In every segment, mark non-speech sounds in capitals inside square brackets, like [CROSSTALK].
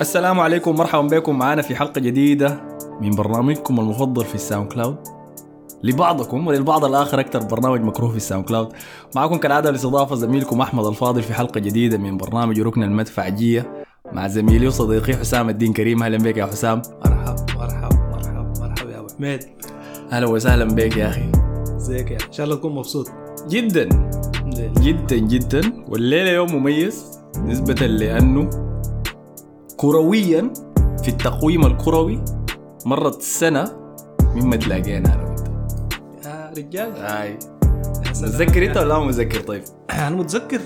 السلام عليكم ومرحبا بكم. معنا في حلقة جديدة من برنامجكم المفضل في الساوند كلاود. لبعضكم وللبعض الآخر أكثر برنامج مكروه في الساوند كلاود. معكم كالعادة الاستضافة زميلكم أحمد الفاضل في حلقة جديدة من برنامج ركن المدفعجية مع زميلي وصديقي حسام الدين كريم. أهلا بك يا حسام. مرحب مرحب مرحب مرحب يا أبو. حميد أهلا وسهلا بك يا أخي. ازيك يا إن شاء الله تكون مبسوط. جدا. جدا جدا. والليلة يوم مميز. نسبة لأنه كرويا في التقويم الكروي مرت سنة مما تلاقينا أنا وأنت. يا رجال. هاي. متذكر أنت ولا ما متذكر طيب؟ أنا متذكر.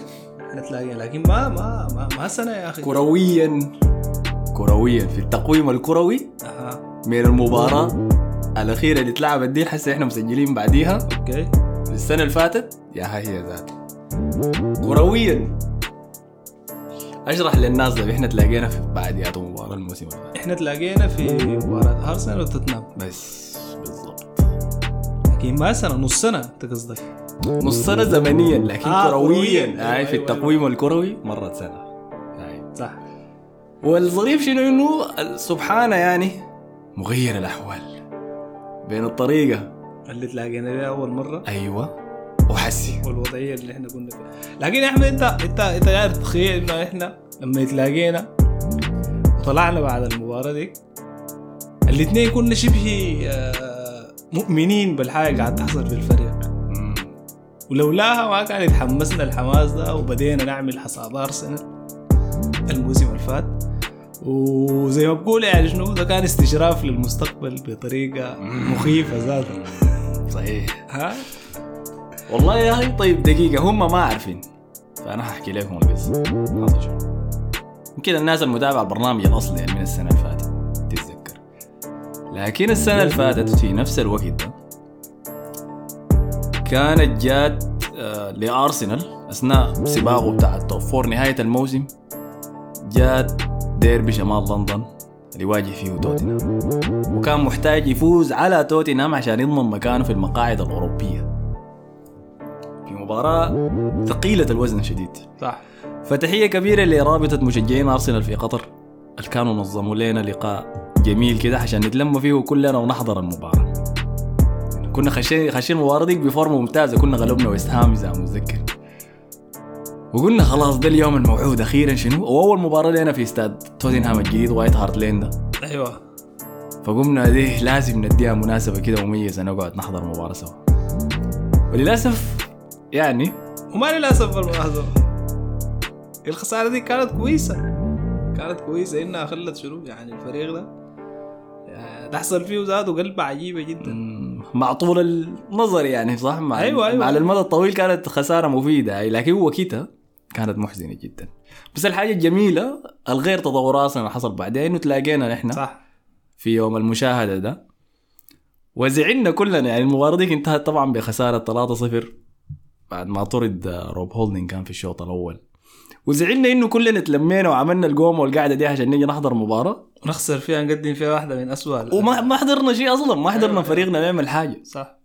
إحنا تلاقينا لكن ما ما ما, ما سنة يا أخي. كرويا كرويا في التقويم الكروي. أها. من المباراة الأخيرة اللي اتلعبت دي حسي إحنا مسجلين بعديها. أوكي. السنة اللي فاتت. يا هاي هي ذات كرويا. اشرح للناس ده إحنا تلاقينا في بعديات مباراة الموسم اللي فات. إحنا تلاقينا في مباراة أرسنال وتوتنهام. بس بالضبط. لكن ما سنه نص سنة أنت قصدك؟ نص سنة زمنيا لكن آه، كرويا. هاي في أيوة، التقويم الكروي مرت سنة. هاي صح. والظريف شنو؟ إنه سبحانه يعني مغير الأحوال بين الطريقة. اللي تلاقينا بها أول مرة. أيوه. وحسي. والوضعية اللي إحنا كنا فيها. لكن يا احمد انت انت انت قاعد تتخيل انه إحنا لما يتلاقينا وطلعنا بعد المباراة دي الاثنين كنا شبه آه، مؤمنين بالحاجة قاعد تحصل في الفريق. ولولاها ما كان يتحمسنا الحماس ده وبدينا نعمل حصاد ارسنال الموسم اللي فات. وزي ما بقول يعني شنو ده كان استشراف للمستقبل بطريقة مخيفة ذاتها. صحيح. ها؟ والله يا أخي طيب دقيقة هم ما عارفين. فأنا هحكي لكم القصة حاضر. يمكن الناس المتابعة البرنامج الأصلي يعني من السنة اللي فاتت تتذكر. لكن السنة اللي فاتت في نفس الوقت ده كانت جات آه، لأرسنال أثناء سباقه بتاع ال top four نهاية الموسم جات ديربي شمال لندن اللي يواجه فيه توتنهام. وكان محتاج يفوز على توتنهام عشان يضمن مكانه في المقاعد الأوروبية. مباراة ثقيلة الوزن شديد. صح. فتحية كبيرة لرابطة مشجعين أرسنال في قطر. اللي كانوا نظموا لنا لقاء جميل كده عشان نتلم فيه كلنا ونحضر المباراة. كنا خشين خشين المباراة دي بفورمة ممتازة. كنا غلبنا ويست هام إذا متذكر. وقلنا خلاص ده اليوم الموعود أخيرا شنو؟ وأول مباراة لنا في استاد توتنهام الجديد وايت هارت لين ده أيوه. فقمنا دي لازم نديها مناسبة كده مميزة نقعد نحضر مباراة سوا. وللأسف يعني. وما للاسف بالمناسبه الخسارة دي كانت كويسة. كانت كويسة إنها خلت شنو يعني الفريق ده يعني تحصل فيه ذاته قلبة عجيبة جدا. مع طول النظر يعني صح؟ مع أيوة، أيوة. على المدى الطويل كانت خسارة مفيدة. أي لكن هو كده كانت محزنة جدا. بس الحاجة الجميلة الغير تطور أصلا حصل بعدين إنه تلاقينا نحن صح. في يوم المشاهدة ده. وزعلنا كلنا يعني المباراة دي انتهت طبعا بخسارة 3-0 بعد ما طرد آه، روب هولدنج كان في الشوط الأول. وزعلنا إنه كلنا تلمينا وعملنا القومة والقعدة دي عشان نيجي نحضر مباراة. ونخسر فيها نقدم فيها واحدة من اسوء وما ما حضرنا شيء أصلا ما حضرنا أيوة. فريقنا نعمل حاجة. صح.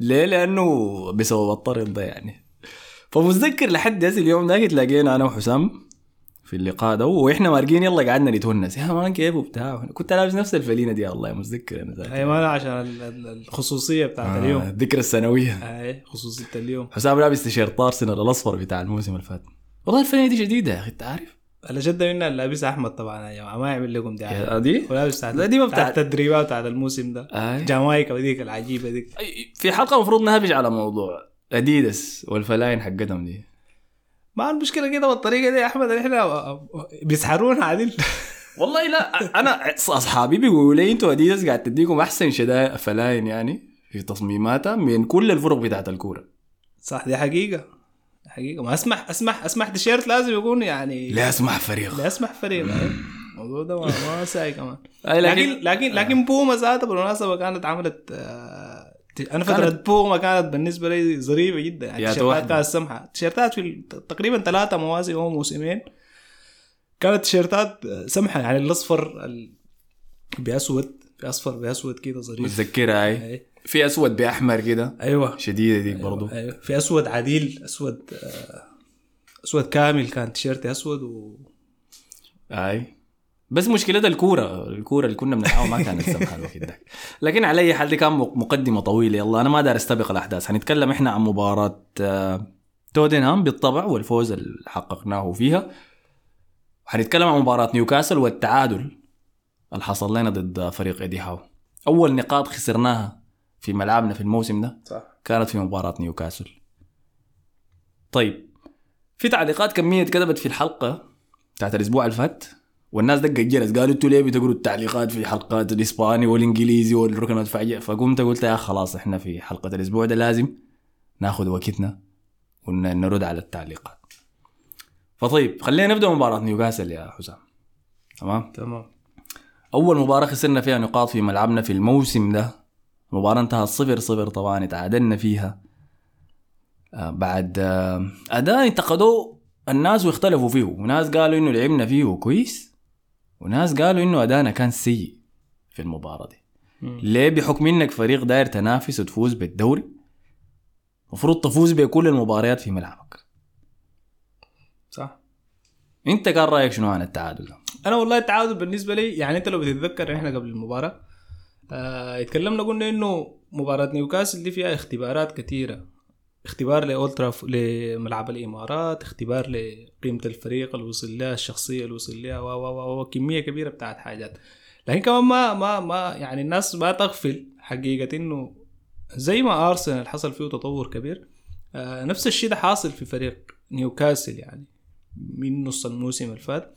ليه؟ لأنه بسبب الطرد ده يعني. فمتذكر لحد هسه اليوم ذاك تلاقينا أنا وحسام في اللقاء ده. وإحنا مارقين. يلا قعدنا نتونس. يا man كيف وبتاع. كنت لابس نفس الفلينة دي والله متذكر أنا اي ما عشان ال- ال- الخصوصية بتاعت آه، اليوم. الذكرى السنوية. اي خصوصية اليوم. حسام لابس تيشيرت ارسنال الأصفر بتاع الموسم اللي فات. والله الفلينة دي شديده يا أخي أنت عارف. اللي شد منها لابسها أحمد طبعا. يا جماعة ما يعمل لكم دعايه يا دي؟ ولابس بتاعت دي ما بتاعت التدريبات بتاعت الموسم ده. آي. جامايكا وديك العجيبة ديك في حلقة المفروض نهبج على موضوع. أديداس والفلاين حقتهم دي. ما المشكلة كده بالطريقة دي يا أحمد إحنا بيسحرونا عادل والله لا أنا أصحابي بيقولوا لي أنتوا أديداس قاعد تديكم أحسن شدائد فلاين يعني في تصميماتها من كل الفرق بتاعت الكورة. صح دي حقيقة حقيقة. ما أسمح أسمح أسمح تيشيرت لازم يكون يعني لا اسمع فريق. لا أسمح فريق. الموضوع ده ما, ساي كمان لكن لكن لكن بوما ذاتها بالمناسبة كانت عملت آه، أنا فتره كانت- بوما كانت بالنسبة لي ظريفه جدا. يعني التيشيرتات واحدة. كانت سمحة. تيشيرتات في تقريبا ثلاثة مواسم أو موسمين. كانت تيشيرتات سمحة. يعني الأصفر ال- بأسود في اصفر بأسود كده ظريف. متذكرها أي. في أسود بأحمر كده. أيوه. شديدة ديك برضو. أيوة. في أسود عديل أسود آه، أسود كامل. كان تيشيرتي أسود و أي. بس مشكلتها الكورة. الكورة اللي كنا بنلعبها ما كانت سمحه الوقت ده. لكن على أي حال دي كان مقدمة طويلة. يلا أنا ما دار أستبق الأحداث. حنتكلم إحنا عن مباراة آه، توتنهام بالطبع والفوز اللي حققناه فيها. حنتكلم عن مباراة نيوكاسل والتعادل اللي حصل لنا ضد فريق إيدي هاو. أول نقاط خسرناها في ملعبنا في الموسم ده صح. كانت في مباراة نيوكاسل. طيب في تعليقات كمية اتكتبت في الحلقة بتاعت الأسبوع اللي فات. والناس دقت جرس قالوا أنتوا ليه بتقولوا التعليقات في حلقات الإسباني والإنجليزي والركن المدفعية فقمت قلت يا خلاص إحنا في حلقة الأسبوع ده لازم ناخذ وقتنا ونرد على التعليقات. فطيب خلينا نبدأ مباراة نيوكاسل يا حسام. تمام؟ تمام. أول مباراة خسرنا فيها نقاط في ملعبنا في الموسم ده. المباراة انتهت صفر صفر طبعا تعادلنا فيها. آه، بعد آه، أداء انتقدوه الناس واختلفوا فيه. وناس قالوا إنه لعبنا فيه كويس وناس قالوا إنه أدانا كان سيء في المباراة دي. مم. ليه؟ بحكم إنك فريق داير تنافس وتفوز بالدوري المفروض تفوز بكل المباريات في ملعبك. صح. أنت كان رأيك شنو عن التعادل؟ أنا والله التعادل بالنسبة لي يعني أنت لو بتتذكر إحنا قبل المباراة آه اتكلمنا قلنا إنه مباراة نيوكاسل دي فيها اختبارات كثيره اختبار لاولتراف لملعب الإمارات اختبار لقيمة الفريق اللي وصل لها الشخصية اللي وصل لها و و كميه كبيرة بتاعت حاجات. لكن كمان ما ما ما يعني الناس ما تغفل حقيقة إنه زي ما ارسنال حصل فيه تطور كبير آه نفس الشيء ده حاصل في فريق نيوكاسل يعني من نص الموسم اللي فات.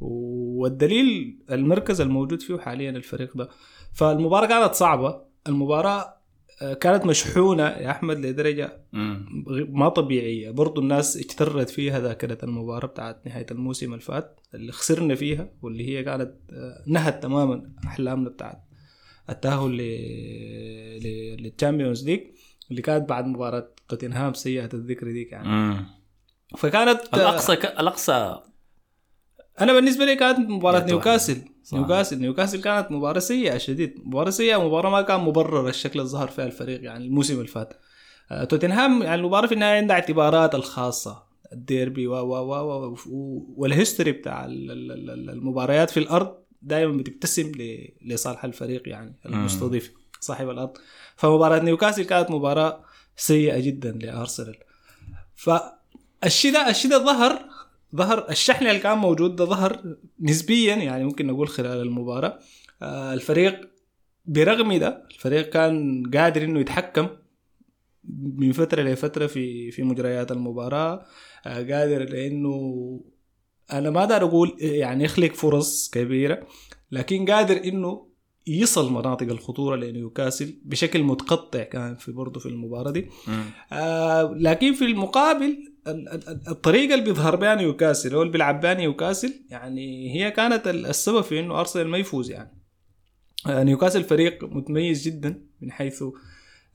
والدليل المركز الموجود فيه حاليا الفريق ده. فالمباراة كانت صعبة. المباراة كانت مشحونة يا أحمد لدرجة غ- ما طبيعية. برضو الناس اجترت فيها ذاكرة المباراة بتاعت نهاية الموسم اللي فات اللي خسرنا فيها واللي هي كانت آه، نهت تماما أحلامنا بتاعت التأهل ل- ل- لل Champions League اللي كانت بعد مباراة توتنهام سيئة الذكر ديك يعني. مم. فكانت الأقصى ك... الأقصى أنا بالنسبة لي كانت مباراة نيوكاسل. نيوكاسل. نيوكاسل كانت مباراة سيئة شديد. مباراة سيئة مباراه ما كان مبرر الشكل اللي ظهر فيها الفريق يعني الموسم اللي فات. آه، توتنهام يعني المباراه في النهايه عندها اعتبارات الخاصة. الديربي و و و وال history بتاع ال- ال- ال- ال- المباريات في الأرض دائما بتبتسم لصالح الفريق يعني المستضيف صاحب الأرض. فمباراة نيوكاسل كانت مباراة سيئة جدا لأرسنال. فالشيء ده الشيء ده ظهر ظهر الشحن اللي كان موجود ده ظهر نسبيا يعني ممكن نقول خلال المباراة. آه، الفريق برغم ده الفريق كان قادر إنه يتحكم من فترة لفتره في في مجريات المباراة. آه، قادر لإنه أنا ما دار أقول يعني يخلق فرص كبيرة لكن قادر إنه يصل مناطق الخطورة لنيوكاسل بشكل متقطع كان في برضه في المباراة دي. آه لكن في المقابل ال- ال- ال- الطريقة اللي بيظهر بها نيوكاسل أو اللي بيلعب بها نيوكاسل يعني هي كانت ال- السبب في إنه أرسنال ما يفوز يعني آه نيوكاسل فريق متميز جدا من حيث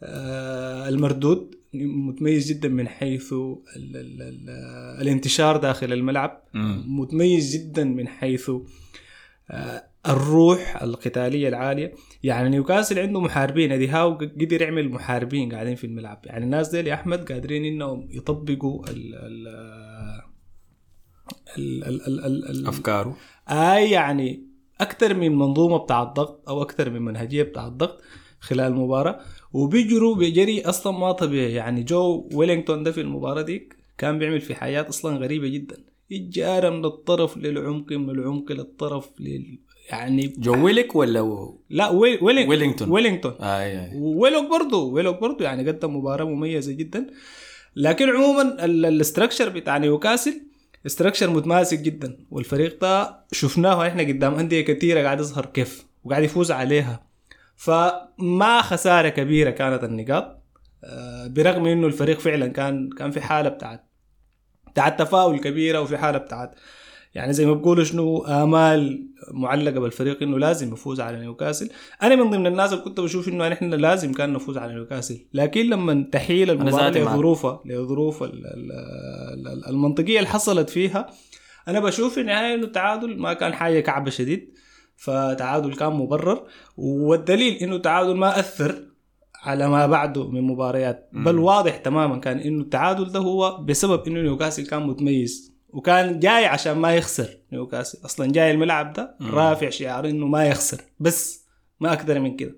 آه المردود متميز جدا من حيث ال ال ال الانتشار داخل الملعب. متميز جدا من حيث آه، الروح القتالية العالية. يعني نيوكاسل عنده محاربين. أدي هاو قدر يعمل محاربين قاعدين في الملعب. يعني الناس دي يا أحمد قادرين إنهم يطبقوا ال ال ال ال ال ال ال أفكاره. اي يعني أكثر من منظومة بتاع الضغط أو أكثر من منهجية بتاع الضغط خلال المباراة. وبيجروا بجري أصلا ما طبيعي. يعني جو ويلينغتون ده في المباراة ديك كان بيعمل في حاجات أصلا غريبة جدا. الجارة من الطرف للعمق من العمق للطرف لل... يعني جو ويلوك ولا. لا وي... ويلينغ... ويلينغتون. ويلينغتون. آي آي. ويلوك برضه ويلوك برضه يعني قدم مباراة مميزة جدا. لكن عموما ال structure بتاع نيوكاسل structure متماسك جدا. والفريق ده شفناه إحنا قدام أندية كثيره قاعد يظهر كيف وقاعد يفوز عليها. فما خسارة كبيرة كانت النقاط. آه، برغم إنه الفريق فعلا كان كان في حالة بتاعت بتاعت تفاؤل كبيرة وفي حالة بتاعت يعني زي ما بقولوا شنو آمال معلقة بالفريق إنه لازم يفوز على نيوكاسل. أنا من ضمن الناس اللي كنت بشوف إنه نحن لازم كان نفوز على نيوكاسل. لكن لما تحيل المباراة. لظروفها لظروف ال- ال- ال- المنطقية اللي حصلت فيها أنا بشوف في النهايه إنه التعادل ما كان حاجة كعبة شديد. فتعادل كان مبرر. والدليل إنه التعادل ما أثر على ما بعده من مباريات. بل واضح تماما كان إنه التعادل ده هو بسبب إنه نيوكاسل كان متميز. وكان جاي عشان ما يخسر. نيوكاسل. أصلا جاي الملعب ده رافع شعار إنه ما يخسر. بس ما أكثر من كده.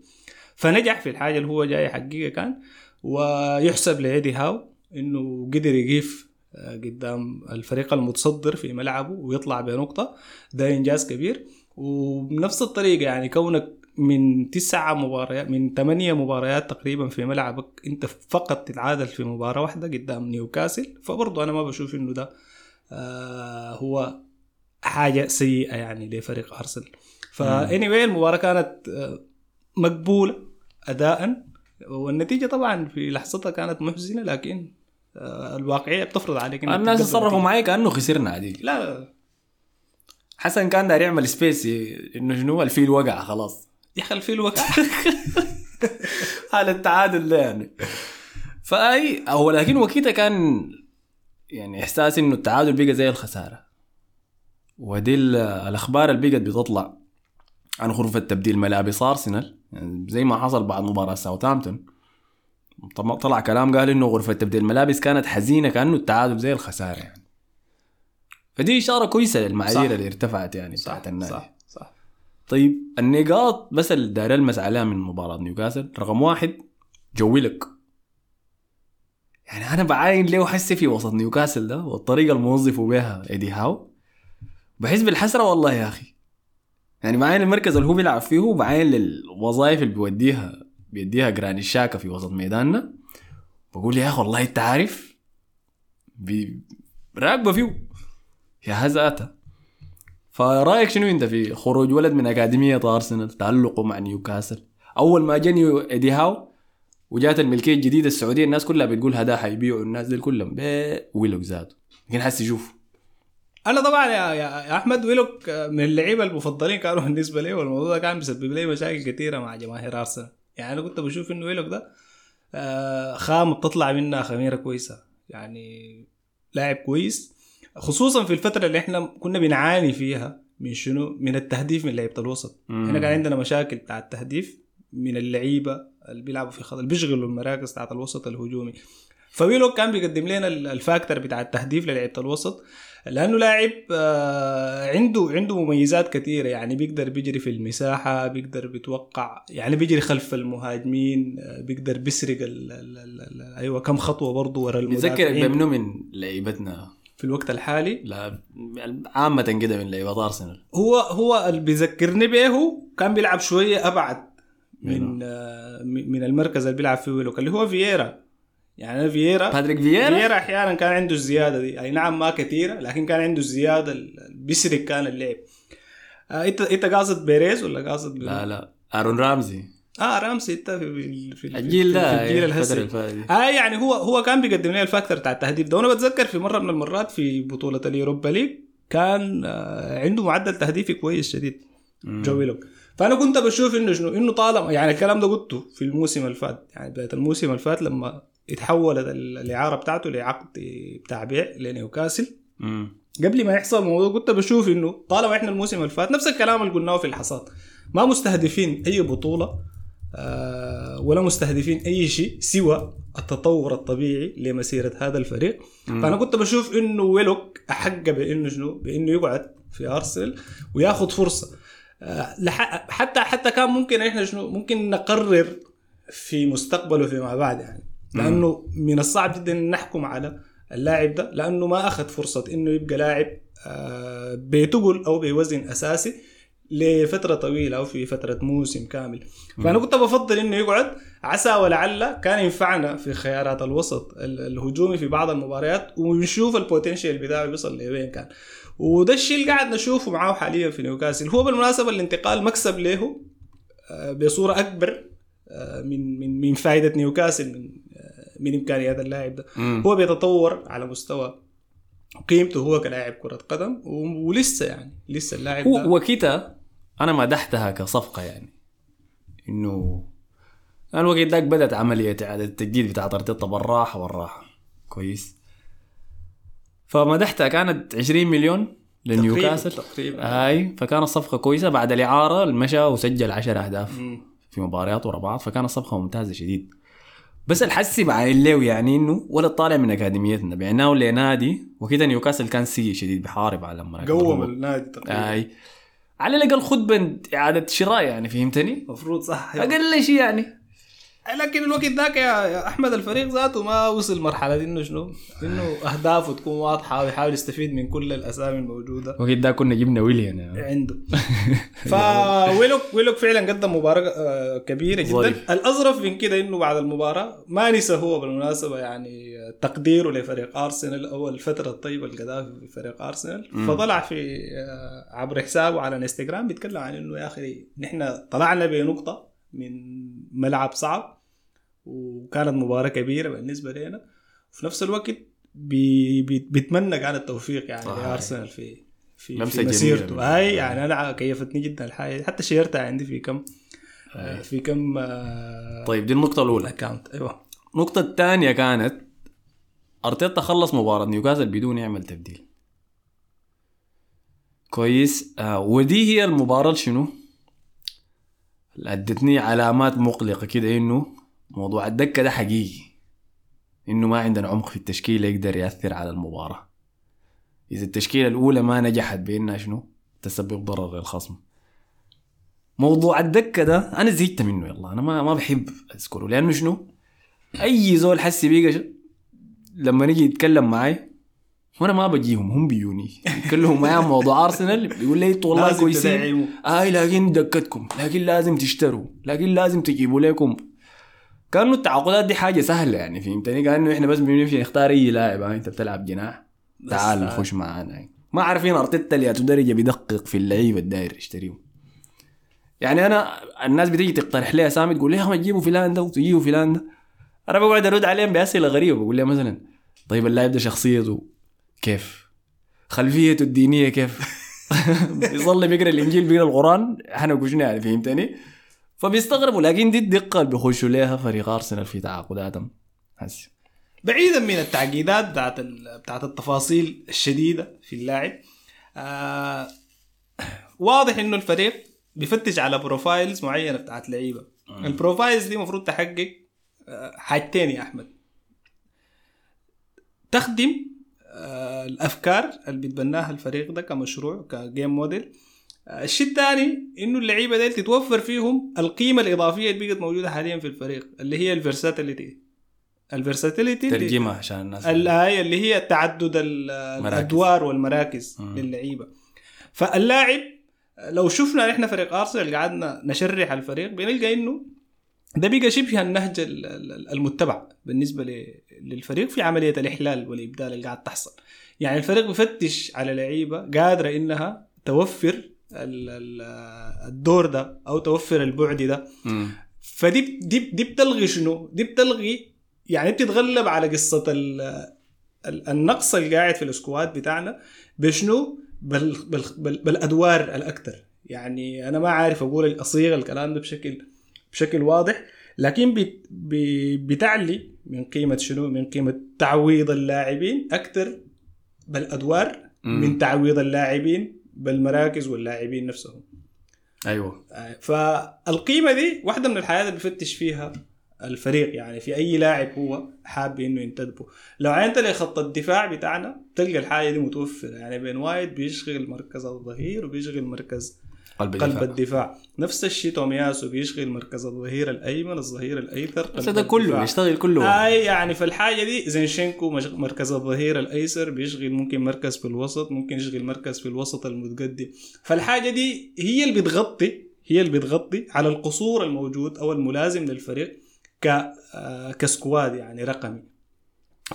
فنجح في الحاجة اللي هو جاي يحققها كان ويحسب لإيدي هاو إنه قدر يقيف آه، قدام الفريق المتصدر في ملعبه ويطلع بنقطة. ده إنجاز كبير. وبنفس الطريقة يعني كونك من تسعة مباريات من ثمانية مباريات تقريبا في ملعبك أنت فقط تتعادل في مباراة واحدة قدام نيوكاسل. فبرضه أنا ما بشوف إنه ده هو حاجة سيئة يعني لفريق أرسنال. فاني anyway المباراة كانت آه مقبولة اداء والنتيجة طبعا في لحظتها كانت محزنة لكن آه الواقعية بتفرض عليك الناس تصرفوا. معي كأنه خسرنا عديل لا حسن كان داير يعمل space إنه شنو الفيل وقع خلاص. يا أخي الفيل وقع. [LAUGHS] على التعادل ده يعني. فأي هو لكن وقتها كان يعني إحساس إنه التعادل بقى زي الخسارة. ودي ال- الأخبار اللي بقت بتطلع عن غرفة تبديل ملابس ارسنال يعني زي ما حصل بعد مباراة ساوثامبتون طم- طلع كلام قال إنه غرفة تبديل الملابس كانت حزينة كأنه التعادل زي الخسارة يعني. فدي إشارة كويسة. للمعايير اللي ارتفعت يعني صح بتاعت النادي. صح صح. طيب النقاط بس اللي داير المس عليها من مباراة نيوكاسل رقم واحد جويلك يعني أنا بعاين له حسي في وسط نيوكاسل ده والطريقة اللي موظفوا بها إيدي هاو؟ بحس بالحسرة والله يا أخي. يعني بعاين المركز اللي هو بيلعب فيه وبعاين للوظائف اللي بيوديها بيديها جراني الشاكا في وسط ميداننا. بقول يا أخي والله أنت عارف؟ راكبه فيه. يا هزاتها فرأيك شنو أنت في خروج ولد من أكاديمية أرسنال تعلقه مع نيوكاسل؟ أول ما جاني إيدي هاو وجات الملكية الجديدة السعودية الناس كلها بتقول هذا حيبيعوا الناس دي كلهم. ويلوك ذاته. لكن حس يشوف. أنا طبعا يا, يا أحمد ويلوك من اللعيبة المفضلين كانوا [LAUGHS] بالنسبة لي والموضوع ده كان بيسبب لي مشاكل كثيره مع جماهير أرسنال. يعني أنا كنت بشوف إنه ويلوك ده آه، خام بتطلع منها خميرة كويسة. يعني لاعب كويس خصوصا في الفترة اللي إحنا كنا بنعاني فيها من شنو؟ من التهديف من لعيبة الوسط. إحنا كان عندنا مشاكل بتاع التهديف من اللعيبة اللي بيلعبوا في خط اللي بيشغلوا المراكز بتاعت الوسط الهجومي. فويلوك كان بيقدم لنا ال- ال factor بتاع التهديف للعيبة الوسط لأنه لاعب آه، عنده عنده مميزات كثيره يعني بيقدر بيجري في المساحة بيقدر بيتوقع يعني بيجري خلف المهاجمين آه، بيقدر بيسرق ال ال ال ال أيوه كم خطوة برضه ورا بتذكر المدافعين بمنو من لعيبتنا؟ في الوقت الحالي؟ لا عامة كده من لعيبة أرسنال. هو هو اللي بيذكرني به كان بيلعب شوية أبعد من آه، من المركز اللي بيلعب فيه ويلوك اللي هو فييرا. يعني أنا فييرا باتريك فييرا؟ فييرا أحيانا كان عنده الزيادة دي. أي نعم ما كثيرة لكن كان عنده الزيادة بيسرق كان اللعب. آه انت إنت قاصد بيريز ولا قاصد لا لا. آرون رامزي. آه رامسي إنت في في, في الجيل ده في الجيل الهسي. آه يعني هو هو كان بيقدم لنا ال factor بتاع التهديف ده. وأنا بتذكر في مرة من المرات في بطولة اليوروبا ليج كان آه عنده معدل تهديفي كويس شديد. جو ويلوك. فأنا كنت بشوف إنه شنو؟ إنه طالما يعني الكلام ده قلته في الموسم اللي فات يعني بداية الموسم اللي فات لما اتحولت ال- الإعارة بتاعته لعقد بتاع بيع لنيوكاسل. قبل ما يحصل الموضوع كنت بشوف إنه طالما إحنا الموسم اللي فات نفس الكلام اللي قلناه في الحصاد. ما مستهدفين أي بطولة آه ولا مستهدفين أي شيء سوى التطور الطبيعي لمسيرة هذا الفريق. مم. فأنا كنت بشوف إنه ويلوك أحق بإنه شنو؟ بإنه يقعد في أرسنال وياخذ فرصة. حتى حتى كان ممكن إحنا شنو ممكن نقرر في مستقبله فيما بعد يعني. لأنه من الصعب جدا إن نحكم على اللاعب ده لأنه ما أخذ فرصة إنه يبقى لاعب آه، بتقل أو بوزن أساسي لفترة طويلة أو في فترة موسم كامل. فأنا كنت بفضل إنه يقعد عسى ولعل كان ينفعنا في خيارات الوسط ال- الهجومي في بعض المباريات ونشوف البوتنشال بتاعه بيصل لوين كان. وده الشيء اللي قاعد نشوفه معاه حاليا في نيوكاسل. هو بالمناسبة الانتقال مكسب له آه، بصورة أكبر آه، من من من فائدة نيوكاسل من آه، من إمكانيات اللاعب ده. مم. هو بيتطور على مستوى قيمته هو كلاعب كرة قدم ولسه يعني لسه اللاعب ده وكيتا أنا مدحتها كصفقة يعني. إنه الوقت ذاك بدأت عملية إعادة التجديد بتاعت أرتيتا بالراحة بالراحة. كويس. فمدحتها كانت 20 مليون لنيوكاسل تقريبا هاي فكانت صفقه كويسة بعد الإعارة المشى وسجل 10 أهداف مم. في مباريات ورا بعض فكانت صفقه ممتازة شديد. بس الحسي بعين له يعني إنه ولا طالع من أكاديميتنا. بعناه لنادي وكده نيوكاسل كان سيء شديد بحارب على مراكز قوم. النادي تقريبا. اي على الأقل خد بند إعادة شراء يعني فهمتني؟ المفروض صح. أقل شيء يعني. لكن الوقت ذاك يا أحمد الفريق ذاته ما وصل مرحلة إنه شنو؟ إنه أهدافه تكون واضحة ويحاول يستفيد من كل الأسامي الموجودة وقت ده كنا جبنا ويليان يعني. عنده [LAUGHS] فويلوك ويلوك فعلا قدم مباراة آه، كبيرة جدا ظريف. الأظرف من كده إنه بعد المباراة ما نسى هو بالمناسبة يعني تقديره لفريق أرسنال أو الفترة الطيبة اللي قضاها في فريق أرسنال. فطلع في آه، عبر حسابه على الإنستغرام بيتكلم عن إنه يا أخي نحن طلعنا بنقطة من ملعب صعب وكانت مباراة كبيرة بالنسبة لنا. وفي نفس الوقت بي بي بيتمنى كان التوفيق يعني صحيح. لأرسنال في في, لمسة في مسيرته. هاي يعني أنا كيفتني جدا الحاجة. حتى شيرتها عندي في كم أي. في كم آه، طيب دي النقطة الأولى. اكونت أيوه. النقطة الثانية كانت أرتيتا خلص مباراة نيوكاسل بدون يعمل تبديل. كويس. آه ودي هي المباراة اللي شنو أدتني علامات مقلقة كده إنه موضوع الدكة ده حقيقي. إنه ما عندنا عمق في التشكيلة يقدر يأثر على المباراة. إذا التشكيلة الأولى ما نجحت بإنها شنو؟ تسبب ضرر للخصم موضوع الدكة ده أنا زهقت منه يلا أنا ما ما بحب أذكره. لأنه شنو؟ أي زول حسي بيقى ش- لما نيجي يتكلم معي وأنا ما بجيهم هم بيوني يتكلموا معي عن موضوع ارسنال بيقول لي "إنتوا والله كويسين. اي لكن دكتكم لكن لازم تشتروا لكن لازم تجيبوا لكم كانوا التعاقدات دي حاجة سهلة يعني فهمتني؟ كانه إحنا بس بنمشي نختار أي لاعب. أنت بتلعب جناح. تعال خش معانا. ما عارفين أرتيتا لياتو درجه بيدقق في اللعيبة الداير يشتريهم. يعني أنا الناس بتيجي تقترح لي اسامي تقول لي يا تجيبوا فلان ده وتجيبوا فلان ده. أنا بقعد أرد عليهم بأسئلة غريبة بقول لهم مثلا طيب اللاعب ده شخصيته كيف؟ خلفيته الدينية كيف؟ [LAUGHS] بيصلي بيقرأ الإنجيل بيقرأ القرآن. إحنا وشنو يعني فهمتني؟ فبيستغربوا لكن دي الدقة اللي بيخشوا ليها فريق أرسنال في تعاقداتهم هسه. بعيدا من التعقيدات بتاعت بتاعت التفاصيل الشديدة في اللاعب آه واضح إنه الفريق بيفتش على profiles معينة بتاعت لعيبة. ال profiles دي المفروض تحقق آه، حاجتين يا أحمد. تخدم آه، الأفكار اللي بيتبناها الفريق ده كمشروع ك game model الشيء الثاني إنه اللعيبة دي تتوفر فيهم القيمة الإضافية اللي بقت موجودة حاليا في الفريق اللي هي ال versatility ال versatility ترجمها عشان الناس اللي هي تعدد ال- الأدوار والمراكز مم. للعيبة. فاللاعب لو شفنا نحن فريق أرسنال قعدنا نشرح الفريق بنلقى إنه ده بقى شبه النهج ال- ال- المتبع بالنسبة ل- للفريق في عملية الإحلال والإبدال اللي قاعد تحصل. يعني الفريق بفتش على لعيبة قادرة إنها توفر الدور ده أو توفر البعد ده. فدي دي دي بتلغي شنو؟ دي بتلغي يعني بتتغلب على قصة ال ال- النقص اللي قاعد في السكواد بتاعنا بشنو؟ بال بال بال بالأدوار الاكثر يعني أنا ما عارف أقول اصيغ الكلام ده بشكل بشكل واضح لكن بت بتعلي من قيمة شنو؟ من قيمة تعويض اللاعبين أكثر بالأدوار. من تعويض اللاعبين بالمراكز واللاعبين نفسهم. أيوه. فالقيمة دي واحدة من الحاجات اللي بفتش فيها الفريق يعني في أي لاعب هو حاب إنه ينتدبه. لو عينت لخط الدفاع بتاعنا تلقى الحاجة دي متوفرة. يعني بين وايد بيشغل مركز الظهير وبيشغل مركز قلب قلب الدفاع. الدفاع. نفس الشيء تومياسو بيشغل مركز الظهير الأيمن الظهير الايسر بس ده كله الدفاع. بيشتغل كله. اي يعني في الحاجة دي زينشينكو مركز الظهير الأيسر بيشغل ممكن مركز في الوسط ممكن يشغل مركز في الوسط المتقدم. فالحاجة دي هي اللي بتغطي هي اللي بتغطي على القصور الموجود أو الملازم للفريق ك آه، squad يعني رقمي.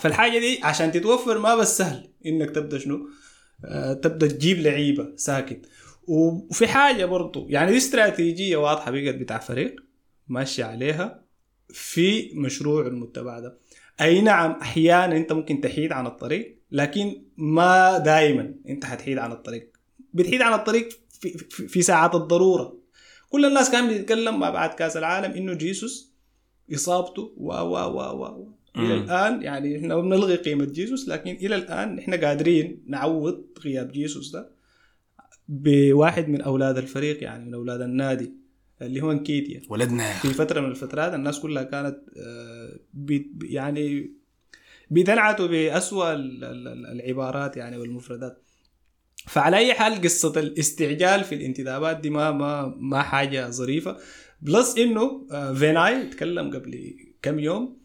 فالحاجة دي عشان تتوفر ما بس سهل إنك تبدأ شنو؟ آه، تبدأ تجيب لعيبة ساكت. وفي حاجة برضو يعني دي استراتيجية واضحة بقت بتاع فريق ماشي عليها في مشروع المتبع ده أي نعم أحيانا أنت ممكن تحيد عن الطريق لكن ما دائما أنت حتحيد عن الطريق بتحيد عن الطريق في, في, في ساعات الضرورة كل الناس كان بيتكلم ما بعد كأس العالم إنه جيسوس إصابته و و و و. إلى. الآن يعني إحنا بنلغي قيمة جيسوس لكن إلى الآن إحنا قادرين نعوض غياب جيسوس ده بواحد من أولاد الفريق يعني من أولاد النادي اللي هو انكيتيا ولدنا. في فترة من الفترات الناس كلها كانت آه، بي يعني بيتنعتوا بأسوأ ال- ال- ال- العبارات يعني والمفردات. فعلى أي حال قصة الاستعجال في الانتدابات دي ما ما ما حاجة ظريفة. plus إنه آه، فيناي تكلم قبل كم يوم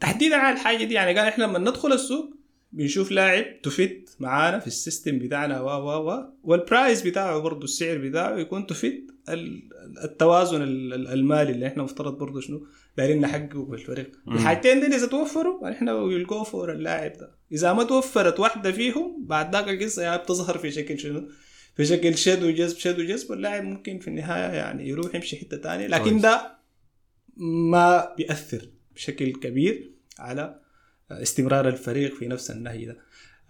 تحديدا على الحاجة دي يعني قال إحنا لما ندخل السوق بنشوف لاعب ت fit معانا في ال system بتاعنا و و و وال price بتاعه برضه السعر بتاعه يكون ت fit ال- التوازن ال- ال- المالي اللي إحنا مفترض برضه شنو دايرين نحققه بالفريق. الحاجتين دي إذا توفروا إحنا will go for اللاعب ده إذا ما توفرت واحدة فيهم بعد ذاك القصة يعني بتظهر في شكل شنو في شكل شد وجذب شد وجذب واللاعب ممكن في النهاية يعني يروح يمشي حتة تانية لكن. ده ما بيأثر بشكل كبير على استمرار الفريق في نفس النهي ده.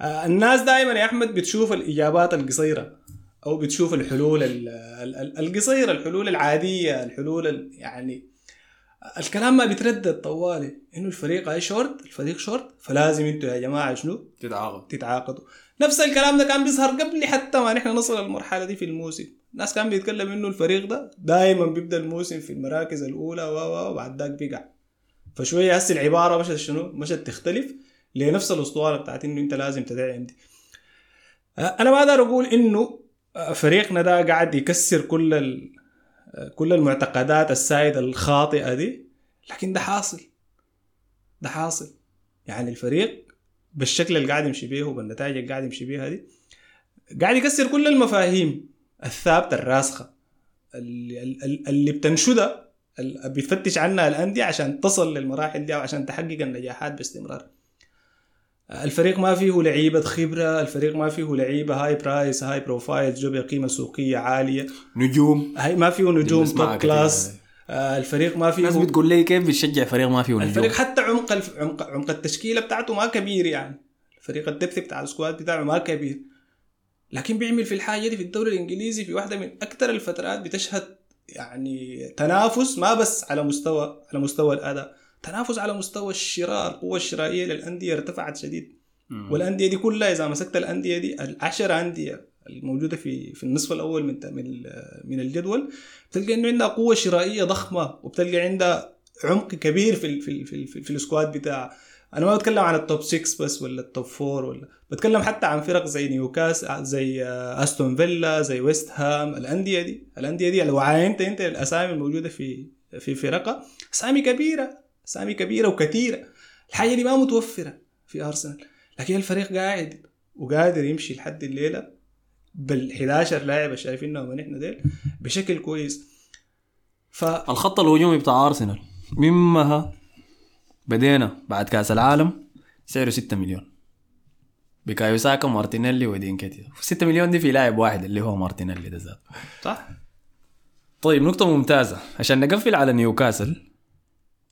آه، الناس دائما يا أحمد بتشوف الإجابات القصيرة أو بتشوف الحلول ال- ال- ال- القصيرة الحلول العادية الحلول ال- يعني الكلام ما بيتردد طوالي. إنه الفريق اي شورت الفريق شورت فلازم أنتوا يا جماعة شنو؟ تتعاقد تتعاقدوا. نفس الكلام ده كان بيظهر قبل حتى ما نحن نصل للمرحلة دي في الموسم. الناس كان بيتكلم إنه الفريق ده دائما بيبدأ الموسم في المراكز الأولى و و وبعد ذاك بيقع. فشوية هسه العبارة مشت شنو مشت تختلف لنفس الاسطوانه بتاعت إنه أنت لازم تدعم دي أه، أنا ما أقدر أقول إنه أه، فريقنا ده قاعد يكسر كل كل المعتقدات السائدة الخاطئة دي لكن ده حاصل. ده حاصل. يعني الفريق بالشكل اللي قاعد يمشي بيه وبالنتائج اللي قاعد يمشي بيها دي قاعد يكسر كل المفاهيم الثابتة الراسخة اللي, اللي- بتنشدها بتفتش عنها الأندية عشان تصل للمراحل دي أو عشان تحقق النجاحات باستمرار. الفريق ما فيه لعيبة خبرة الفريق ما فيه لعيبة high price high profile جو بقيمه سوقية عالية. نجوم. هاي ما فيه نجوم top. class آه، الفريق ما فيه الناس بتقول لي كيف بتشجع فريق ما فيه نجوم؟ الفريق حتى عمق الف... عمق عمق التشكيلة بتاعته ما كبير يعني. الفريق ال depth بتاع ال squad بتاعه ما كبير. لكن بيعمل في الحاجة دي في الدوري الإنجليزي في واحدة من أكثر الفترات بتشهد يعني تنافس ما بس على مستوى على مستوى الأداء تنافس على مستوى الشراء القوه الشرائية للأندية ارتفعت شديد. والأندية دي كلها إذا مسكت الأندية دي العشر أندية الموجودة في في النصف الأول من من من الجدول بتلقى إنه عندها قوة شرائية ضخمة وبتلقى عندها عمق كبير في ال في ال في, ال في, في السكواد بتاع أنا ما بتكلم عن ال top 6 بس ولا ال top 4 ولا بتكلم حتى عن فرق زي نيوكاسل زي آه، أستون فيلا زي ويست هام الأندية دي الأندية دي لو عاينت انت الأسامي الموجودة في في فرقها أسامي كبيرة أسامي كبيرة وكثيرة. الحاجة دي ما متوفرة في أرسنال. لكن الفريق قاعد وقادر يمشي لحد الليلة بال 11 لاعب شايفينهم نحن ديل بشكل كويس. ف الخط الهجومي بتاع أرسنال مما بدينا بعد كاس العالم سعره 6 مليون. بكايو ساكا مارتينيلي وإدي نكيتيا 6 مليون دي في لاعب واحد اللي هو مارتينيلي ده ذاته. صح. طيب نقطة ممتازة. عشان نقفل على نيوكاسل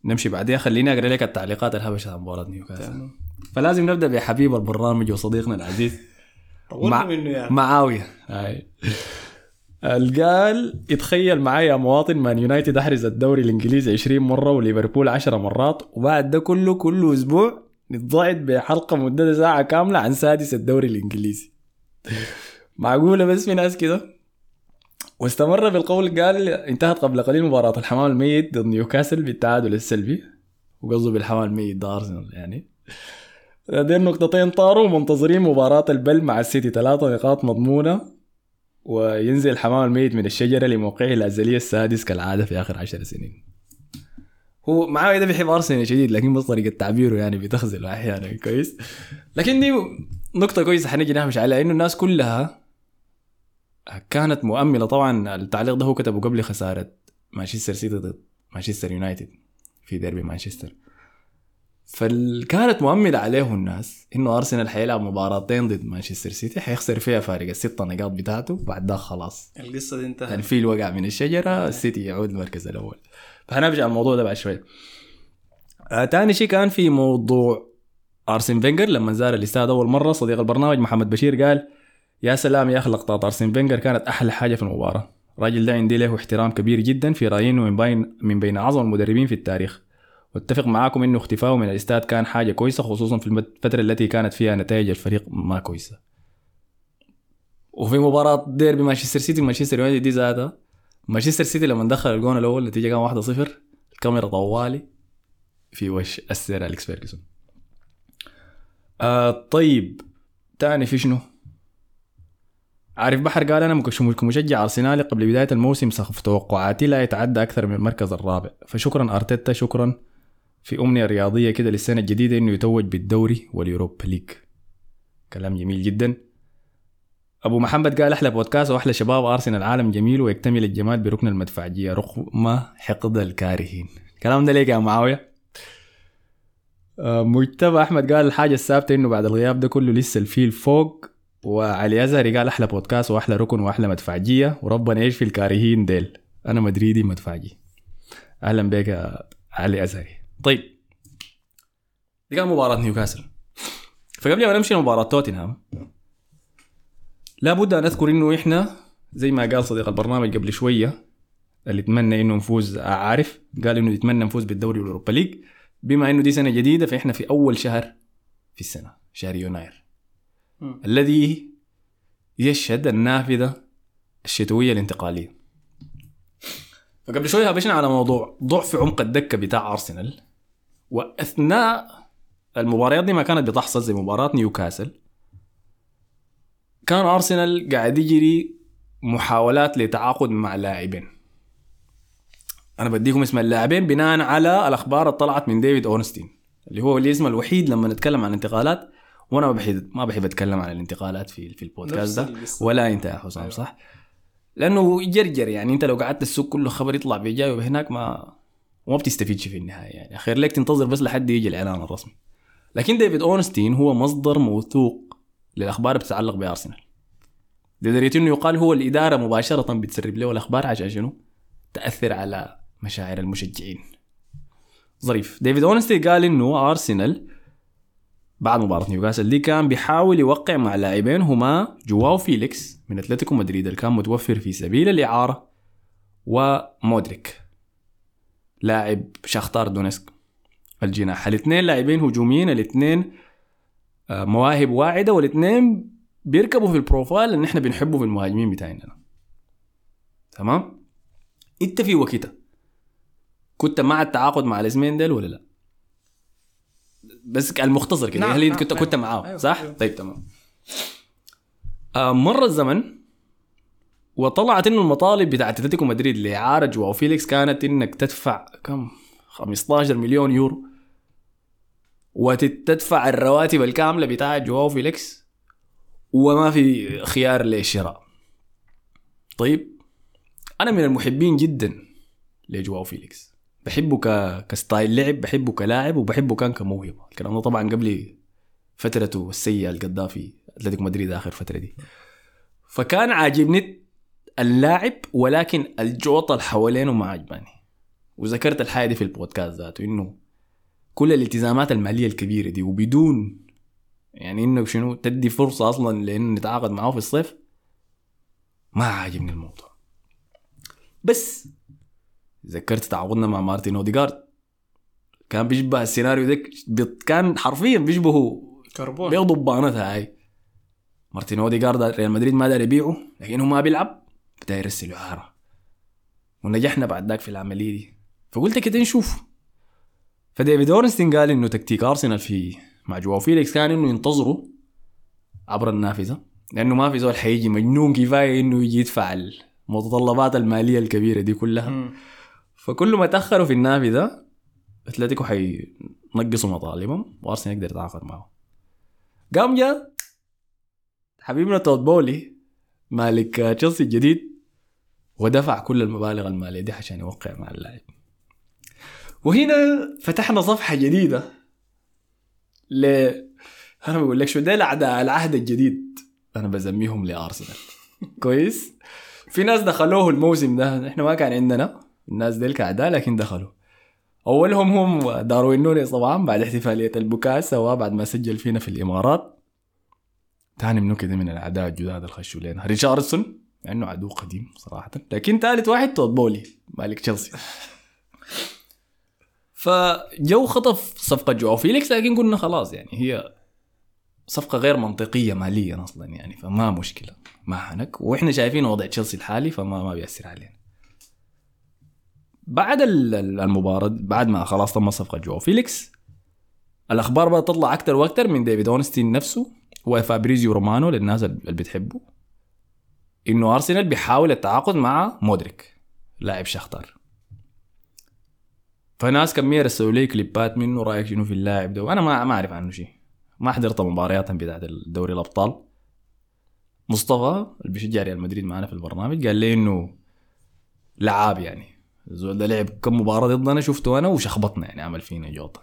نمشي بعدين. خليني أقرأ لك التعليقات الهبشة عن مباراة نيوكاسل. فلازم نبدأ بحبيب البرنامج وصديقنا العزيز منه يعني معاوية. هاي. قال يتخيل معايا يا مواطن مان يونايتد أحرز الدوري الإنجليزي 20 مرة وليفربول 10 مرات وبعد ده كله كل أسبوع نتصاعد بحلقة مدتها ساعة كاملة عن سادس الدوري الإنجليزي. [LAUGHS] معقولة بس في ناس كده؟ واستمر بالقول قال انتهت قبل قليل مباراة الحمام الميت ضد نيوكاسل بالتعادل السلبي وقصده بالحمام الميت ده أرسنال يعني. دي النقطتين طاروا ومنتظرين مباراة البل مع السيتي ثلاثة نقاط مضمونة. وينزل الحمام الميت من الشجرة لموقعه الأزلي السادس كالعادة في آخر عشر سنين. هو معاه ده بيحب أرسنال شديد لكن بس طريقة تعبيره يعني بتخزله أحيانا كويس. لكن دي نقطة كويسة حنيجي نهمش عليها إنه الناس كلها كانت مؤملة. طبعا التعليق ده هو كتبه قبل خسارة مانشستر سيتي ضد مانشستر يونايتد في ديربي مانشستر. فكانت مؤملة عليه الناس إنه أرسنال حيلعب مباراتين ضد مانشستر سيتي حيخسر فيها فارق الست نقاط بتاعته بعد ده خلاص. القصة دي انتهت. الفيل وقع من الشجرة السيتي يعود المركز الأول. فهنرجع الموضوع ده بعد شوي. آه تاني شيء كان في موضوع أرسن فينجر لما زار الاستاد أول مرة صديق البرنامج محمد بشير قال يا سلام يا أخي لقطات أرسن فينجر كانت أحلى حاجة في المباراة. الراجل ده عندي له احترام كبير جدا في رايي انه من بين من بين أعظم المدربين في التاريخ. واتفق معاكم إنه اختفائه من الإستاد كان حاجة كويسة خصوصا في الفترة التي كانت فيها نتائج الفريق ما كويسة. وفي مباراة ديربي مانشستر سيتي ومانشستر يونايتد دي ذاتها. مانشستر سيتي لما دخل الجون الأول النتيجه كان 1-0 الكاميرا طوالي في وش السير أليكس فيرجسون. آه طيب تاني في شنو؟ عارف بحر قال أنا مش- كمشجع ارسنالي قبل بداية الموسم سقف توقعاتي لا يتعدى أكثر من المركز الرابع. فشكرا أرتيتا شكرا. في أمنية رياضية كده للسنه الجديده إنه يتوج بالدوري واليوروبا ليج. كلام جميل جدا. أبو محمد قال أحلى بودكاست وأحلى شباب أرسنال عالم جميل ويكتمل الجمال بركن المدفعجية رغم حقد الكارهين. الكلام ده ليك يا معاوية؟ آه، مجتبى أحمد قال الحاجة الثابتة إنه بعد الغياب ده كله لسه الفيل فوق وعلي أزهري قال أحلى بودكاست وأحلى ركن وأحلى مدفعجية وربنا يشفي الكارهين ديل. أنا مدريدي مدفعجي. أهلا بك يا علي أزهري. طيب. دي كانت مباراة نيوكاسل. فقبل ما نمشي لمباراة توتنهام لابد أن أذكر إنه إحنا زي ما قال صديق البرنامج قبل شوية اللي يتمنى إنه نفوز عارف قال إنه يتمنى نفوز بالدوري والاوروبا ليج. بما إنه دي سنة جديدة فإحنا في أول شهر في السنة شهر يناير مم. الذي يشهد النافذة الشتوية الانتقالية. فقبل شوية هبشنا على موضوع ضعف عمق الدكة بتاع أرسنال. وأثناء المباريات دي ما كانت بتحصل زي مباراة نيوكاسل. كان أرسنال قاعد يجري محاولات لتعاقد مع لاعبين. أنا بديكم اسم اللاعبين بناء على الأخبار اللي طلعت من ديفيد أورنستين اللي هو الاسم الوحيد لما نتكلم عن انتقالات وأنا ما بحب ما بحب أتكلم عن الانتقالات في في البودكاست ده. ولا أنت يا حسام صح؟ لأنه يجرجر يعني. أنت لو قعدت السوق كله خبر يطلع بجاي وهناك ما وما بتستفيدش في النهاية يعني. خير لك تنتظر بس لحد يجي الإعلان الرسمي. لكن ديفيد اورنستين هو مصدر موثوق للأخبار بتتعلق بأرسنال. لدرجه إنه يقال هو الإدارة مباشرة بتسرب له الأخبار عشان شنو؟ تأثر على مشاعر المشجعين. ظريف. ديفيد اورنستين قال إنه أرسنال بعد مباراة نيوكاسل دي كان بيحاول يوقع مع لاعبين هما جواو فيليكس من أتلتيكو مدريد اللي كان متوفر في سبيل الإعارة ومودريك. لاعب شاختار دونيسك الجناح الاثنين لاعبين هجوميين الاثنين آه، مواهب واعدة والاثنين بيركبوا في ال profile اللي إحنا بنحبه في المهاجمين بتاعنا تمام انت في وقتها كنت مع التعاقد مع الاسمين ديل ولا لا؟ بس المختصر كده نعم، هل انت نعم، كنت أيوة. كنت معاه أيوة، صح؟ أيوة. طيب تمام آه مر الزمن وطلعت إنه المطالب بتاعت أتلتيكو مدريد لاعاره جواو فيليكس كانت إنك تدفع كم؟ 15 مليون يورو. وتدفع الرواتب الكاملة بتاعت جواو فيليكس. وما في خيار للشراء طيب أنا من المحبين جدا لجواو فيليكس. بحبه ك... ك style لعب بحبه كلاعب وبحبه كان كموهبة. الكلام ده طبعا قبل فترته السيئة القضاها في أتلتيكو مدريد آخر فترة دي. فكان عاجبني اللاعب ولكن الجوطة اللي حوالينه ما عجباني. وذكرت الحاجة دي في البودكاست ذاته إنه كل الالتزامات المالية الكبيرة دي وبدون يعني إنه شنو تدي فرصة أصلا لإنه نتعاقد معاه في الصيف ما عاجبني الموضوع. بس ذكرت تعاقدنا مع مارتين اوديجارد كان بيشبه السيناريو بيط- كان حرفيا بيشبهه كربون. ضبانتها هاي. مارتين اوديجارد ريال مدريد ما دار يبيعه لكنه ما بيلعب. بدأ يرسل إعارة. ونجحنا بعد ذاك في العملية دي. فقلت كده نشوف. فديفيد أورنستين قال إنه تكتيك أرسنال في مع جواو فيليكس كان إنه ينتظروا عبر النافذة لأنه ما في زول حيجي مجنون كفاية إنه يجي يدفع المتطلبات المالية الكبيرة دي كلها. مم. فكل ما تأخروا في النافذة أتلتيكو حينقصوا مطالبهم وأرسنال يقدر يتعاقد معه قام جاء حبيبنا تود بولي مالك تشيلسي الجديد ودفع كل المبالغ المالية دي عشان يوقع مع اللاعب. وهنا فتحنا صفحة جديدة ل أنا بقول لك شو ده الاعداء العهد الجديد. أنا بسميهم لأرسنال. [LAUGHS] كويس؟ في ناس دخلوه الموسم ده. إحنا ما كان عندنا الناس ديل كاعداء لكن دخلوا. أولهم هم داروين نونيز طبعا بعد احتفالية البكاء سوا بعد ما سجل فينا في الإمارات. تاني منو كده من الأعداء الجداد اللي خشوا لنا. ريتشاردسون مع إنه عدو قديم صراحة. لكن ثالث واحد تود بولي مالك تشيلسي. [LAUGHS] فجو خطف صفقة جواو فيليكس لكن قلنا خلاص يعني هي صفقة غير منطقية ماليا أصلا يعني فما مشكلة ما حنك. وإحنا شايفين وضع تشيلسي الحالي فما ما بيأثر علينا. بعد ال- ال- المباراة بعد ما خلاص تم صفقة جو فيليكس الأخبار بدأت تطلع أكثر وأكثر من ديفيد أورنستين نفسه. وفابريزيو رومانو للناس اللي بتحبه. إنه أرسنال بيحاول التعاقد مع مودريك لاعب شختار فناس كمية رسلوا لي كليبات منه رأيك شنو في اللاعب ده؟ وأنا ما ما أعرف عنه شيء. ما حضرت مبارياتهم بتاعت الدوري الأبطال. مصطفى اللي بيشجع ريال مدريد معنا في البرنامج قال لي إنه لعاب يعني. الزول ده لعب كم مباراة ضدنا شفته أنا وشخبطنا يعني عمل فينا جوطة.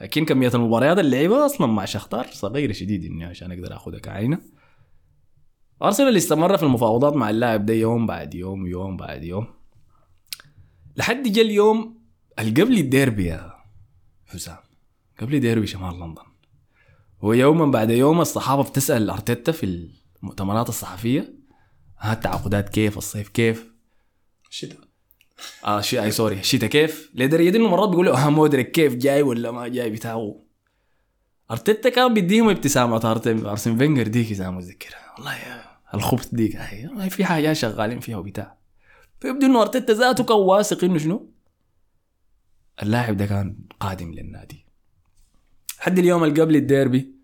لكن كمية المباريات اللي لعبها أصلا مع شختار صغيرة شديد إني عشان أقدر أخذها كعينة. أرسنال استمر في المفاوضات مع اللاعب ده يوم بعد يوم يوم بعد يوم. لحد جا اليوم قبل الديربي يا حسام قبل ديربي شمال لندن. ويوما بعد يوم الصحافة بتسأل أرتيتا في المؤتمرات الصحفية ها التعاقدات كيف؟ الصيف كيف؟ الشتاء آه شي اي sorry الشتاء كيف؟ لدرجه انه مرات بيقولوا ها مودريك كيف جاي ولا ما جاي. بتاعه أرتيتا كان بيديهم ابتسامات ارسن فينجر ديك إذا متذكرها والله يا الخبث ديك والله في حاجات شغالين فيها وبتاع. فيبدو إنه أرتيتا ذاته كان واثق إنه شنو؟ اللاعب ده كان قادم للنادي. حد اليوم اللي قبل الديربي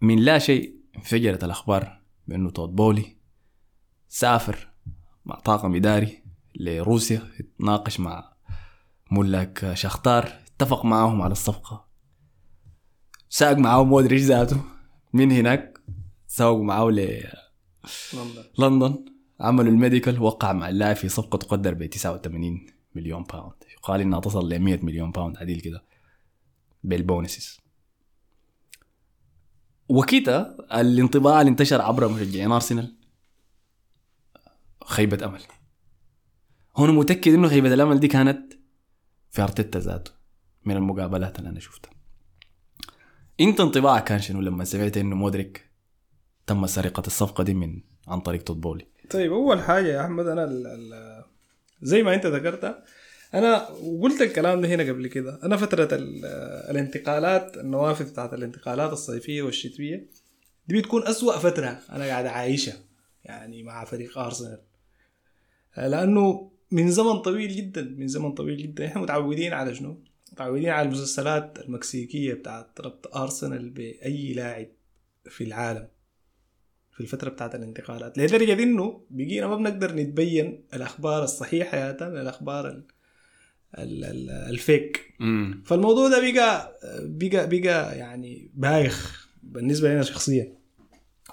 من لا شيء انفجرت الأخبار بأنه تود بولي سافر مع طاقم إداري. لروسيا يتناقش مع ملاك شختار اتفق معاهم على الصفقة. ساق معاهم مودريك ذاته. من هناك ساقوا معاه لندن. لندن. عملوا ال medical وقع مع اللاعب في صفقة تقدر ب 89 مليون pound يقال انها تصل ل 100 مليون pound عديل كده. بال bonuses. وكده الانطباع اللي انتشر عبر مشجعين أرسنال خيبة أمل. هنا متأكد إنه خيبة الأمل دي كانت في أرتيتا ذاته من المقابلات اللي أنا شفتها. إنت انطباعك كان شنو لما سمعت إنه مودريك تم سرقة الصفقة دي من عن طريق توت بولي؟ طيب أول حاجة يا أحمد أنا ال ال زي ما أنت ذكرتها أنا وقلت الكلام ده هنا قبل كده. أنا فترة ال- الانتقالات النوافذ بتاعت الانتقالات الصيفية والشتوية دي بتكون أسوأ فترة أنا قاعد أعيشها يعني مع فريق أرسنال. لأنه من زمن طويل جدا من زمن طويل جدا. إحنا متعودين على شنو؟ متعودين على المسلسلات المكسيكية بتاعت ربط أرسنال بأي لاعب في العالم في الفترة بتاعت الانتقالات. لدرجة إنه بقينا ما بنقدر نتبين الأخبار الصحيحة يا من الأخبار ال ال ال الفيك. امم فالموضوع ده بقى بقى بقى يعني بايخ بالنسبة لنا شخصيا.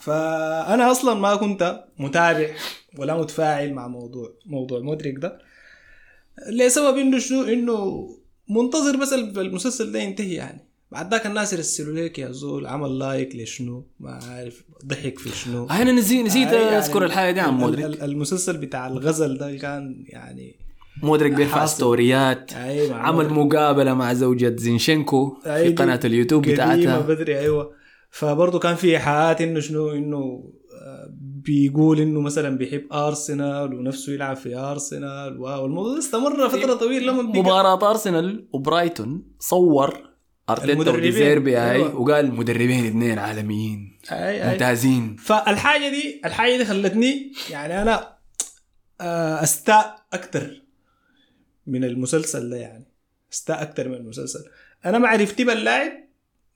فأنا أصلا ما كنت متابع ولا متفاعل مع موضوع موضوع مودريك ده. لسبب إنه شنو؟ إنه منتظر بس المسلسل ده ينتهي يعني. بعد ذاك الناس يرسلوا لك يا زول عمل like لشنو؟ ما عارف ضحك في شنو؟ أنا نسيت نسيت يعني أذكر الحاجة دي عن مودريك. ال- المسلسل بتاع الغزل ده كان يعني مودريك بيرفع. ستوريات أيوه عمل مقابلة مع زوجة زينشينكو في قناة اليوتيوب بتاعتها. بدري أيوه. فبرضه كان في ايحاءات إنه شنو إنه آه، بيقول إنه مثلا بيحب ارسنال ونفسه يلعب في ارسنال والموضوع استمر فترة طويلة لما بقى مباراة ارسنال وبرايتون صور أرتيتا. وديزيربي هاي أيوة. وقال مدربين اثنين عالميين أي أي. ممتازين فالحاجة دي الحاجة دي خلتني يعني أنا آه، أستاء أكثر من المسلسل ده يعني أستاء أكثر من المسلسل أنا معرفتي باللاعب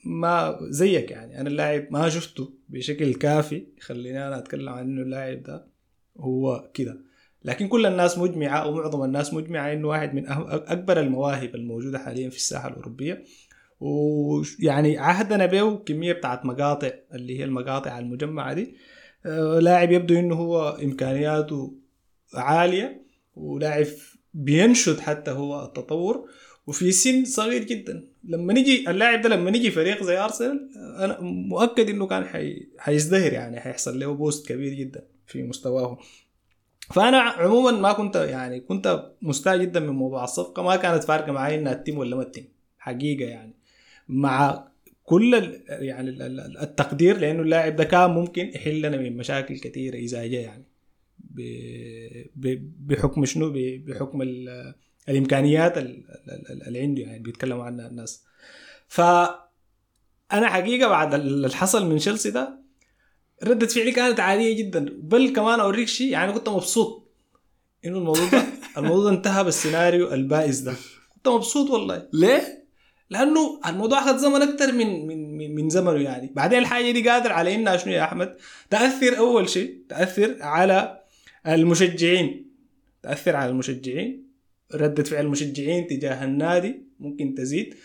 ما زيك يعني. أنا اللاعب ما شفته بشكل كافي يخليني أنا أتكلم عن إنه اللاعب ده هو كده. لكن كل الناس مجمعة أو معظم الناس مجمعة إنه واحد من أه- أكبر المواهب الموجودة حاليا في الساحة الأوروبية. ويعني عهدنا به كمية بتاعت مقاطع اللي هي المقاطع المجمعة دي. آه، لاعب يبدو إنه هو إمكانياته عالية ولاعب بينشد حتى هو التطور. وفي سن صغير جدا. لما نجي اللاعب ده لما نجي فريق زي أرسنال أنا مؤكد إنه كان حي... حيزدهر يعني حيحصل له بوست كبير جدا في مستواه. فأنا عموما ما كنت يعني كنت مستاء جدا من موضوع الصفقة. ما كانت فارقة معي إنها تتم ولا ما تتم. حقيقة يعني. مع كل يعني ال- ال- التقدير لأنه اللاعب ده كان ممكن يحل لنا من مشاكل كثيرة اذا جاء يعني بحكم شنو؟ بحكم الإمكانيات ال- ال- ال- اللي عنده يعني بيتكلموا عنها الناس. ف أنا حقيقة بعد اللي حصل من تشيلسي ده ردة فعلي كانت عادية جدا. بل كمان أوريك شيء يعني كنت مبسوط إنه الموضوع ده [LAUGHS] الموضوع ده انتهى بالسيناريو البائس ده. كنت مبسوط والله. ليه؟ لأنه الموضوع أخذ زمن أكثر من من من, من زمنه يعني. بعدين الحاجة دي قادر على إنها شنو يا أحمد؟ تأثر أول شيء تأثر على المشجعين. تأثر على المشجعين. ردة فعل المشجعين تجاه النادي ممكن تزيد.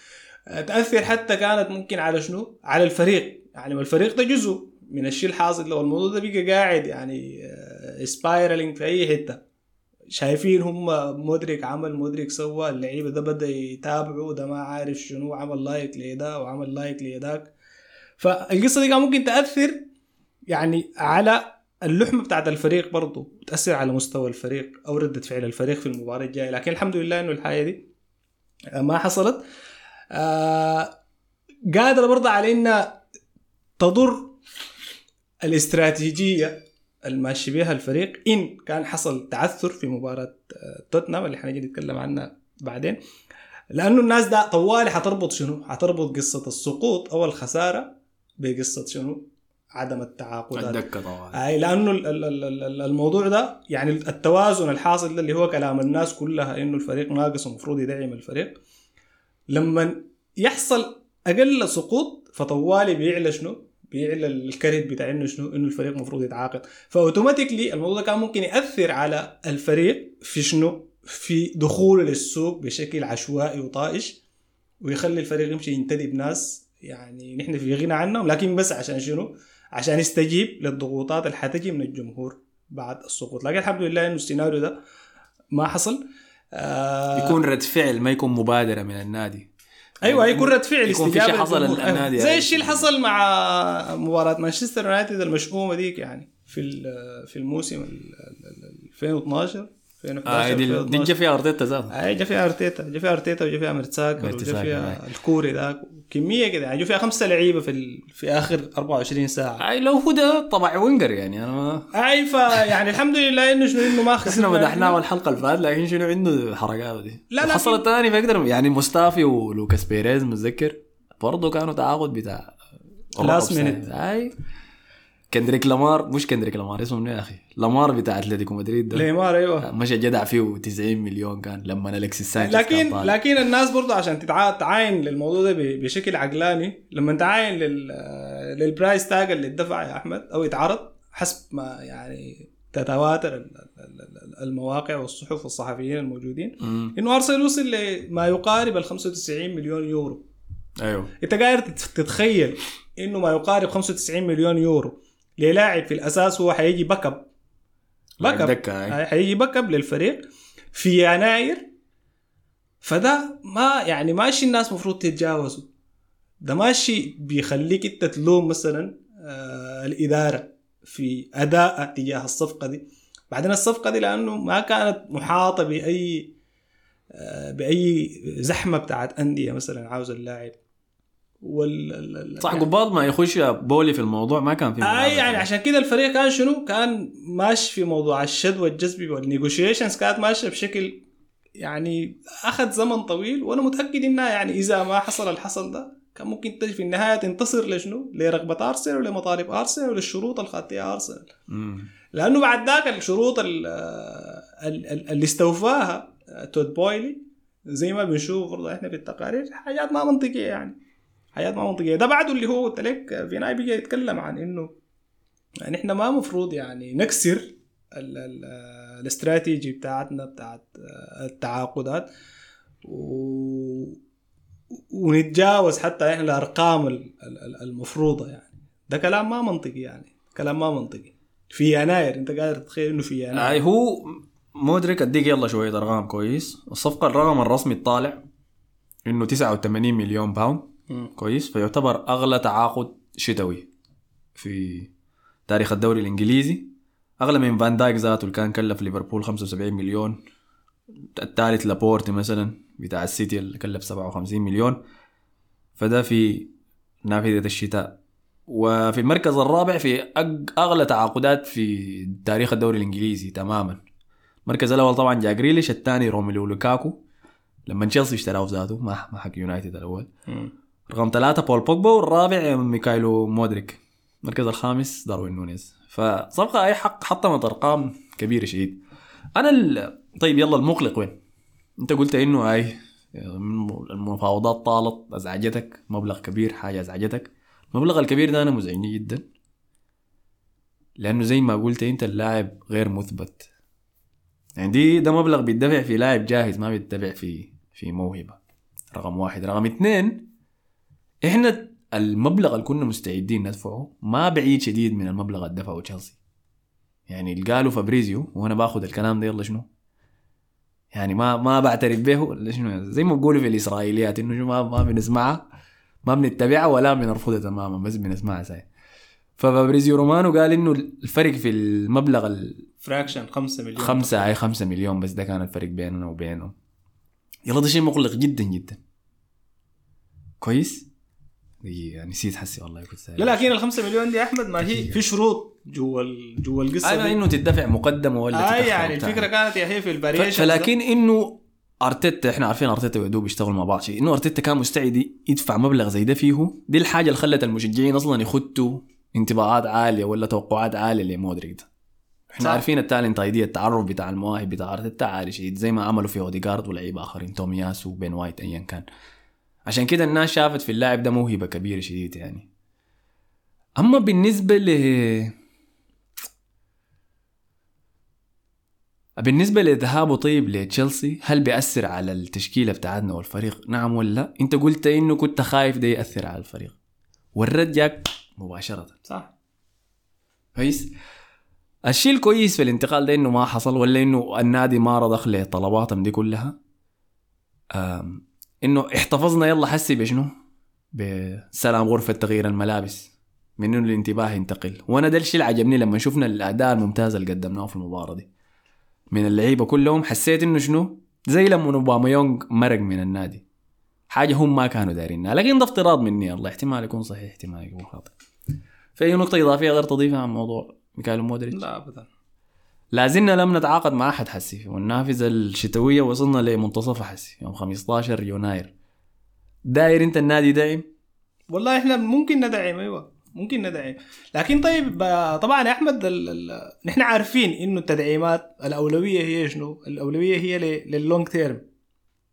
آه، تأثر حتى كانت ممكن على شنو؟ على الفريق. يعني الفريق ده جزء من الشيء الحاصل لو الموضوع ده بقى قاعد يعني spiraling في أي حتة. شايفين هم مودريك عمل مودريك سوى اللعيبة ده بدأ يتابعوا ده ما عارف شنو عمل like لده وعمل like لذاك. فالقصة دي كان ممكن تأثر يعني على اللحمة بتاعت الفريق برضه تاثر على مستوى الفريق أو ردة فعل الفريق في المباراة الجاية لكن الحمد لله إنه الحاجة دي ما حصلت آه قادره برضه على إنها تضر الاستراتيجية الماشي بها الفريق إن كان حصل تعثر في مباراة آه، توتنهام اللي حنجي نتكلم عنها بعدين لأنه الناس ده طوالي حتربط شنو؟ حتربط قصة السقوط أو الخسارة بقصة شنو؟ عدم التعاقدات طبعا أي لأنه ال- ال- ال- ال- الموضوع ده يعني التوازن الحاصل ده اللي هو كلام الناس كلها إنه الفريق ناقص ومفروض يدعم الفريق لما يحصل أقل سقوط فطوالي بيعلى شنو؟ بيعلى الكرت بتاع إنه شنو؟ إنه الفريق المفروض يتعاقد فأوتوماتيكلي الموضوع ده كان ممكن يأثر على الفريق في شنو؟ في دخوله للسوق بشكل عشوائي وطائش ويخلي الفريق يمشي ينتدب ناس يعني نحن في غنى عنهم لكن بس عشان شنو؟ عشان يستجيب للضغوطات اللي حتجي من الجمهور بعد السقوط لكن الحمد لله إنه السيناريو ده ما حصل آه يكون رد فعل ما يكون مبادرة من النادي أيوه يكون رد فعل يكون في شيء حصل. النادي أيوة. زي يعني. الشيء اللي حصل مع مباراة مانشستر يونايتد المشؤومة ديك يعني في في الموسم ال- ال- ال- 2012 2011 آه دي دي 2012. جا فيها ارتيتا ذاته اي جا فيها أرتيتا جا فيها ارتيتا وجا فيها مرتساكر وجا فيها الكوري ذاك. كمية كده يعني جا فيها خمسة لعيبة في ال... في آخر 24 ساعة. اي لو هو ده طبع وينجر يعني أنا ما أي فيعني الحمد لله إنه شنو إنه ما خسرنا مدحناه الحلقة اللي فاتت لكن شنو عنده حركات دي؟ لا، لكن- حصل الثاني بيقدر يعني مستافي ولوكاس بيريز متذكر؟ برضه كانوا تعاقد بتاع minute. ساعة. أي. كندريك لامار مش كندريك لامار اسمه منو يا أخي؟ لامار بتاع أتلتيكو مدريد ده. ليمار أيوه. مشى جدع فيه 90 مليون كان لما الكسيس سانشيز كان لكن طالع. لكن الناس برضه عشان تتع- تعاين للموضوع ده بشكل عقلاني لما تعاين لل لل price tag اللي اتدفع يا أحمد أو يتعرض حسب ما يعني تتواتر ال- ال- ال- المواقع والصحف والصحفيين الموجودين. إنه أرسنال وصل لما يقارب ال 95 مليون يورو. أيوه. أنت قادر تت- تتخيل إنه ما يقارب 95 مليون يورو. للاعب في الأساس هو حيجي backup backup حيجي backup للفريق. في يناير فده ما يعني ماشي الناس مفروض تتجاوزه. ده ماشي بيخليك انت تلوم مثلا آه الإدارة في أداء تجاه الصفقة دي. بعدين الصفقة دي لأنه ما كانت محاطة بأي آه بأي زحمة بتاعت أندية مثلا عاوز اللاعب وال ال- ال- صح قبال ما يخش بولي في الموضوع ما كان في اي منافسة. يعني عشان كده الفريق كان شنو؟ كان ماشي في موضوع الشد والجذب وال negotiations كانت ماشية بشكل يعني أخذ زمن طويل وأنا متأكد إنها يعني إذا ما حصل الحصل ده كان ممكن تجي في النهاية تنتصر لشنو؟ لرغبة أرسنال ولمطالب أرسنال وللشروط اللي خدتها أرسنال. لأنه بعد ذاك الشروط ال- ال- ال- اللي استوفاها تود بويلي زي ما بنشوف برضه إحنا في التقارير حاجات ما منطقية يعني حاجات ما منطقية. ده بعده اللي هو قلت لك فيناي بيجي يتكلم عن إنه يعني إحنا ما مفروض يعني نكسر ال- ال- الاستراتيجي بتاعتنا بتاعت التعاقدات و... ونتجاوز حتى إحنا الأرقام ال- ال- المفروضة يعني. ده كلام ما منطقي يعني. كلام ما منطقي. في يناير. أنت قادر تتخيل إنه في يناير؟ اي هو مودريك أديك يلا شوية أرقام كويس. الصفقة الرقم الرسمي الطالع إنه 89 مليون pound. كويس. فيعتبر أغلى تعاقد شتوي في تاريخ الدوري الإنجليزي. أغلى من فان دايك ذاته اللي كان كلف ليفربول 75 مليون. الثالث لابورتي مثلا بتاع السيتي اللي كلف 57 مليون. فده في نافذة الشتاء. وفي المركز الرابع في أغلى تعاقدات في تاريخ الدوري الإنجليزي تماما. المركز الأول طبعا جا جريليش الثاني روميلو لوكاكو. لما تشيلسي اشتراه ذاته ما ما حق يونايتد الأول. رقم ثلاثة بول بوجبا والرابع ميكايلو مودريك. المركز الخامس داروين نونيز. فصفقة أي حق حطمت أرقام كبيرة شديد. أنا ال... طيب يلا المقلق وين؟ أنت قلت إنه هاي المفاوضات طالت أزعجتك مبلغ كبير حاجة أزعجتك. المبلغ الكبير ده أنا مزعجني جدا. لأنه زي ما قلت أنت اللاعب غير مثبت. يعني دي ده مبلغ بيدفع في لاعب جاهز ما بيدفع في في موهبة. رقم واحد. رقم اثنين إحنا المبلغ اللي كنا مستعدين ندفعه ما بعيد شديد من المبلغ اللي دفعه تشيلسي. يعني اللي قاله فابريزيو وأنا باخذ الكلام ده يلا شنو؟ يعني ما ما بعترف به ولا شنو؟ زي ما بقولوا في الإسرائيليات إنه ما ما بنسمعها ما بنتبعها ولا بنرفضها تماما بس بنسمعها ساي. ففابريزيو رومانو قال إنه الفرق في المبلغ fraction 5 مليون. خمسة أي خمسة مليون بس ده كان الفرق بيننا وبينهم. يلا ده شيء مقلق جدا جدا. كويس؟ دقيقة نسيت حسي والله كنت لا لكن ال 5 مليون دي يا أحمد ما هي في شروط جوا ال- جوا القصة أيوه دي. إنه تدفع مقدمة ولا آه يعني. الفكرة كانت يا هي في ال variation فلكن إنه أرتيتا إحنا عارفين أرتيتا وايدو بيشتغلوا مع بعض شيء. إنه أرتيتا كان مستعد يدفع مبلغ زي ده فيه دي الحاجة اللي خلت المشجعين أصلا يخطوا انطباعات عالية ولا توقعات عالية لمودريك ده. إحنا صح. عارفين ال talent ID يا التعرف بتاع المواهب بتاع أرتيتا عالي شديد زي ما عملوا في اوديجارد ولعيبه آخرين تومياسو وبين وايت ايا كان. عشان كده الناس شافت في اللاعب ده موهبة كبيرة شديد يعني أما بالنسبة ل بالنسبة لذهابه طيب لتشيلسي هل بيأثر على التشكيلة بتاعتنا والفريق؟ نعم ولا لا؟ أنت قلت إنه كنت خايف ده يأثر على الفريق والرد جاك مباشرة صح كويس؟ الشيء الكويس في الانتقال ده إنه ما حصل ولا إنه النادي ما رضخ لطلباتهم دي كلها إنه احتفظنا يلا حسي بشنو؟ بسلام غرفة تغيير الملابس. من إنه الانتباه ينتقل. وأنا ده الشيء اللي عجبني لما شفنا الأداء الممتاز اللي قدمناه في المباراة دي. من اللعيبة كلهم حسيت إنه شنو؟ زي لما اوباميونج مرق من النادي. حاجة هم ما كانوا دايرينها لكن ده افتراض مني. الله احتمال يكون صحيح احتمال يكون خاطئ. في أي نقطة إضافية غير تضيفها عن موضوع ميكايلو مودريك؟ لا ابدا. لازلنا لم نتعاقد مع أحد حسي. والنافذة الشتوية وصلنا لمنتصفها حسي. يوم 15 يناير داير أنت النادي دايم؟ والله إحنا ممكن ندعم أيوه. ممكن ندعم. لكن طيب طبعا يا أحمد ال ال نحن عارفين إنه التدعيمات الأولوية هي شنو؟ الأولوية هي ل- لل long term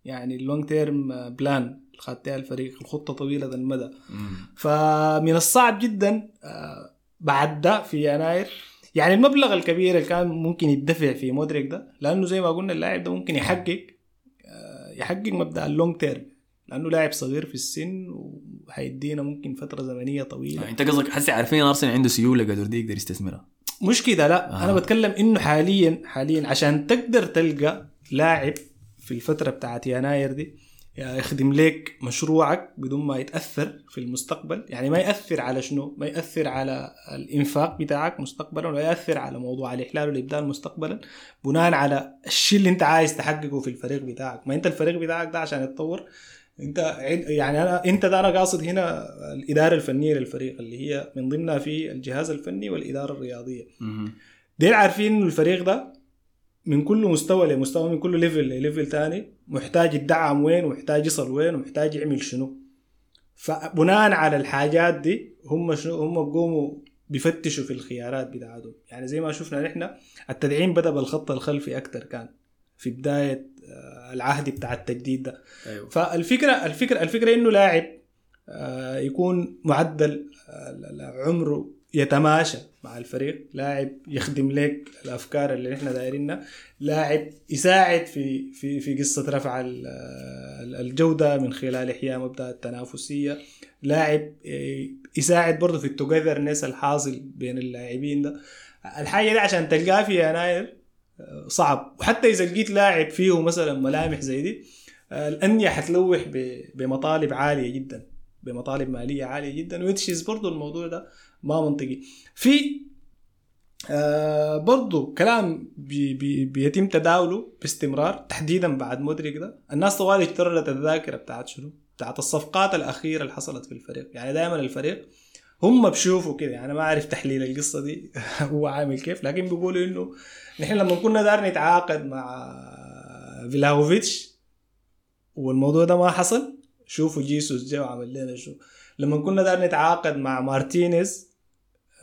يعني ال long term plan خدتها الفريق الخطة طويلة المدى. فمن الصعب جدا آه، بعد ده في يناير يعني المبلغ الكبير اللي كان ممكن يدفع في مودريك ده لأنه زي ما قلنا اللاعب ده ممكن يحقق آه، يحقق مبدأ ال long term لأنه لاعب صغير في السن وهيدينا ممكن فترة زمنية طويلة انت قصدك حسي عارفين أرسنال عنده سيولة قدر دي يقدر يستثمرها مش كده لا آه. أنا بتكلم إنه حاليا حاليا عشان تقدر تلقى لاعب في الفترة بتاعت يناير دي يخدم لك مشروعك بدون ما يتأثر في المستقبل. يعني ما يأثر على شنو؟ ما يأثر على الإنفاق بتاعك مستقبلا ولا يأثر على موضوع الإحلال والإبدال مستقبلا بناء على الشيء اللي انت عايز تحققه في الفريق بتاعك. ما انت الفريق بتاعك ده عشان يتطور انت يعني أنا انت ده أنا قاصد هنا الإدارة الفنية للفريق اللي هي من ضمنها في الجهاز الفني والإدارة الرياضية. ديل عارفين إنه الفريق ده من كل مستوى لمستوى من كل level ل level تاني محتاج يدعم وين؟ ومحتاج يصل وين؟ ومحتاج يعمل شنو؟ فبناء على الحاجات دي هم شنو؟ هم بقوموا بيفتشوا في الخيارات بتاعتهم. يعني زي ما شفنا نحن التدعيم بدأ بالخط الخلفي أكتر كان في بداية آه، العهد بتاع التجديد ده. أيوه. فالفكرة الفكرة الفكرة إنه لاعب آه، يكون معدل آه، عمره يتماشى مع الفريق. لاعب يخدم لك الأفكار اللي نحن دايرينها. لاعب يساعد في في في قصة رفع ال- ال- الجودة من خلال إحياء مبدأ التنافسية. لاعب آه، يساعد برضه في التوجذرنس الحاصل بين اللاعبين ده. الحاجة دي عشان تلقاها في يناير آه، صعب. وحتى إذا لقيت لاعب فيه مثلا ملامح زي دي آه، الأندية حتلوح بمطالب عالية جدا بمطالب مالية عالية جدا which is برضو الموضوع ده ما منطقي. في آه برضو كلام بي بي بيتم تداوله باستمرار تحديدا بعد مودريك ده. الناس طوال اشترت الذاكرة بتاعت شنو؟ بتاعت الصفقات الأخيرة اللي حصلت في الفريق. يعني دائما الفريق هم بشوفوا كده. يعني ما أعرف تحليل القصة دي [LAUGHS] هو عامل كيف لكن بيقولوا إنه نحن لما كنا دار نتعاقد مع فلاهوفيتش والموضوع ده ما حصل شوفوا جيسوس جا وعمل لنا show. لما كنا دار نتعاقد مع مارتينيز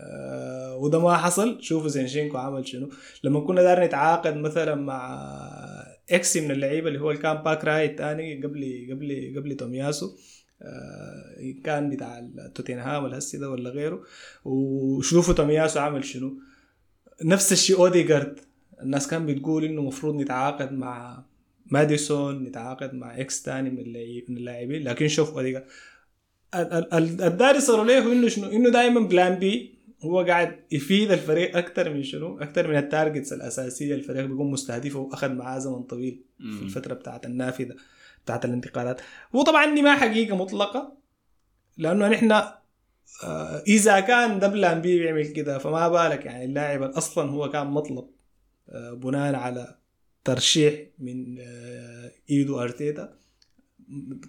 آه وده ما حصل. شوفوا زينشينكو عمل شنو. لما كنا دار نتعاقد مثلا مع X من اللعيبة اللي هو اللي كان back right الثاني قبل قبل قبل تومياسو. آه كان بتاع توتنهام الهسي ده ولا غيره. وشوفوا تومياسو عمل شنو. نفس الشيء اوديجارد الناس كان بتقول إنه المفروض نتعاقد مع ماديسون نتعاقد مع X تاني من اللاعبين. لكن شوف اوديجارد ال- ال- ال- الداري صاروا له إنه شنو؟ إنه دائما plan B هو قاعد يفيد الفريق أكثر من شنو؟ أكثر من ال targets الأساسية الفريق بيكون مستهدفه وأخذ معاه زمن طويل في الفترة بتاعت النافذة بتاعت الانتقالات. هو طبعا دي ما حقيقة مطلقة لأنه نحن آه، إذا كان ده بلان بي بيعمل كده فما بالك يعني اللاعب أصلا هو كان مطلب آه، بناء على ترشيح من آه، إيدو أرتيتا.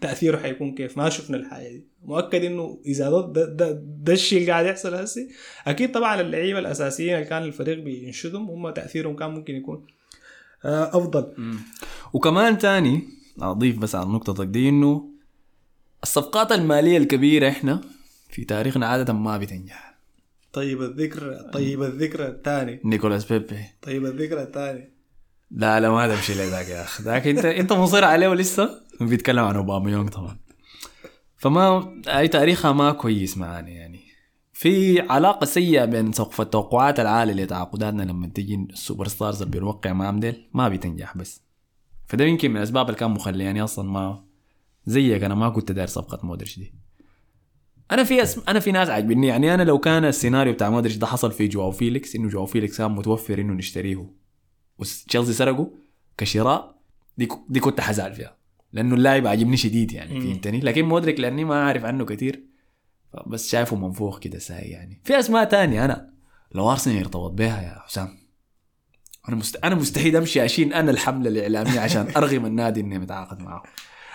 تأثيره حيكون كيف؟ ما شفنا الحاجة دي. مؤكد إنه إذا ده ده, ده, ده الشيء اللي قاعد يحصل هسي أكيد طبعا اللعيبة الأساسيين اللي كان الفريق بينشدهم هم تأثيرهم كان ممكن يكون آه، أفضل. وكمان تاني أضيف بس على نقطتك دي إنه الصفقات المالية الكبيرة إحنا في تاريخنا عادة ما بتنجح. طيب الذكر طيب الذكر الثاني. نيكولاس بيبي. طيب الذكر الثاني. لا لا ما تمشي لي ذاك يا أخي. ذاك انت أنت مصر عليه ولسه؟ بيتكلم عن اوباميونج طبعا. فما أي تاريخها ما كويس معانا يعني. في علاقة سيئة بين سقف التوقعات العالية لتعاقداتنا لما تجي ال super stars اللي بيوقع معاهم ديل ما بتنجح بس. فده يمكن من الأسباب اللي كان مخلياني أصلا ما زيك أنا ما كنت داير صفقة مودريك دي. أنا في أسم... أنا في ناس عاجبني. يعني أنا لو كان السيناريو بتاع مودريك ده حصل في جواو فيليكس إنه جواو فيليكس كان متوفر إنه نشتريه. وتشيلسي سرقه كشراء دي ك- دي كنت حزعل فيها. لأنه اللاعب عاجبني شديد يعني. فهمتني؟ لكن مودريك لأني ما أعرف عنه كثير بس شايفه منفوخ كده ساي يعني. في أسماء تانية أنا لو أرسنال يرتبط بها يا حسام. أنا مست... أنا مستحيل أمشي أشيل أنا الحملة الإعلامية عشان [LAUGHS] ارغم النادي إني متعاقد معه.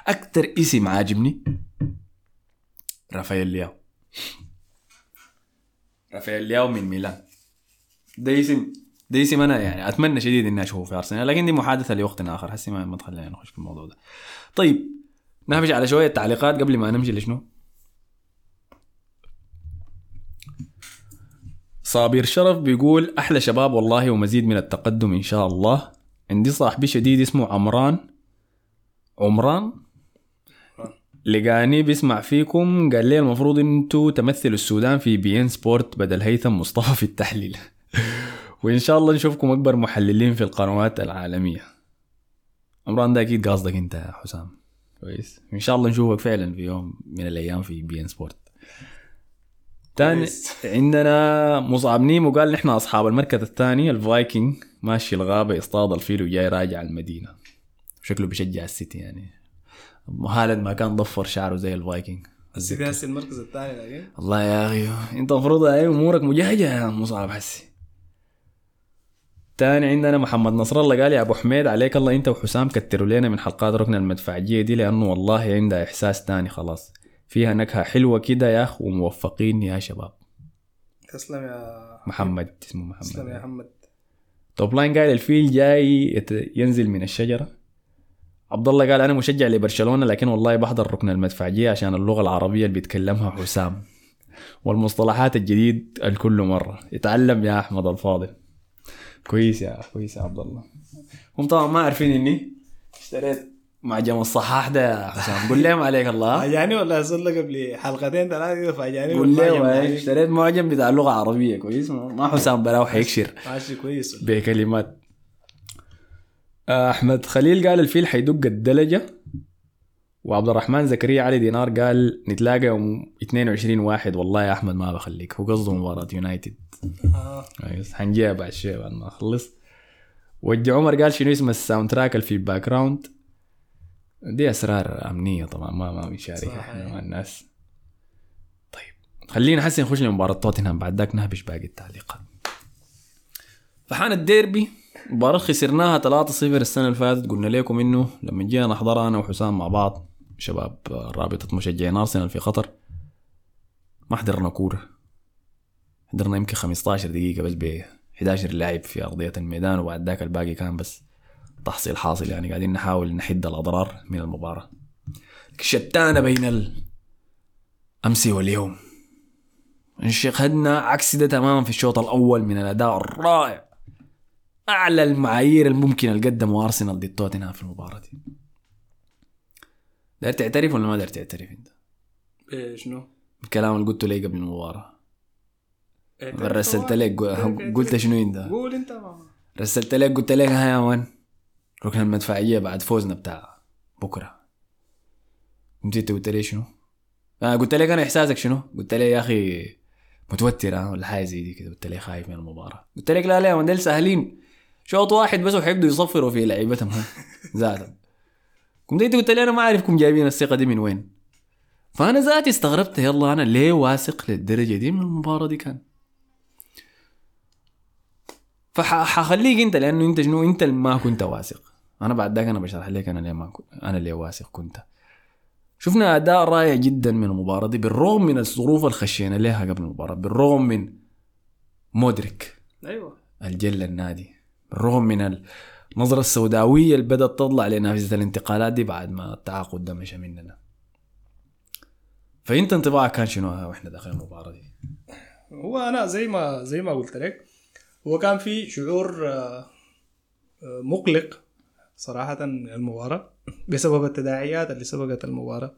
أكثر اسم عاجبني رافائيل لياو. رافائيل لياو من ميلان. ده اسم ده اسم أنا يعني أتمنى شديد إني أشوفه في أرسنال لكن دي محادثة لوقت آخر. ما ما تخلينا نخش في الموضوع ده. طيب. نمشي على شوية تعليقات قبل ما نمشي لشنو؟ صابر شرف بيقول أحلى شباب والله ومزيد من التقدم إن شاء الله. عندي صاحبي شديد اسمه عمران. عمران؟ لقاني بيسمع فيكم. قال لي المفروض إنتوا تمثلوا السودان في بي إن سبورت بدل هيثم مصطفى في التحليل. [LAUGHS] وإن شاء الله نشوفكم أكبر محللين في القنوات العالمية. عمران ده أكيد قصدك أنت يا حسام. كويس. إن شاء الله نشوفك فعلا في يوم من الأيام في بي إن سبورت. تاني. عندنا مصعب نيمو قال نحن أصحاب المركز الثاني الفايكنج. ماشي الغابة يصطاد الفيل وجاي راجع المدينة. شكله بيشجع السيتي يعني. هالاند ما كان ضفر شعره زي الفايكنج. السيتي هسه المركز الثاني لكن. الله يا أخي. أنت المفروض هاي أمورك مجهجة يا مصعب حسي. تاني عندنا محمد نصر الله قال يا أبو حميد عليك الله أنت وحسام كتروا لنا من حلقات ركن المدفعجية دي لأنه والله عندها إحساس تاني خلاص. فيها نكهة حلوة كده يا أخ وموفقين يا شباب. تسلم يا محمد اسمه تسلم يا محمد. محمد توب لاين قال الفيل جاي ينزل من الشجرة. عبد الله قال أنا مشجع لبرشلونة لكن والله بحضر ركن المدفعجية عشان اللغة العربية اللي بيتكلمها حسام. والمصطلحات الجديد الكل مرة. يتعلم يا أحمد الفاضل. كويس يا كويس يا عبد الله. هم طبعا ما عارفين إني اشتريت معجم الصحاح ده يا حسام قول لهم عليك الله. فاجأني ولا اصل قبل حلقتين ثلاثة كده فاجأني قول لهم اشتريت معجم بتاع اللغة العربيه كويس؟ ما حسام براو حيكشر ماشي كويس. بكلمات. أحمد خليل قال الفيل حيدق الدلجة. وعبد الرحمن زكريا علي دينار قال نتلاقى يوم 22 واحد. والله يا أحمد ما بخليك. هو قصده مباراة يونايتد. آه. كويس حنجيها بعد شوي بعد ما أخلص. وجه عمر قال شنو اسم ال sound track اللي في ال background دي أسرار أمنية طبعا ما ما بنشاركها صحيح. إحنا مع الناس. طيب خلينا حسن نخش لمباراة توتنهام بعد ذاك نهبش باقي التعليقات. فحان الديربي مباراة خسرناها 3-0 السنة اللي فاتت. قلنا لكم إنه لما جينا نحضرها أنا وحسام مع بعض شباب رابطة مشجعين أرسنال في قطر ما حضرنا كورة. حضرنا يمكن 15 دقيقة بس ب 11 لاعب في أرضية الميدان وبعد ذاك الباقي كان بس تحصيل حاصل. يعني قاعدين نحاول نحد الأضرار من المباراة. شتانة بين الأمس واليوم. شاهدنا عكس ده تماما في الشوط الأول من الأداء الرائع. اعلى المعايير الممكنة اللي قدموا ارسنال ضد توتنهام في المباراة دي داير تعترف ولا ما داير تعترف أنت؟ إيه شنو؟ الكلام اللي قلته لي قبل المباراة رسلت لك قلت شنو أنت؟ قول أنت ما. رسلت لك قلت لك ها يا مان ركن المدفعيه بعد فوزنا بتاع بكرة قمت أنت قلت لي شنو؟ آه قلت لك أنا إحساسك شنو؟ قلت لي يا أخي متوتر ها ولا حاجة زي دي كده قلت لي خايف من المباراة قلت لك لا لا ديل سهلين شوط واحد بس وحيبدوا يصفروا في لعيبتهم ذاتهم قمت انت قلت لي أنا ما اعرفكم جايبين الثقة دي من وين. فأنا ذاتي استغربت يلا أنا ليه واثق للدرجة دي من المباراة دي كان؟ فحخليك انت لأنه انت شنو؟ انت اللي ما كنت واثق. أنا بعد ذاك أنا بشرح لك أنا ليه ما كنت أنا ليه واثق كنت. شفنا أداء رائع جدا من المباراة دي بالرغم من الظروف اللي خشينا لها قبل المباراة؟ بالرغم من مودريك. أيوه. الجل النادي. بالرغم من النظرة السوداوية اللي بدأت تطلع لنافذة الانتقالات دي بعد ما التعاقد ده مشى مننا. فأنت انطباعك كان شنو وإحنا داخلين المباراة دي؟ هو أنا زي ما زي ما قلت لك هو كان في شعور آه، آه، مقلق صراحة المباراة [LAUGHS] بسبب التداعيات اللي سبقت المباراة.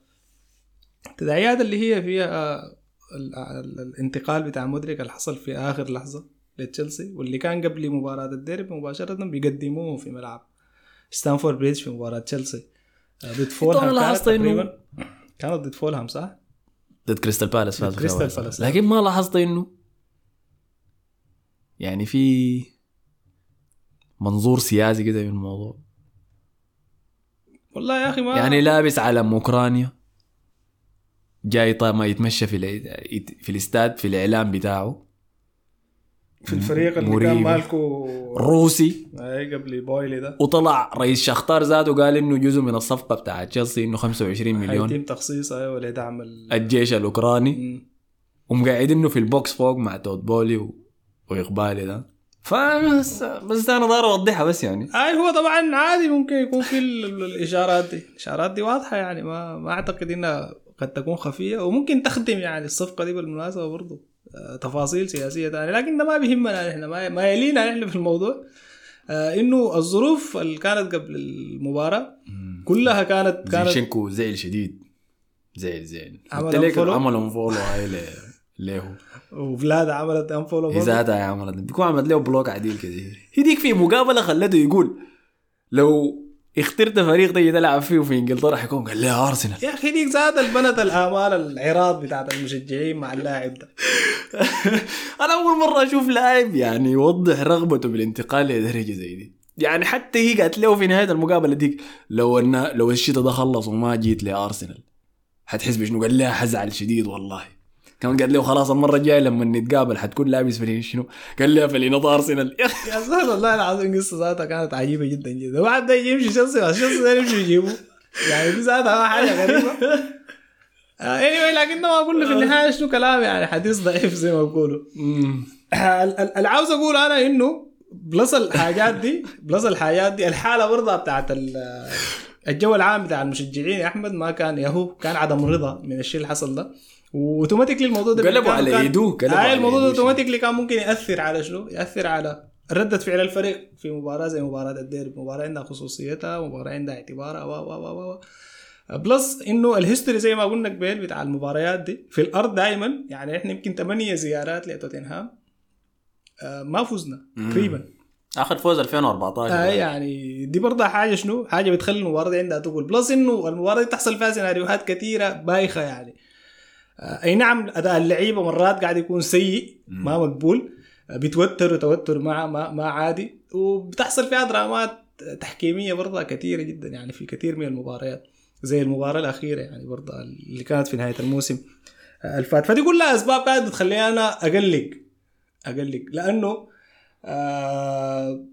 التداعيات اللي هي فيها آه، ال- ال- الانتقال بتاع مودريك اللي حصل في آخر لحظة. لتشيلسي واللي كان قبل مباراة الديربي مباشرة بيقدموه في ملعب ستانفورد بريدج في مباراة تشيلسي آه، ضد فولهام كانت لاحظت إنه- تقريبا كانت ضد فولهام صح؟ ضد كريستال بالاس فاز كريستال. بالاس. لكن ما لاحظت إنه يعني في منظور سياسي كده في الموضوع والله يا أخي ما يعني لابس علم اوكرانيا جاي طيب ما يتمشى في ال- في الإستاد في الاعلان بتاعه في الفريق اللي مريب. كان مالكو روسي. اي قبل بويلي ده. وطلع رئيس شختار ذاته قال إنه جزء من الصفقة بتاعت تشيلسي إنه 25 مليون. حيتم تخصيص أيوه لدعم ال الجيش الأوكراني. مم. ومقاعدينه في ال box فوق مع تود بولي و... وإقبالي ده. فبس بس أنا داير أوضحها بس يعني. اي هو طبعا عادي ممكن يكون في ال- ال- الإشارات دي. الإشارات دي واضحة يعني ما ما أعتقد إنها قد تكون خفية وممكن تخدم يعني الصفقة دي بالمناسبة برضو. آه، تفاصيل سياسية ثانية لكن ده ما بيهمنا إحنا ما, يلينا إحنا في الموضوع. آه إنه الظروف اللي كانت قبل المباراة كلها كانت كانت زينشينكو زعل شديد زعل زعل عمل قلت لك؟ عمل unfollow هاي له وفلادا عملت unfollow. ذاتها عملت بيكون عملت له block عديل كده هديك في مقابلة خلته يقول لو اخترت فريق تجي تلعب فيه في انجلترا حيكون قال لي أرسنال. يا أخي ديك ذاتها بنت الأمال العراض بتاعت المشجعين مع اللاعب ده. [LAUGHS] أنا أول مرة أشوف لاعب يعني يوضح رغبته بالانتقال لدرجة زي دي. يعني حتى هي قالت له في نهاية المقابلة ديك لو ان لو الشتاء ده خلص وما جيت لأرسنال حتحس بشنو؟ قال لها حزعل شديد والله. كمان قال له خلاص المرة الجاية لما نتقابل حتكون لابس فريق شنو؟ قال لها فلينض ارسنال يا زلمه والله العظيم قصة ذاتها كانت عجيبة جدا جدا. وبعد ده يمشي تشيلسي بس تشيلسي ده يمشي يجيبه. يعني دي ذاتها حاجة غريبة. اني لكن ما أقول في النهاية شنو كلام يعني حديث ضعيف زي ما ال- اللي عاوز أقول أنا إنه plus الحاجات دي plus الحاجات دي الحالة برضه بتاعت ال- الجو العام بتاع المشجعين يا أحمد ما كان يهو كان عدم رضا من الشيء اللي حصل ده. و automatically الموضوع ده قلبوا كان- على يدوه، قلبوا آه على الموضوع ده. automatically كان ممكن يأثر على شنو؟ يأثر على ردة فعل الفريق في مباراة زي مباراة الديربي مباراة عندها خصوصيتها مباراة عندها اعتبارها و و و و plus إنه ال history زي ما قلنا قبل بتاع المباريات دي في الأرض دائما يعني إحنا يمكن ثمانية زيارات لتوتنهام آه، ما فزنا تقريبا آخر فوز 2014 آه يعني دي برضه حاجة شنو؟ حاجة بتخلي المباراة دي عندها تقول plus إنه المباراة دي تحصل فيها سيناريوهات كثيره بايخة يعني آه أي نعم أداء اللعيبه مرات قاعد يكون سيء ما مقبول آه بيتوتروا توتر ما ما ما عادي. وبتحصل فيها درامات تحكيمية برضه كثيرة جدا يعني في كثير من المباريات زي المباراة الأخيرة يعني برضه اللي كانت في نهاية الموسم آه، الفات. فدي كلها أسباب قاعدة بتخليني أنا أقلق أقلق. لأنه آه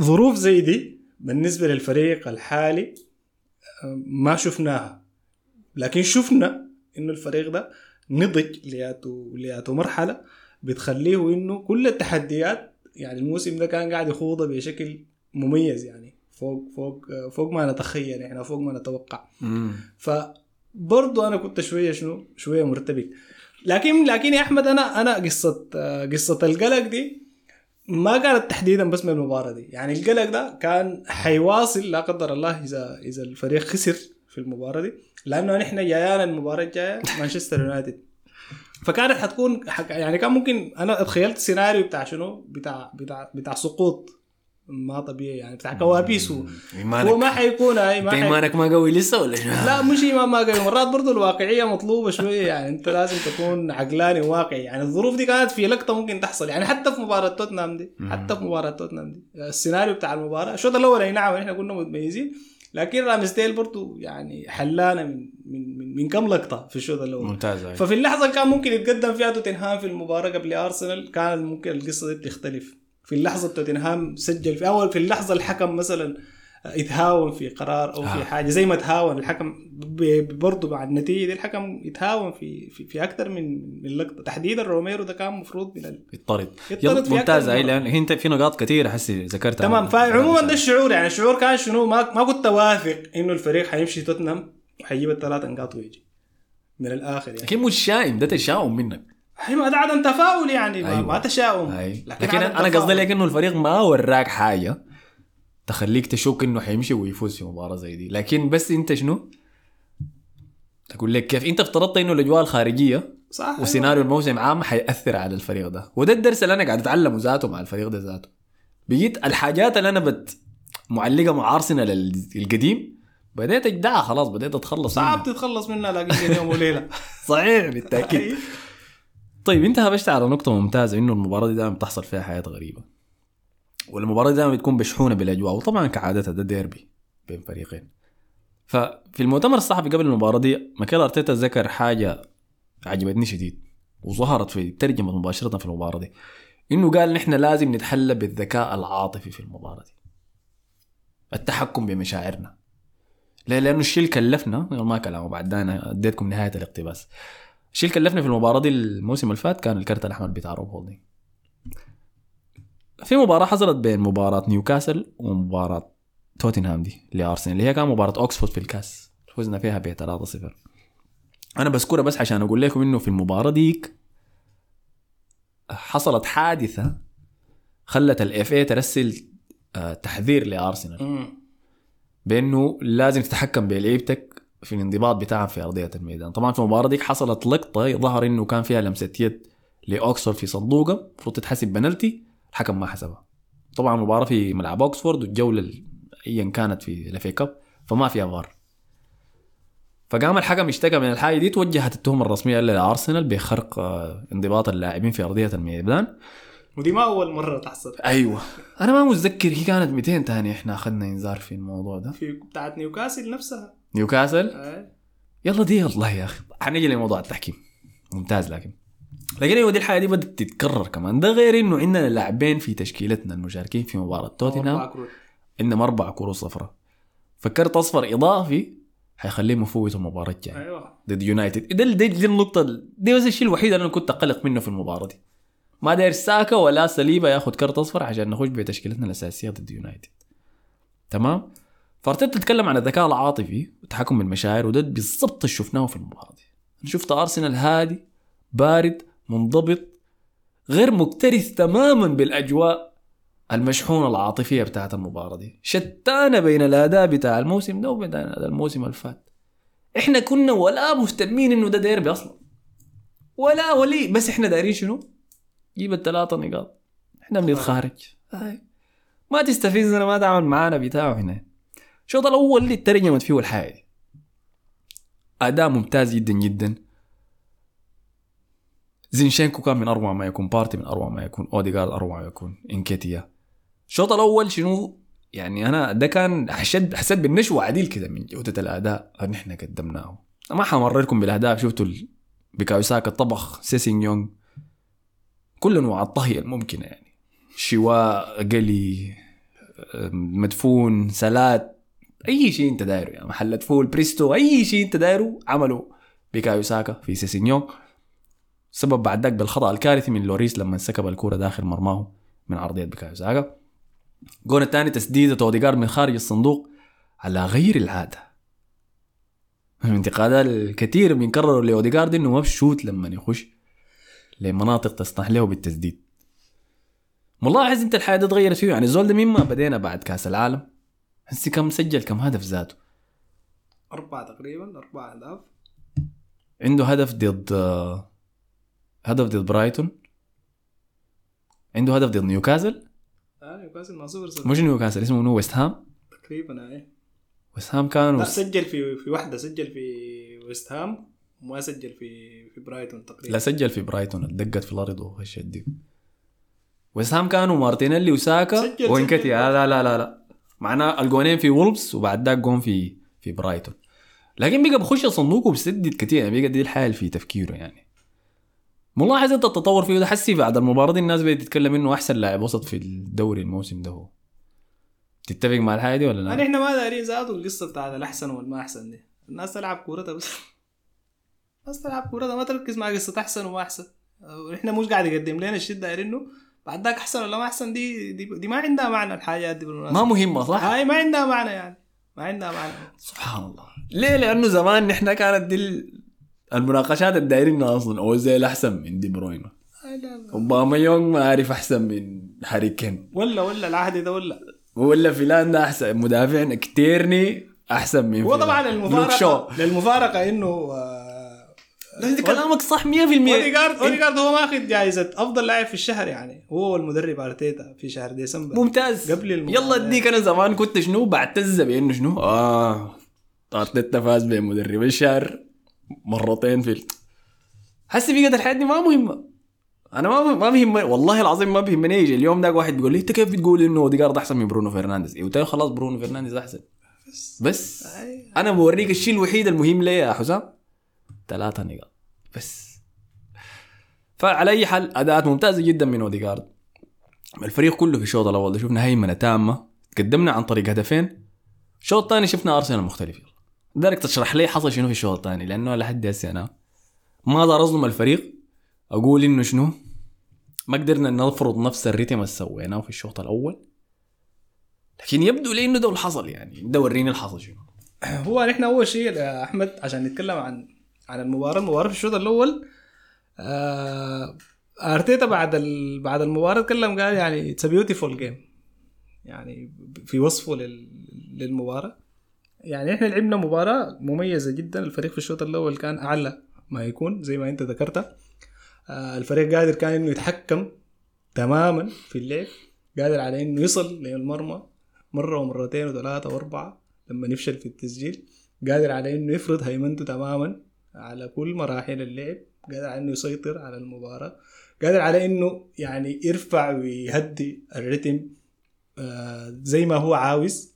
ظروف زي دي بالنسبة للفريق الحالي آه، ما شفناها. لكن شفنا إنه الفريق ده نضج لياته لياته مرحلة بتخليه إنه كل التحديات يعني الموسم ده كان قاعد يخوضها بشكل مميز يعني فوق فوق فوق ما نتخيل إحنا فوق ما نتوقع. فبرضه أنا كنت شوية شنو شوية مرتبك. لكن لكن يا أحمد أنا أنا قصة قصة القلق دي ما كانت تحديدا بس من المباراة دي. يعني القلق ده كان حيواصل لا قدر الله إذا إذا الفريق خسر في المباراة دي لأنه نحن جايانا المباراة الجاية مانشستر يونايتد. فكانت حتكون حك- يعني كان ممكن أنا اتخيلت سيناريو بتاع شنو؟ بتاع بتاع بتاع سقوط ما طبيعي يعني بتاع كوابيس هو ما حيكون هاي ما انت حي... إيمانك ما قوي لسه ولا شنو؟ لا مش إيمان ما قوي مرات برضو الواقعية مطلوبة شوية يعني أنت لازم تكون عقلاني وواقعي. يعني الظروف دي كانت في لقطة ممكن تحصل يعني حتى في مباراة توتنهام دي حتى في مباراة توتنهام دي. السيناريو بتاع المباراة الشوط الأول أي نعم إحنا كنا متميزين لكن رامسديل برضو يعني حلانا من من من, كم لقطة في الشوط الأول. ممتاز. ففي اللحظة اللي كان ممكن يتقدم فيها توتنهام في المباراة قبل أرسنال. كان ممكن القصة دي تختلف. في اللحظة توتنهام سجل في أول في اللحظة الحكم مثلا يتهاون في قرار أو في آه. حاجة زي ما تهاون الحكم برضه مع النتيجة دي الحكم يتهاون في في, في أكثر من من لقطة. تحديدا روميرو ده كان مفروض من ال... يلا في ممتاز. من لأن هي انت في نقاط كثيرة حسي ذكرتها. تمام. فعموما ده الشعور يعني الشعور كان شنو؟ ما ما كنت واثق إنه الفريق حيمشي توتنهام وحيجيب الثلاث نقاط ويجي. من الآخر يعني. لكن مش شائم ده تشاؤم منك. ما ده عدم تفاؤل يعني ما, أيوة. ما تشاؤم. هاي لكن عدم أنا. قصدي لك إنه الفريق ما وراك حاجة. تخليك تشك إنه حيمشي ويفوز في مباراة زي دي. لكن بس أنت شنو؟ تقول لك كيف. أنت افترضت إنه الاجواء الخارجيه صح وسيناريو الموسم عام حيأثر على الفريق ده. وده الدرس اللي أنا قاعد أتعلمه ذاته مع الفريق ده ذاته. بقيت الحاجات اللي أنا بت معلقه مع أرسنال ال- القديم بديت أجدعها خلاص بديت أتخلص صعب منها. تتخلص منها لكن يوم وليلة. [LAUGHS] صحيح بالتأكيد. طيب أنت هبشت على نقطة ممتازة إنه المباراة دي دائما بتحصل فيها حياة غريبة. والمباراة دي دائما بتكون بشحونة بالأجواء وطبعا كعادتها ده ديربي بين فريقين. ففي المؤتمر الصحفي قبل المباراة دي ماكيل أرتيتا ذكر حاجة عجبتني شديد وظهرت في ترجمة مباشرة في المباراة دي إنه قال نحن لازم نتحلى بالذكاء العاطفي في المباراة دي. التحكم بمشاعرنا. ليه؟ لأنه الشيء اللي كلفنا ما كلامه بعد أنا أديتكم نهاية الاقتباس. الشيء اللي كلفني في المباراة دي الموسم اللي فات كان الكرت الأحمر بتاع روب هولدينج في مباراة حصلت بين مباراة نيوكاسل ومباراة توتنهام دي لأرسنال اللي هي كان مباراة أوكسفورد في الكاس. فزنا فيها ب 3-0 أنا بذكرها بس عشان أقول لكم إنه في المباراة ديك حصلت حادثة خلت ال FA ترسل آه، تحذير لأرسنال. مم. بإنه لازم تتحكم بلعيبتك في الانضباط بتاعهم في أرضية الميدان. طبعا في المباراه ديك حصلت لقطة ظهر إنه كان فيها لمسة يد لاوكسفورد في صندوقه المفروض تتحسب بنالتي. الحكم ما حسبها طبعا المباراه في ملعب أوكسفورد والجولة ال- ايا كانت في ال FA Cup فما فيها فار فقام الحكم اشتكى من الحاجة دي توجهت التهمة الرسمية لارسنال بخرق آه، انضباط اللاعبين في أرضية الميدان. ودي ما أول مرة تحصل. أيوه. أنا ما متذكر هي كانت 200 تاني إحنا أخذنا إنذار في الموضوع ده. في بتاعت نيوكاسل نفسها. نيوكاسل؟ آه. يلا دي والله يا أخي. حنيجي لموضوع التحكيم. ممتاز لكن. لكن أيوه دي الحاجة دي بدأت تتكرر كمان. ده غير إنه عندنا لاعبين في تشكيلتنا المشاركين في مباراة توتنهام. عندهم أربع كروت صفراء. فكرت أصفر إضافي حيخليهم يفوتوا المباراة الجاية. أيوه. ضد يونايتد. ده دي, دي النقطة دي بس الشيء الوحيد اللي أنا كنت أقلق منه في المباراة دي. ما داير ساكا ولا سليبا ياخذ كرت أصفر عشان نخش بتشكيلتنا الأساسية ضد يونايتد. تمام؟ فارتيتا تتكلم عن الذكاء العاطفي والتحكم بالمشاعر وده بالضبط اللي شفناه في المباراة دي. شفت أرسنال هادي بارد منضبط غير مكترث تماما بالأجواء المشحونة العاطفية بتاعت المباراة دي. شتانه بين الأداء بتاع الموسم ده وبين الأداء الموسم اللي فات إحنا كنا ولا مهتمين إنه ده ديربي أصلا. ولا ولي بس إحنا دايرين شنو؟ جيب الثلاثة نقاط. إحنا بنتخارج هاي. ما تستفزنا ما تعمل معانا بتاعه هنا. الشوط الأول اللي ترجمت فيه الحاجة دي أداء ممتاز جدا جدا. زينشينكو كان من أروع ما يكون بارتي من أروع ما يكون اوديجارد أروع ما يكون إنكيتيا. الشوط الأول شنو؟ يعني أنا ده كان حشد حسيت بالنشوة عديل كده من جودة الأداء اللي إحنا قدمناه ما حمرركم بالأهداف شفتوا ال- بيكايو ساكا طبخ سيسينيون. كل أنواع الطهي الممكنة يعني. شواء قلي مدفون سلات أي شيء أنت دايره يعني محلة فول بريستو أي شيء أنت دايره عمله بيكايو ساكا في سيسينيون سبب بعد ذاك بالخطأ الكارثي من لوريس لما سكب الكورة داخل مرماه من عرضيه بيكايو ساكا الجون الثاني تسديده اوديجارد من خارج الصندوق على غير العادة. الانتقادات الكثير بينكرروا لاوديجارد إنه ما بشوت لما يخش لمناطق تسمح له بالتسديد. ملاحظ أنت الحياة دي تغيرت فيه يعني الزول ده مين ما بدينا بعد كأس العالم. هسي كم سجل كم هدف ذاته؟ أربعة تقريبا أربعة أهداف. عنده هدف ضد هدف ضد برايتون؟ عنده هدف ضد نيوكاسل؟ آه نيوكاسل ما صفر صفر. مش نيوكاسل اسمه منو ويست هام. تقريبا آه. ويست هام كان لا وس... سجل في في واحدة سجل في ويست هام وما سجل في في برايتون تقريبا. لا سجل في برايتون دقت في الأرض وخشت دي. ويست هام كانوا مارتينيلي وساكا وانكتي. آه لا لا لا لا. معناه الجونين في وولفز وبعد ذاك جون في في برايتون. لكن بقى بخش الصندوق وبسدد كتير يعني بقى دي الحال في تفكيره يعني. ملاحظ انت التطور فيه؟ ده حسي بعد المباراة دي الناس بدات تتكلم إنه أحسن لاعب وسط في الدوري الموسم ده هو. تتفق مع الحاجة دي ولا يعني لا؟ إحنا ما دارين ذاته القصة بتاعت الأحسن والما أحسن دي. الناس تلعب كورتها بس. الناس تلعب كورتها ما تركز مع قصة أحسن وما أحسن. إحنا مش قاعد يقدم لنا الشيء دايرينه بعد ذاك أحسن ولا ما أحسن دي دي, دي ما عندها معنى الحاجات دي بالمناسبة. ما مهمة صح؟ هاي ما عندها معنى يعني. ما عندها معنى. سبحان الله. ليه؟ لأنه زمان نحن كانت دي المناقشات الدايرينها أصلا أوزيل أحسن من دي بروين. أوباما يونغ ما عارف أحسن من هاري كين. ولا ولا العهد ده ولا. ولا فلان ده أحسن مدافع كتيرني أحسن من هو فلان. طبعا لوك شو. المفارقة للمفارقة إنه آه، لا، انت كلامك صح 100% اوديجارد اوديجارد هو ماخذ جائزة أفضل لاعب في الشهر يعني. هو والمدرب أرتيتا في شهر ديسمبر. ممتاز. قبل. يلا اديك أنا زمان كنت شنو؟ بعتز بأنه شنو؟ آه أرتيتا فاز بمدرب الشهر. مرتين في حسي بقت الحياة دي ما مهمة. أنا ما ما بهم والله العظيم ما بيهمني يجي. اليوم داك واحد بيقول لي أنت كيف بتقول إنه اوديجارد أحسن من برونو فرنانديز؟ قلت له خلاص برونو فرنانديز أحسن. بس. أي. أنا بوريك الشيء الوحيد المهم لي يا حسام. ثلاثة نقاط. بس. فعلى أي حال أداءات ممتازة جدا من اوديجارد الفريق كله في الشوط الأول شفنا هيمنة تامة. تقدمنا عن طريق هدفين. الشوط الثاني شفنا أرسنال مختلف بدك تشرح لي حصل شنو في الشوط الثاني لأنه لحد هسه أنا ما أقدر اظلم الفريق؟ أقول إنه شنو؟ ما قدرنا نفرض نفس الريتم اللي سويناه في الشوط الأول. لكن يبدو لي إنه ده اللي حصل يعني. ده وريني الحصل شنو. [CLEARS THROAT] هو نحن أول شيء يا أحمد عشان نتكلم عن عن المباراة المباراة في الشوط الأول آه أرتيتا بعد ال... بعد المباراة تكلم قال يعني it's beautiful game يعني في وصفه لل... للمباراة. يعني إحنا لعبنا مباراة مميزة جدا. الفريق في الشوط الأول كان أعلى ما يكون زي ما أنت ذكرت. آه الفريق قادر كان إنه يتحكم تماما في اللعب قادر على إنه يصل للمرمى مرة ومرتين وثلاثة وأربعة لما نفشل في التسجيل قادر على إنه يفرض هيمنته تماما على كل مراحل اللعب قادر على إنه يسيطر على المباراة قادر على إنه يعني يرفع ويهدي الريتم آه زي ما هو عاوز.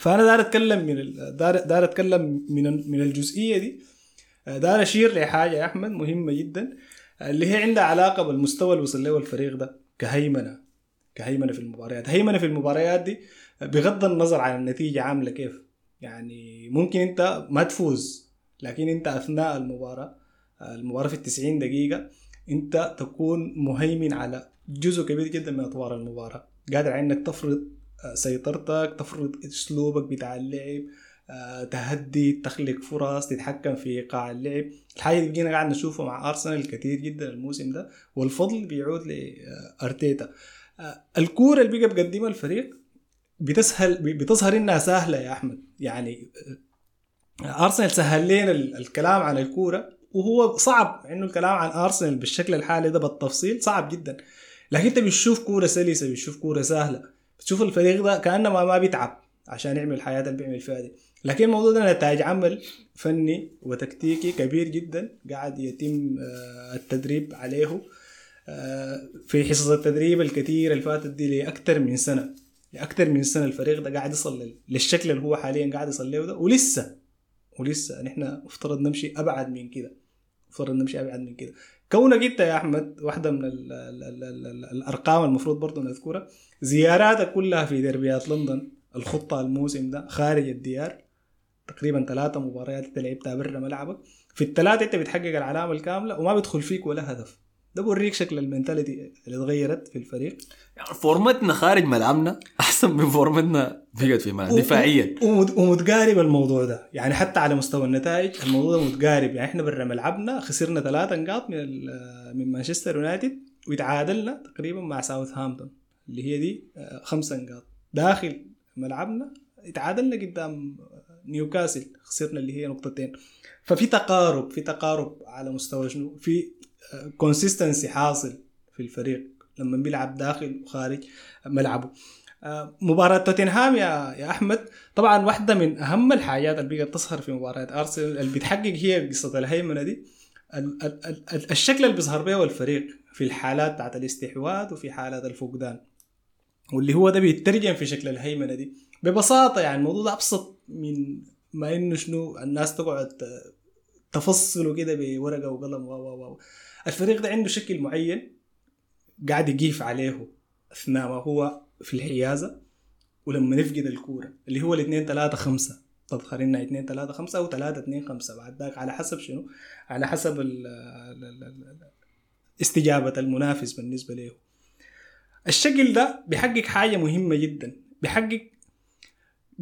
فأنا دار أتكلم من دار, دار أتكلم من من الجزئية دي. آه، دار أشير لحاجة يا أحمد مهمة جدا آه، اللي هي عندها علاقة بالمستوى اللي وصل له الفريق ده كهيمنة كهيمنة في المباريات. هيمنة في المباريات دي بغض النظر عن النتيجة عاملة كيف. يعني ممكن أنت ما تفوز لكن أنت أثناء المباراة المباراة في التسعين دقيقة أنت تكون مهيمن على جزء كبير جدا من أطوار المباراة. قادر على انك تفرض آه، سيطرتك تفرض أسلوبك بتاع اللعب آه، تهدي تخلق فرص تتحكم في ايقاع اللعب. الحاجة اللي بقينا قاعد نشوفها مع ارسنال كثير جدا الموسم ده والفضل بيعود لارتيتا آه، الكورة اللي بقى بقدمها الفريق بتسهل بتظهر إنها سهلة يا أحمد. يعني آه، ارسنال سهل لنا ال- الكلام عن الكورة وهو صعب إنه الكلام عن ارسنال بالشكل الحالي ده بالتفصيل صعب جدا. لكن أنت بتشوف كورة سلسة بتشوف كورة سهلة. بتشوف الفريق ده كأنه ما, بيتعب عشان يعمل الحياة اللي بيعمل فيها دي. لكن الموضوع ده نتاج عمل فني وتكتيكي كبير جدا قاعد يتم آه، التدريب عليه آه، في حصص التدريب الكثيره اللي فاتت دي لأكثر من سنة. لأكثر من سنة الفريق ده قاعد يصل لل- للشكل اللي هو حاليا قاعد يصل له ده. ولسه ولسه نحن مفترض نمشي أبعد من كده. مفترض نمشي أبعد من كده. كونك انت يا أحمد واحدة من ال ال ال ال ال الأرقام المفروض برضه نذكرها. زياراتك كلها في دربيات لندن الخطة الموسم ده خارج الديار. تقريبا ثلاثة مباريات انت لعبتها برا ملعبك. في الثلاثة انت بتحقق العلامة الكاملة وما بيدخل فيك ولا هدف. ده بوريك شكل ال mentality اللي اتغيرت في الفريق. يعني form تنا خارج ملعبنا أحسن من form تنا بقت في ملعب دفاعيا. ومت- ومتقارب الموضوع ده. يعني حتى على مستوى النتائج الموضوع ده متقارب. يعني إحنا برا ملعبنا خسرنا ثلاثة نقاط من من مانشستر يونايتد وتعادلنا تقريبا مع ساوثهامبتون اللي هي دي آه، خمسة نقاط. داخل ملعبنا تعادلنا قدام نيوكاسل خسرنا اللي هي نقطتين. ففي تقارب في تقارب على مستوى شنو؟ في كونسيستنسي حاصل في الفريق لما بيلعب داخل وخارج ملعبه. آه، مباراة توتنهام يا يا أحمد طبعا واحدة من أهم الحاجات اللي بقت تظهر في مباريات أرسنال اللي بتحقق هي قصة الهيمنة دي ال- ال- ال- ال- الشكل اللي بيظهر به الفريق في الحالات بتاعت الاستحواذ وفي حالات الفقدان. واللي هو ده بيترجم في شكل الهيمنة دي. ببساطة يعني الموضوع ده أبسط من ما إنه شنو الناس تقعد ت- تفصله كده بورقة وقلم و و و الفريق ده عنده شكل معين قاعد يقيف عليه أثناء ما هو في الحيازة ولما نفقد الكورة اللي هو الاثنين ثلاثة خمسة. تظهر لنا اثنين ثلاثة خمسة أو ثلاثة اثنين خمسة بعد ذاك على حسب شنو؟ على حسب ال ال استجابة المنافس بالنسبة له. الشكل ده بيحقق حاجة مهمة جدا. بيحقق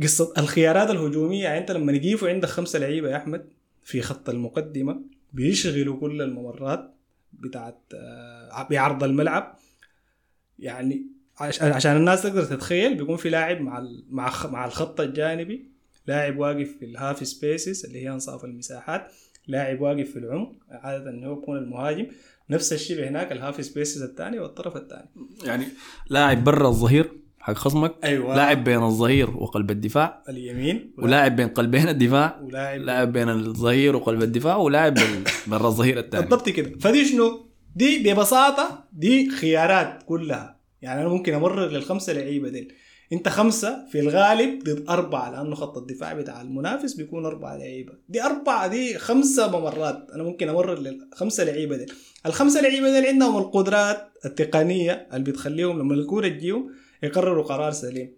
قصة الخيارات الهجومية. يعني أنت لما نجي نشوف عندك خمسة لعيبة يا أحمد في خط المقدمة بيشغلوا كل الممرات بتاعت آه، بعرض الملعب. يعني عش- عشان الناس تقدر تتخيل بيكون في لاعب مع مع مع الخط الجانبي لاعب واقف في ال half spaces اللي هي انصاف المساحات لاعب واقف في العمق عادة إنه هو بيكون المهاجم. نفس الشيء هناك ال half spaces الثاني والطرف الثاني. يعني لاعب برا الظهير حق خصمك أيوه. لاعب بين الظهير وقلب الدفاع اليمين ولاعب بين قلبين الدفاع ولاعب لاعب بين الظهير وقلب الدفاع ولاعب بين [LAUGHS] برا الظهير الثاني. بالضبط كده. فدي شنو؟ دي ببساطة دي خيارات كلها. يعني أنا ممكن أمرر للخمسة لعيبة ديل. أنت خمسة في الغالب ضد أربعة لأنه خط الدفاع بتاع المنافس بيكون أربعة لعيبة. دي أربعة دي خمسة ممرات أنا ممكن أمرر للخمسة لعيبة ديل. الخمسة لعيبة ديل عندهم القدرات التقنية اللي بتخليهم لما الكورة تجيهم يقرروا قرار سليم.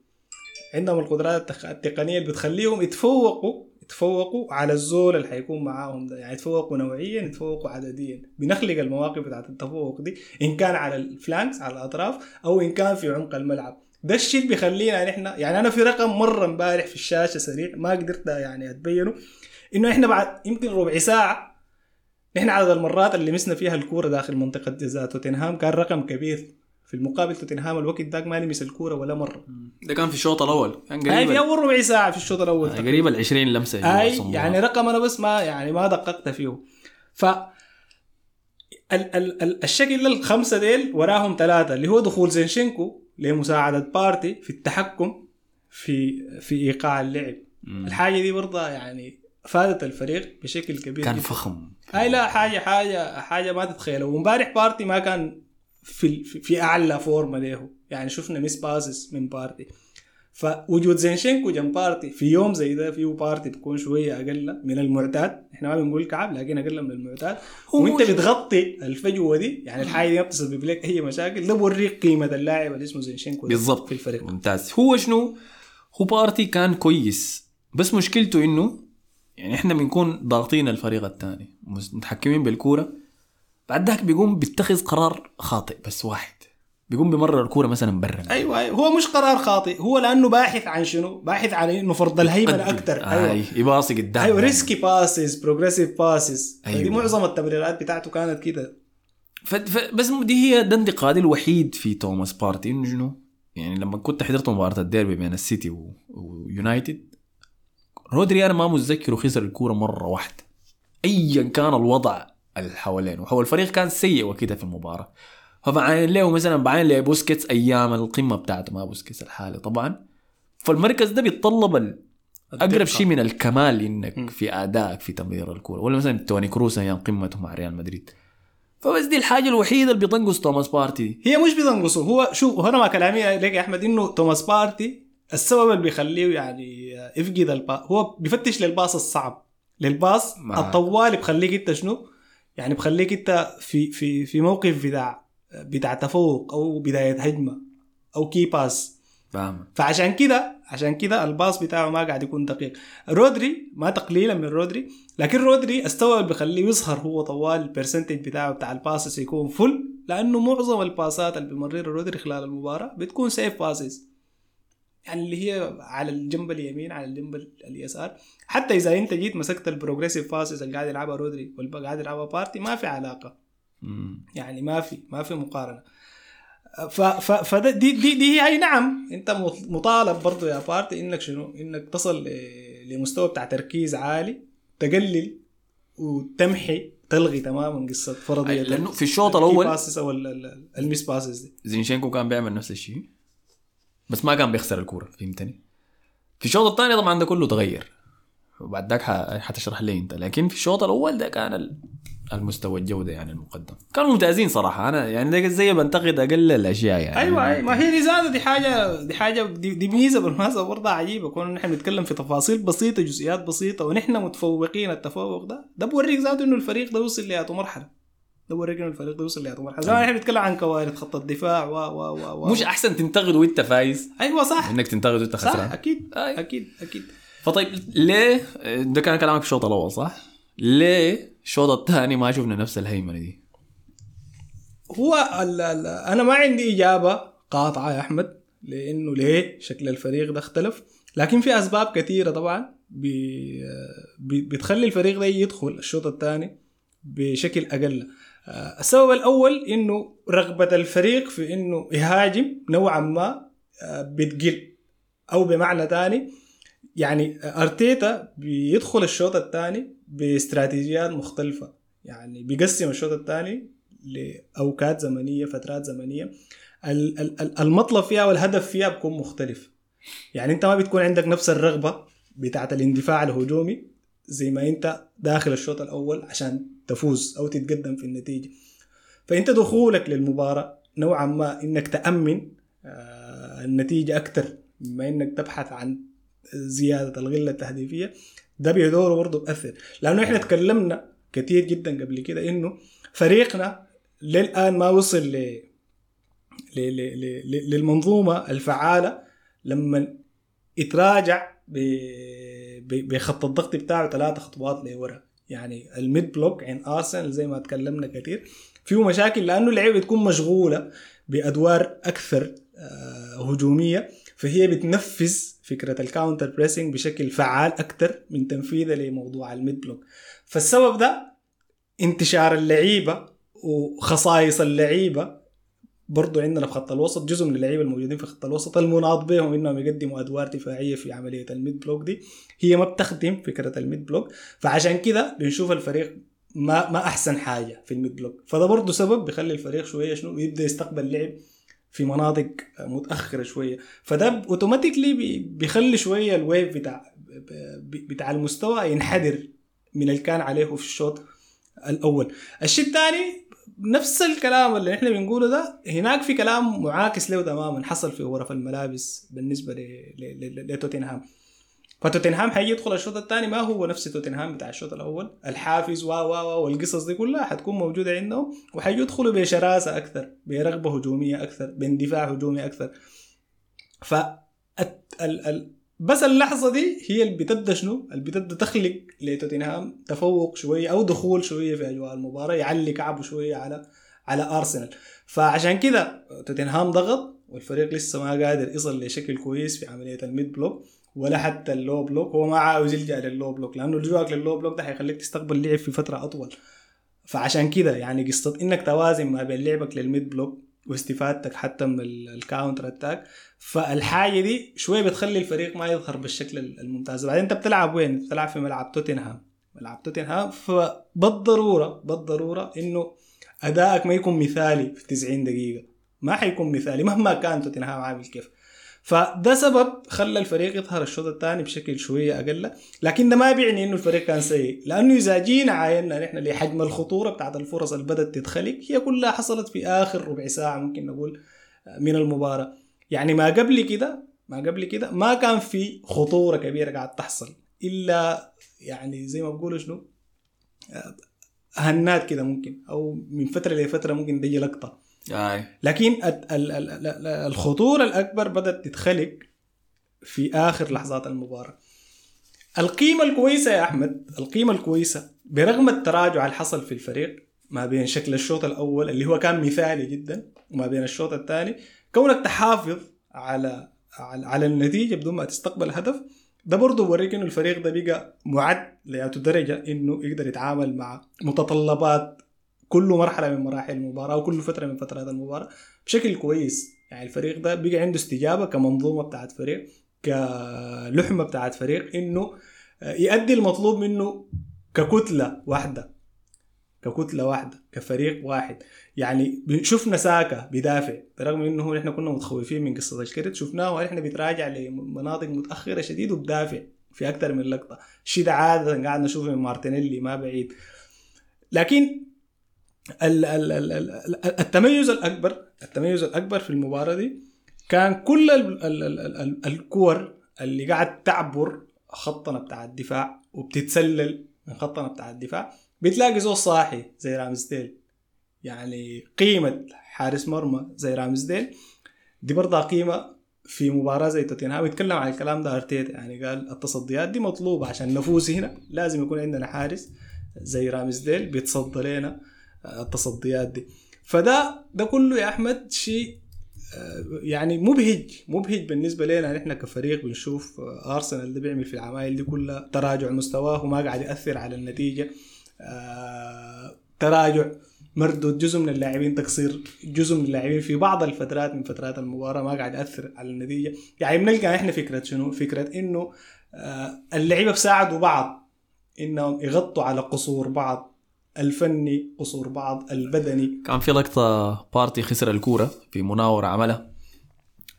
عندهم القدرات التق- التقنية اللي بتخليهم يتفوقوا يتفوقوا على الزول اللي حيكون معاهم ده. يعني يتفوقوا نوعيا يتفوقوا عدديا. بنخلق المواقف بتاعت التفوق دي إن كان على الفلانكس على الأطراف أو إن كان في عمق الملعب. ده الشيء اللي بيخلينا نحن يعني أنا في رقم مرة امبارح في الشاشة سريع ما قدرت يعني أتبينه إنه إحنا بعد يمكن ربع ساعة نحن عدد المرات اللي مسنا فيها الكورة داخل منطقة جزاء توتنهام كان رقم كبير. في المقابل توتنهام الوقت ذاك ما لمس الكورة ولا مرة. ده كان في الشوط الأول. كان قريب في أول ربع ساعة في الشوط الأول. قريب ال 20 لمسة اي. يعني رقم أنا بس ما يعني ما دققت فيه. ف ال ال ال الشكل الخمسة ديل وراهم ثلاثة اللي هو دخول زينشينكو لمساعدة بارتي في التحكم في في إيقاع اللعب. مم. الحاجة دي برضه يعني فادت الفريق بشكل كبير كان جداً. فخم. اي لا حاجة حاجة حاجة ما تتخيلها. وامبارح بارتي ما كان في في, أعلى form له. يعني شفنا mis-passes من بارتي فوجود زينشينكو جنب بارتي في يوم زي ده فيه بارتي بيكون شوية أقل من المعتاد. إحنا ما بنقول كعب لكن أقل من المعتاد. وأنت بتغطي الفجوة دي يعني الحاجة دي ما بتسبب لك أي مشاكل. ده بوريك قيمة اللاعب اللي اسمه زينشينكو بالضبط. في الفريق. ممتاز. هو شنو؟ هو بارتي كان كويس. بس مشكلته إنه يعني إحنا بنكون ضاغطين الفريق الثاني متحكمين بالكورة. بعد ذاك بيقوم بيتخذ قرار خاطئ. بس واحد. بيقوم بيمرر الكورة مثلا برا. أيوه أيوه. هو مش قرار خاطئ. هو لأنه باحث عن شنو؟ باحث عن إنه فرض الهيمنه أكثر أيوه. أيوه يباصي قدام أيوه risky passes progressive passes أيوة. دي معظم التمريرات بتاعته كانت كده. ف... ف... بس دي هي ده انتقادي الوحيد في توماس بارتي. إنه شنو؟ يعني لما كنت حضرت مباراة الديربي بين السيتي و... ويونايتد رودري أنا ما متذكره خسر الكورة مرة واحدة. ايا كان الوضع اللي حوالينه. هو الفريق كان سيء وكده في المباراة. فبعين له مثلا بعين له بوسكيتس أيام القمة بتاعته ما بوسكيتس الحالي. طبعا فالمركز ده بيتطلب. أقرب شيء من الكمال إنك م. في ادائك في تمرير الكورة. ولا مثلا توني كروس أيام قمته مع ريال مدريد. فبس دي الحاجة الوحيدة اللي بتنقص توماس بارتي. هي مش بتنقصه هو شو هنا ما كلامي لك يا أحمد إنه توماس بارتي السبب اللي بيخليه يعني يفقد ال pass هو بيفتش لل pass الصعب. لل pass الطوال بخليك انت شنو؟ يعني بخليك انت في في في موقف بتاع بتاع تفوق أو بدايه هجمه أو key pass فاهم فعشان كده عشان كده ال pass بتاعه ما قاعد يكون دقيق. رودري ما تقليلا من رودري لكن رودري استوى اللي بيخليه يظهر هو طوال ال percentage بتاعه بتاع ال passes يكون full لأنه معظم الباسات اللي بيمررها رودري خلال المباراة بتكون safe passes يعني اللي هي على الجنب اليمين على الجنب اليسار. حتى إذا أنت جيت مسكت ال progressive passes اللي قاعد يلعبها رودري واللي قاعد يلعبها بارتي ما في علاقة. يعني ما في ما في مقارنة. ف ف فدي دي دي, دي هي أي نعم أنت مطالب برضو يا بارتي إنك شنو؟ إنك تصل لمستوى بتاع تركيز عالي تقلل وتمحي تلغي تماما قصة فرضية أي، لأنه في الشوط الأول- passes أو ال- ال- ال miss passes دي. زينشينكو كان بيعمل نفس الشيء. بس ما كان بيخسر الكورة فهمتني؟ في الشوط الثاني طبعا ده كله تغير. وبعد ذاك حتشرح لي أنت. لكن في الشوط الأول ده كان ال- المستوى الجودة يعني المقدم. كانوا ممتازين صراحة. أنا يعني ده زي بنتقد أقل الأشياء يعني. أيوه أيوه. ما هي دي ذاتها دي حاجة دي حاجة دي, ميزة بالمناسبة برضه عجيبة. كون نحن بنتكلم في تفاصيل بسيطة جزئيات بسيطة ونحن متفوقين التفوق ده. ده بوريك ذاته إنه الفريق ده وصل لهذه مرحله بوريك انه الفريق ده وصل لهذه مرحله زمان نحن بنتكلم عن كوارث خط الدفاع و و و و. مش أحسن تنتقد وأنت فايز؟ أيوه صح. إنك تنتقد وأنت صح خسران. أكيد أي. أكيد أكيد. فطيب ليه؟ ده كان كلامك في الشوط الأول صح؟ ليه الشوط الثاني ما شفنا نفس الهيمنة دي؟ هو ال ال أنا ما عندي إجابة قاطعة يا أحمد لأنه ليه شكل الفريق ده اختلف. لكن في أسباب كثيرة طبعا بي بتخلي الفريق ده يدخل الشوط الثاني بشكل أقل. آه، السبب الأول إنه رغبة الفريق في إنه يهاجم نوعا ما آه، بتقل أو بمعنى ثاني يعني أرتيتا بيدخل الشوط الثاني باستراتيجيات مختلفة. يعني بيقسم الشوط الثاني لأوقات زمنية فترات زمنية. ال- ال- ال- المطلب فيها والهدف فيها بيكون مختلف. يعني أنت ما بتكون عندك نفس الرغبة بتاعت الاندفاع الهجومي زي ما أنت داخل الشوط الأول عشان تفوز أو تتقدم في النتيجة. فإنت دخولك للمباراة نوعا ما إنك تأمن آه، النتيجة أكثر مما إنك تبحث عن زيادة الغلة التهديفية. ده بيدوره برضه بأثر. لأنه إحنا تكلمنا كثير جدا قبل كده إنه فريقنا للآن ما وصل ل للمنظومة الفعالة لما يتراجع بخط الضغط بتاعه ثلاثة خطوات لورا. يعني ال mid block عند ارسنال زي ما تكلمنا كثير فيه مشاكل لأنه اللعيبة بتكون مشغولة بأدوار أكثر آه، هجومية. فهي بتنفذ فكرة ال counter pressing بشكل فعال أكثر من تنفيذها لموضوع ال mid block. فالسبب ده انتشار اللعيبة وخصائص اللعيبة برضو عندنا في خط الوسط جزء من اللعيبة الموجودين في خط الوسط المناط بهم إنهم يقدموا أدوار دفاعية في عملية ال mid block دي. هي ما بتخدم فكرة ال mid block فعشان كده بنشوف الفريق ما ما أحسن حاجة في ال mid block. فده برضه سبب بيخلي الفريق شوية شنو؟ يبدأ يستقبل لعب في مناطق متأخرة شوية. فده automatically بيخلي شوية ال wave بتاع بتاع المستوى ينحدر من اللي كان عليه في الشوط الأول. الشيء الثاني نفس الكلام اللي إحنا بنقوله ده هناك في كلام معاكس له تماما حصل في غرف الملابس بالنسبة لتوتنهام. فتوتنهام حيجي يدخل الشوط الثاني ما هو نفس توتنهام بتاع الشوط الأول. الحافز و و والقصص دي كلها حتكون موجودة عندهم وحيجوا يدخلوا بشراسة أكثر برغبة هجومية أكثر باندفاع هجومي أكثر. ف بس اللحظة دي هي اللي بتبدأ شنو؟ اللي بتبدأ تخلق لتوتنهام تفوق شوية أو دخول شوية في أجواء المباراة يعلي كعبه شوية على على أرسنال. فعشان كده توتنهام ضغط والفريق لسه ما قادر يصل لشكل كويس في عملية ال mid block ولا حتى ال low block. هو ما عاوز يلجأ لل low block لأنه لجوءك لل low block ده حيخليك تستقبل لعب في فترة أطول. فعشان كده يعني قصة إنك توازن ما بين لعبك لل mid block واستفادتك حتى من ال- ال counter attack فالحاجة دي شوية بتخلي الفريق ما يظهر بالشكل الممتاز. بعدين انت بتلعب وين؟ بتلعب في ملعب توتنهام. ملعب توتنهام فبالضرورة بالضرورة إنه أدائك ما يكون مثالي في 90 دقيقة. ما حيكون مثالي مهما كان توتنهام عامل كيف. فده سبب خلى الفريق يظهر الشوط الثاني بشكل شوية أقل. لكن ده ما بيعني إنه الفريق كان سيء. لأنه إذا جينا عاينا نحن لحجم الخطورة بتاعت الفرص اللي بدأت تتخلق هي كلها حصلت في آخر ربع ساعة ممكن نقول من المباراة. يعني ما قبل كده ما قبل كده ما كان في خطورة كبيرة قاعد تحصل. إلا يعني زي ما بقولوا شنو؟ هنات كده ممكن أو من فترة لفترة ممكن تجي لقطة. أي. لكن ال- ال- ال- ال- الخطورة الأكبر بدأت تتخلق في آخر لحظات المباراة. القيمة الكويسة يا أحمد القيمة الكويسة برغم التراجع اللي حصل في الفريق ما بين شكل الشوط الأول اللي هو كان مثالي جدا وما بين الشوط الثاني كونك تحافظ على على, على النتيجة بدون ما تستقبل هدف ده برضه بوريك إنه الفريق ده بقى معد لذاته درجة إنه يقدر يتعامل مع متطلبات كل مرحلة من مراحل المباراة وكل فترة من فترات المباراة بشكل كويس. يعني الفريق ده بقى عنده استجابة كمنظومة بتاعت فريق كلحمة بتاعت فريق إنه يؤدي المطلوب منه ككتلة واحدة. ككتلة واحدة كفريق واحد. يعني شفنا ساكا بيدافع برغم إنه نحن كنا متخوفين من قصة الكرت شفناه ونحن بيتراجع لمناطق متأخرة شديد وبدافع في أكثر من لقطة. الشيء ده عادة قاعد نشوفه من مارتينيلي ما بعيد. لكن التميز الاكبر التميز الأكبر في المباراة دي كان كل ال- ال- ال- ال- الكور اللي قاعد تعبر خطنا بتاع الدفاع وبتتسلل من خطنا بتاع الدفاع بتلاقي زول صاحي زي رامزديل يعني قيمة حارس مرمى زي رامزديل دي برضها قيمة في مباراة زي توتنهام يتكلم عن الكلام ده أرتيتا. يعني قال التصديات دي مطلوبة عشان نفوز هنا. لازم يكون عندنا حارس زي رامزديل بيتصدى لنا التصديات دي. فده ده كله يا أحمد شيء آه، يعني مبهج مبهج بالنسبة لنا نحن كفريق بنشوف آه، ارسنال ده بيعمل في العمايل دي كلها تراجع مستواه وما قاعد يأثر على النتيجة. آه، تراجع مردود جزء من اللاعبين تقصير جزء من اللاعبين في بعض الفترات من فترات المباراة ما قاعد يأثر على النتيجة. يعني بنلقى إحنا فكرة شنو؟ فكرة إنه آه، اللعيبة بيساعدوا بعض إنهم يغطوا على قصور بعض. الفني قصور بعض البدني. كان في لقطة بارتي خسر الكورة في مناورة عملها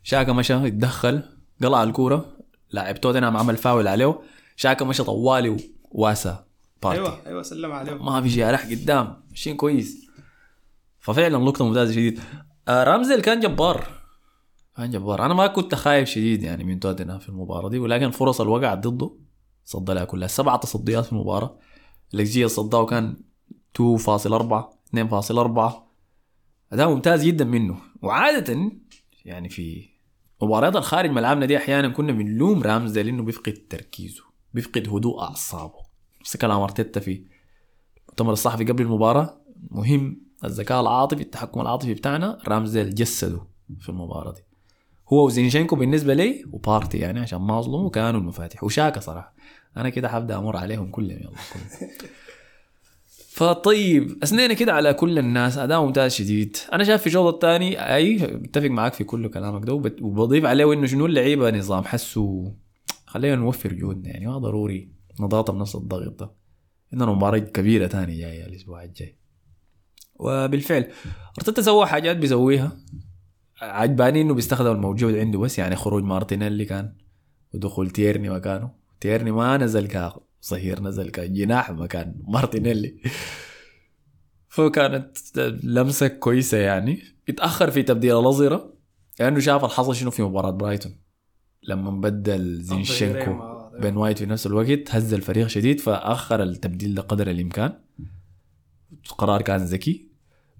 شاكا مشى يتدخل قلع الكورة. لاعب توتنهام عمل فاول عليه. شاكا مشى طوالي وواسى بارتي. أيوه أيوه سلم عليهم ما في جارح قدام. ماشيين كويس. ففعلا لقطة ممتازة شديد. آه رامزديل كان جبار. كان جبار. أنا ما كنت خايف شديد يعني من توتنهام في المباراة دي ولكن فرص اللي وقعت ضده. صد لها كلها. سبعة تصديات في المباراة. الاكس جي صداه كان 2.4 2.4 أداء ممتاز جدا منه. وعادة يعني في مباريات الخارج ملعبنا دي أحيانا كنا بنلوم رامزديل انه بيفقد تركيزه بيفقد هدوء أعصابه. نفس كلام أرتيتا في المؤتمر الصحفي قبل المباراة. مهم الذكاء العاطفي التحكم العاطفي بتاعنا رامزديل جسده في المباراة دي. هو وزينشينكو بالنسبة لي وبارتي يعني عشان ما أظلمه كانوا المفاتيح. وشاكا صراحة. أنا كده حبدأ أمر عليهم كلهم. يلا كلهم. [LAUGHS] فطيب اثنين كده على كل الناس أداء ممتاز شديد. أنا شايف في الشوط الثاني أي بتفق معاك في كل كلامك ده وبضيف عليه إنه شنو اللعيبة نظام حسوا خلينا نوفر جهودنا يعني ما ضروري نضغط بنفس الضغط ده. عندنا مباراة كبيرة تاني جاية الأسبوع الجاي. وبالفعل أرتيتا سوى حاجات بيسويها. عجباني إنه بيستخدم الموجود عنده بس يعني خروج مارتينيلي كان ودخول تيرني مكانه. تيرني ما نزل كظهير نزل كجناح مكان مارتينيلي. فكانت لمسة كويسة يعني. اتأخر في تبديل الأظهرة لأنه شاف الحصل شنو في مباراة برايتون. لما بدل زينشينكو بين وايت في نفس الوقت هز الفريق شديد فأخر التبديل ده قدر الإمكان. قرار كان ذكي.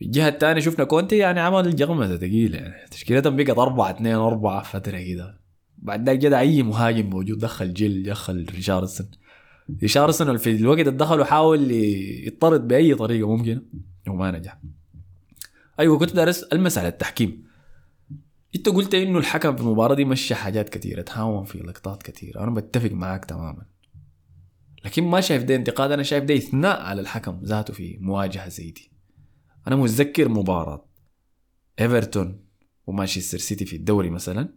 الجهة الثانية شفنا كونتي يعني عمل جغمة ثقيلة يعني. تشكيلتهم بقت 4 2 4 فترة كده. بعد ذاك جد أي مهاجم موجود دخل جيل دخل ريشاردسون. ريشاردسون في الوقت اللي دخل وحاول يطرد بأي طريقة ممكنة وما نجح. أيوة كنت دارس ألمس على التحكيم. انت قلت إنه الحكم في المباراة دي مشى حاجات كثيرة تهاون في لقطات كثيرة. أنا بتفق معاك تماما. لكن ما شايف ده انتقاد أنا شايف ده إثناء على الحكم ذاته في مواجهة زي دي. أنا متذكر مباراة إيفرتون ومانشستر سيتي في الدوري مثلا.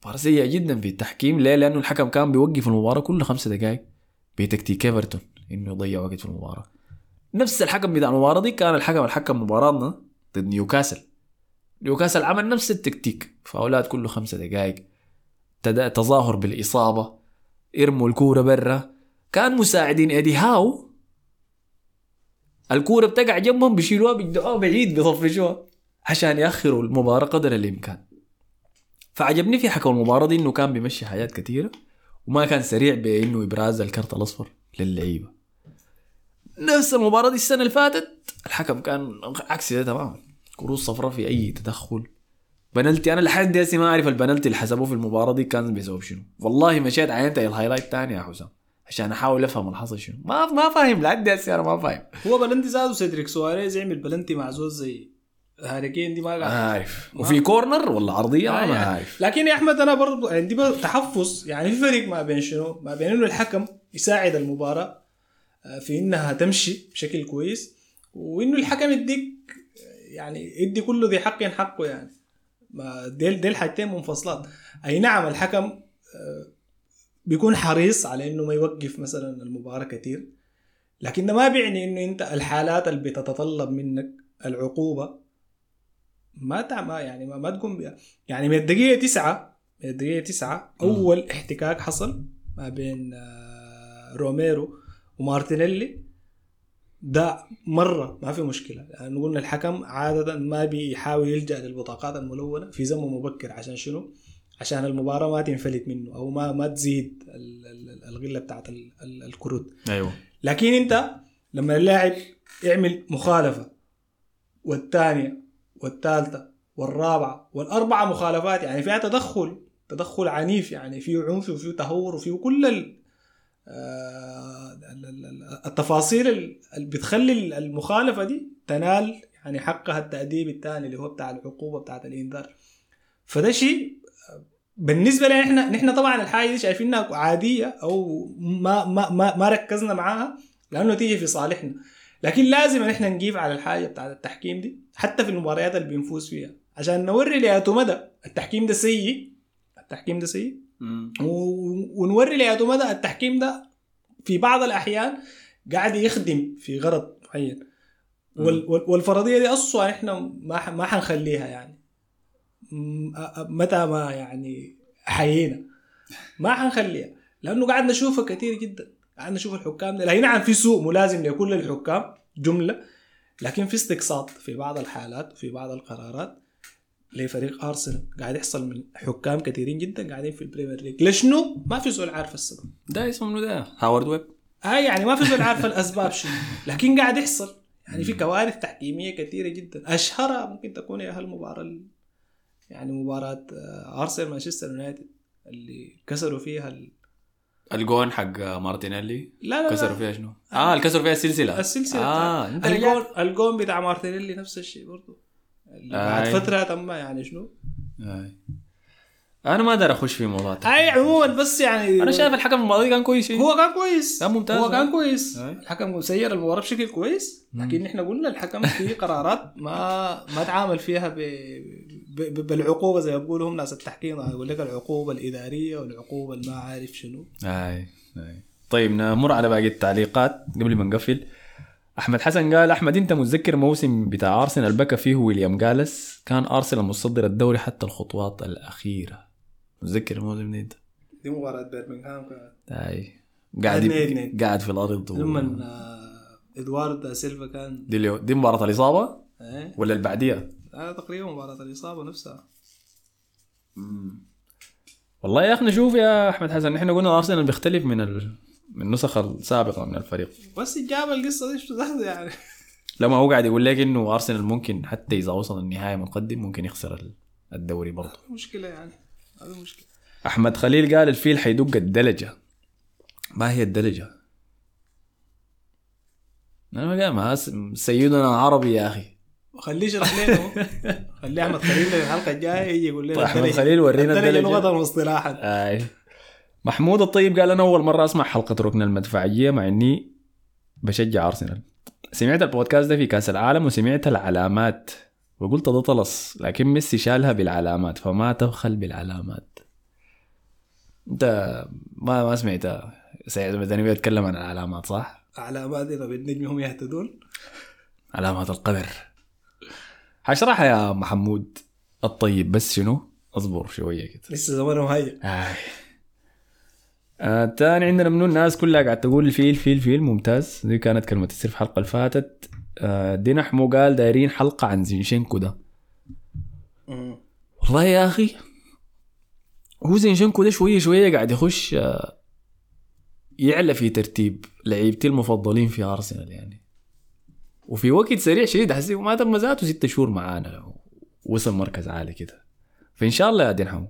مباراة سيئة جدا في التحكيم ليه؟ لأنه الحكم كان بيوقف المباراة كل خمسة دقائق بتكتيك ايفرتون إنه يضيع وقت في المباراة. نفس الحكم بتاع المباراة دي كان الحكم الحكم مباراتنا ضد نيوكاسل. نيوكاسل عمل نفس التكتيك فاولات كله خمسة دقائق تظاهر بالإصابة إرموا الكورة برا كان مساعدين إيدي هاو الكورة بتقع جنبهم بيشيلوها بيدعوها بعيد بيطفشوها عشان يأخروا المباراة قدر الإمكان فعجبني في حكم المباراة دي إنه كان بيمشي حاجات كثيرة وما كان سريع بإنه إبراز الكرت الأصفر للعيبة. نفس المباراة دي السنة اللي فاتت الحكم كان عكس ده تماما. كروت صفراء في أي تدخل. بنالتي أنا لحد هسه ما أعرف البنالتي اللي حسبوه في المباراة دي كان بسبب شنو. والله مشيت عينت ال highlight تاني يا حسام عشان أحاول أفهم اللي حصل شنو. ما ما فاهم لحد هسه أنا ما فاهم. هو بلنتي ذاتو سيدريك سواريز يعمل بلنتي مع زول زي هاريكين دي ما ما عارف وفي corner ولا عرضية؟ آه ما يعني. عارف لكن يا أحمد أنا برضو عندي تحفظ. يعني في فرق ما بين شنو؟ ما بين إنه الحكم يساعد المباراة آه، في إنها تمشي بشكل كويس وإنه الحكم يديك يعني يدي كل ذي حق حقه يعني. ما ديل ديل حاجتين منفصلات. أي نعم الحكم آه، بيكون حريص على إنه ما يوقف مثلا المباراة كثير لكن ده ما بيعني إنه أنت الحالات اللي بتتطلب منك العقوبة ما تع- ما يعني ما, ما تقوم بها يعني من الدقيقة تسعة من الدقيقة تسعة أول احتكاك حصل ما بين آه، روميرو ومارتينيلي. ده مرة ما في مشكلة لأنه قلنا الحكم عادة ما بيحاول يلجأ للبطاقات الملونة في زمن مبكر. عشان شنو؟ عشان المباراة ما تنفلت منه أو ما ما تزيد ال- ال- الغلة بتاعت ال- ال- الكروت. أيوه. لكن أنت لما اللاعب يعمل مخالفة والثانية والثالثة والرابعة والأربعة مخالفات يعني فيها تدخل تدخل عنيف يعني فيه عنف وفيه تهور وفيه كل آه، ال- ال- ال- التفاصيل ال- اللي بتخلي المخالفة دي تنال يعني حقها التأديب الثاني اللي هو بتاع العقوبة بتاعت الإنذار. فده شيء بالنسبة لنا إحنا نحن طبعا الحاجة دي شايفينها عادية أو ما ما ما, ما ركزنا معاها لأنه تيجي في صالحنا. لكن لازم نحن نجيب على الحاجة بتاعت التحكيم دي حتى في المباريات اللي بنفوز فيها. عشان نوري لأيته مدى. التحكيم ده سيء. التحكيم ده سيء. و- ونوري لأيته مدى. التحكيم ده في بعض الأحيان قاعد يخدم في غرض معين. وال- وال- والفرضية دي أصلا إحنا ما ما حنخليها يعني. متى ما يعني حيينا. ما حنخليها. لأنه قاعد نشوفها كثير جدا. قاعد نشوف الحكام لكن نعم في سوء ملازم لكل الحكام جملة لكن في استقصاد في بعض الحالات وفي بعض القرارات لفريق أرسنال. قاعد يحصل من حكام كثيرين جدا قاعدين في البريمير ليج. لشنو؟ ما في زول عارف السبب. ده اسمه منو ده؟ هاورد ويب. آه يعني ما في زول عارف الأسباب شنو. لكن قاعد يحصل. يعني في كوارث تحكيمية كثيرة جدا. أشهرها ممكن تكون هي هالمباراه ال- يعني مباراة آه، أرسنال مانشستر يونايتد اللي كسروا فيها. الجون حق مارتينيلي لا لا كسروا فيها شنو؟ آه اللي كسروا فيها السلسلة السلسلة آه أنت الجون الجون بتاع مارتينيلي نفس الشيء برضه اللي بعد آي. فترة تم يعني شنو آي. أنا ما دار أخش في موضوع. أي عموما بس يعني أنا شايف الحكم الماضي كان كويس هو كان كويس كان ممتاز. هو كان كويس أي. الحكم سير المباراه بشكل كويس لكن إحنا قلنا الحكم في قرارات ما ما تعامل فيها ب... بالعقوبة زي ما بيقولوا هم ناس التحكيم يقول لك العقوبة الإدارية والعقوبة اللي ما عارف شنو. اي اي طيب نمر على باقي التعليقات قبل ما نقفل. أحمد حسن قال أحمد أنت متذكر موسم بتاع أرسنال بكى فيه ويليام جالس كان أرسنال متصدر الدوري حتى الخطوات الأخيرة. متذكر الموسم ده أنت؟ دي مباراة بيرمنغهام كانت. اي قاعد اثنين. قاعد في الأرض و... لما آه، إدوارد سيلفا كان دي, دي مباراة الإصابة؟ إيه. ولا اللي بعديها؟ آه تقريبا مباراة الإصابة نفسها. والله يا أخي نشوف يا أحمد حسن إحنا قلنا أرسنال بيختلف من ال... من النسخ السابقة من الفريق. بس جاب القصة دي شو يعني؟ لما هو قاعد يقول لك إنه أرسنال ممكن حتى إذا وصل النهايه متقدم ممكن يخسر ال- الدوري برضه. مشكلة يعني هذه مشكلة. أحمد خليل قال الفيل حيدق الدلجة. ما هي الدلجة؟ أنا ما قال ما اس- سيدنا عربي يا أخي. خليه يشرح لنا. [LAUGHS] خليه أحمد خليل الحلقة الجاية يجي يقول لنا الدرجة. خليل ورينا الدرجه. لغه واصطلاحا اي محمود الطيب قال أنا أول مرة أسمع حلقة ركن المدفعية مع إني بشجع أرسنال سمعت البودكاست ده في كأس العالم وسمعت العلامات وقلت ده طلس لكن ميسي شالها بالعلامات فما تبخل بالعلامات أنت ما ما سمعت سعيد المدني بيتكلم عن العلامات صح؟ علامات اذا بالنجم هم يهتدون علامات القدر حشرحها يا محمود. الطيب بس شنو؟ اصبر شوية كده. لسه زمانهم هيا آي. آه تاني عندنا منو؟ الناس كلها قاعد تقول الفيل فيل فيل. ممتاز. دي كانت كلمة السر في الحلقة اللي فاتت. آه دينا حمو قال دايرين حلقة عن زينشينكو ده. والله يا أخي هو زينشينكو ده شوية شوية قاعد يخش آه يعلى في ترتيب لعيبتي المفضلين في أرسنال يعني. وفي وقت سريع شديد حسي ما تم ذاته ست شهور معانا وصل مركز عالي كده. فإن شاء الله يا دينحو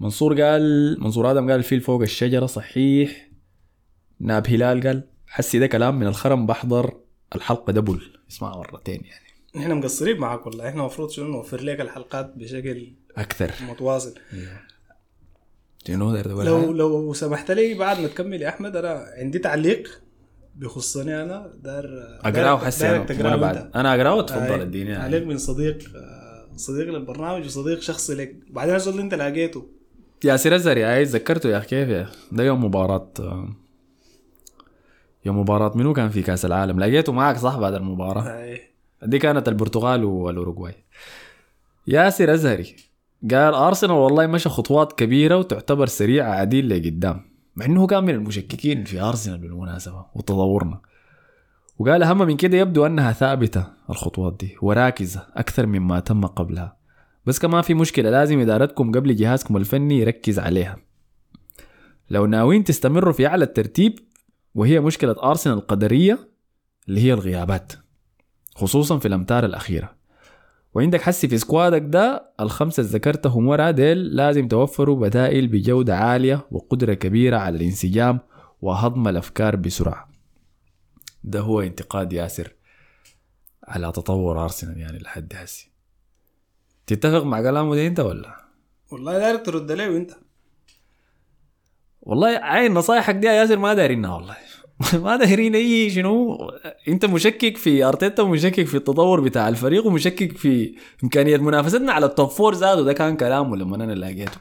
منصور قال منصور آدم قال الفيل فوق الشجرة صحيح. ناب هلال قال حسي ده كلام من الخرم بحضر الحلقة دبل اسمعها مرتين يعني. إحنا مقصرين معاك والله. إحنا المفروض شنو؟ نوفر لك الحلقات بشكل أكثر. متواصل. تقول لو؟ لو سمحت لي بعد ما تكمل يا أحمد أنا عندي تعليق. بيخصني أنا دار أقرأه حسي أنا. بعد. أنا أقرأه وتفضل آه، اديني يعني. تعليق من صديق آه، صديق للبرنامج وصديق شخصي لك. بعدين الزول أنت لقيته. ياسر الزري عايز ذكرته يا أخي كيف يا ده يوم مباراة يوم مباراة منو كان في كأس العالم؟ لقيته معك صح بعد المباراة؟ آه، دي كانت البرتغال والأوروغواي. ياسر أزهري قال أرسنال والله مشى خطوات كبيرة وتعتبر سريعة عديل لقدام. مع إنه كان من المشككين في أرسنال بالمناسبة وتطورنا. وقال أهم من كده يبدو أنها ثابتة الخطوات دي وراكزة أكثر مما تم قبلها. بس كمان في مشكلة لازم إدارتكم قبل جهازكم الفني يركز عليها. لو ناويين تستمروا في أعلى الترتيب وهي مشكلة أرسنال القدرية اللي هي الغيابات خصوصا في الأمتار الأخيرة. وعندك حسي في سكوادك ده الخمسة اللي ذكرتهم ورا ديل لازم توفروا بدائل بجودة عالية وقدرة كبيرة على الانسجام وهضم الأفكار بسرعة. ده هو انتقاد ياسر على تطور أرسنال يعني لحد هسي. تتفق مع كلامه ده أنت ولا؟ والله دايرك ترد عليه وأنت. والله عين نصايحك دي يا ياسر ما دايرينها والله. ما دايرين أي شنو أنت مشكك في أرتيتا ومشكك في التطور بتاع الفريق ومشكك في إمكانية منافستنا على ال top four زادوا ده كان كلامه لما أنا لقيته.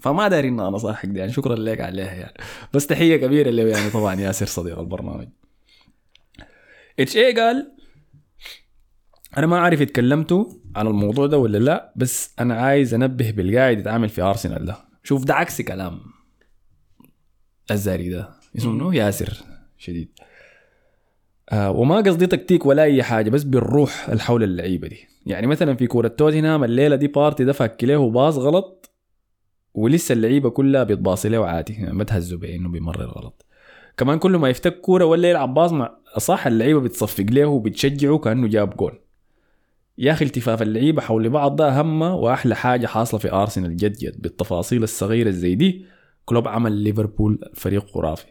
فما دايرين نصايحك دي يعني. شكرا لك عليها يعني. بس تحية كبيرة له يعني طبعا ياسر صديق البرنامج. إتش اي قال أنا ما عارف اتكلمتوا عن الموضوع ده ولا لا بس أنا عايز أنبه بالقاعد يتعامل في أرسنال ده. شوف ده عكس كلام الزاري ده. اسمه ياسر. شديد. آه وما قصدي تكتيك ولا أي حاجة بس بالروح الحول اللعيبة دي. يعني مثلا في كورة توتنهام الليلة دي بارتي ده فك له باص غلط ولسه اللعيبة كلها بيتباصي له عادي يعني ما تهزوا بأنه بيمرر غلط. كمان كل ما يفتك كورة ولا يلعب pass مع صح اللعيبة بتصفق له وبتشجعه كأنه جاب جول يا أخي التفاف اللعيبة حول بعض ده اهم وأحلى حاجة حاصلة في أرسنال جد جد بالتفاصيل الصغيرة زي دي. كلوب عمل ليفربول فريق خرافي.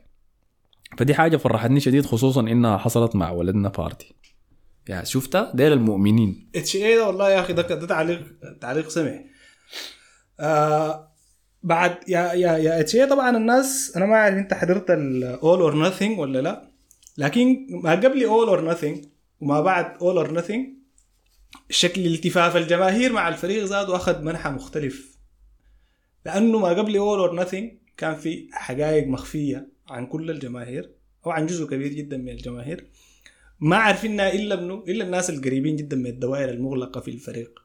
فدي حاجة فرحتني شديد خصوصا إنها حصلت مع ولدنا بارتي يا شفتها؟ ديل المؤمنين. اتش اي ده؟ والله يا أخي ده ده تعليق تعليق سمع آه بعد يا يا يا اتش اي طبعا الناس أنا ما أعرف أنت حضرت ال All or Nothing ولا لا لكن ما قبل All or Nothing وما بعد All or Nothing شكل التفاف الجماهير مع الفريق زاد وأخذ منحى مختلف. لأنه ما قبل All or Nothing كان في حقائق مخفية. عن كل الجماهير. أو عن جزء كبير جدا من الجماهير. ما عارفينها إلا منه إلا الناس القريبين جدا من الدوائر المغلقة في الفريق.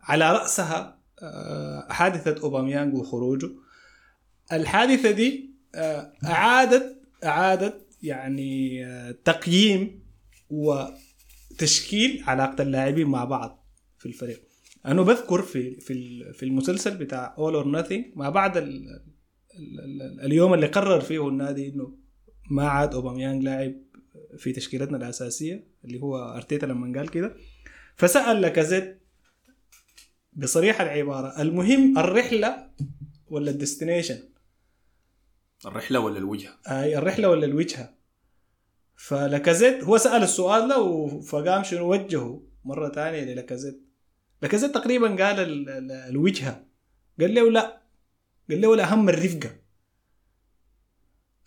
على رأسها آه، حادثة اوباميانج وخروجه. الحادثة دي آه، اعادت أعادت يعني آه، تقييم وتشكيل علاقة اللاعبين مع بعض في الفريق. أنا بذكر في في ال- في المسلسل بتاع All or ما بعد اليوم اللي قرر فيه النادي إنه ما عاد أوباميانج لاعب في تشكيلتنا الأساسية اللي هو أرتيتا لما قال كده. فسأل لاكازيت بصريح العبارة المهم الرحلة ولا ال destination؟ الرحلة ولا الوجهة؟ أي الرحلة ولا الوجهة. فلاكازيت هو سأل السؤال ده فقام شنو وجهه مرة ثانية للاكازيت. لاكازيت تقريبا قال ال- ال- الوجهة. قال له لا. قال له الاهم الرفقة.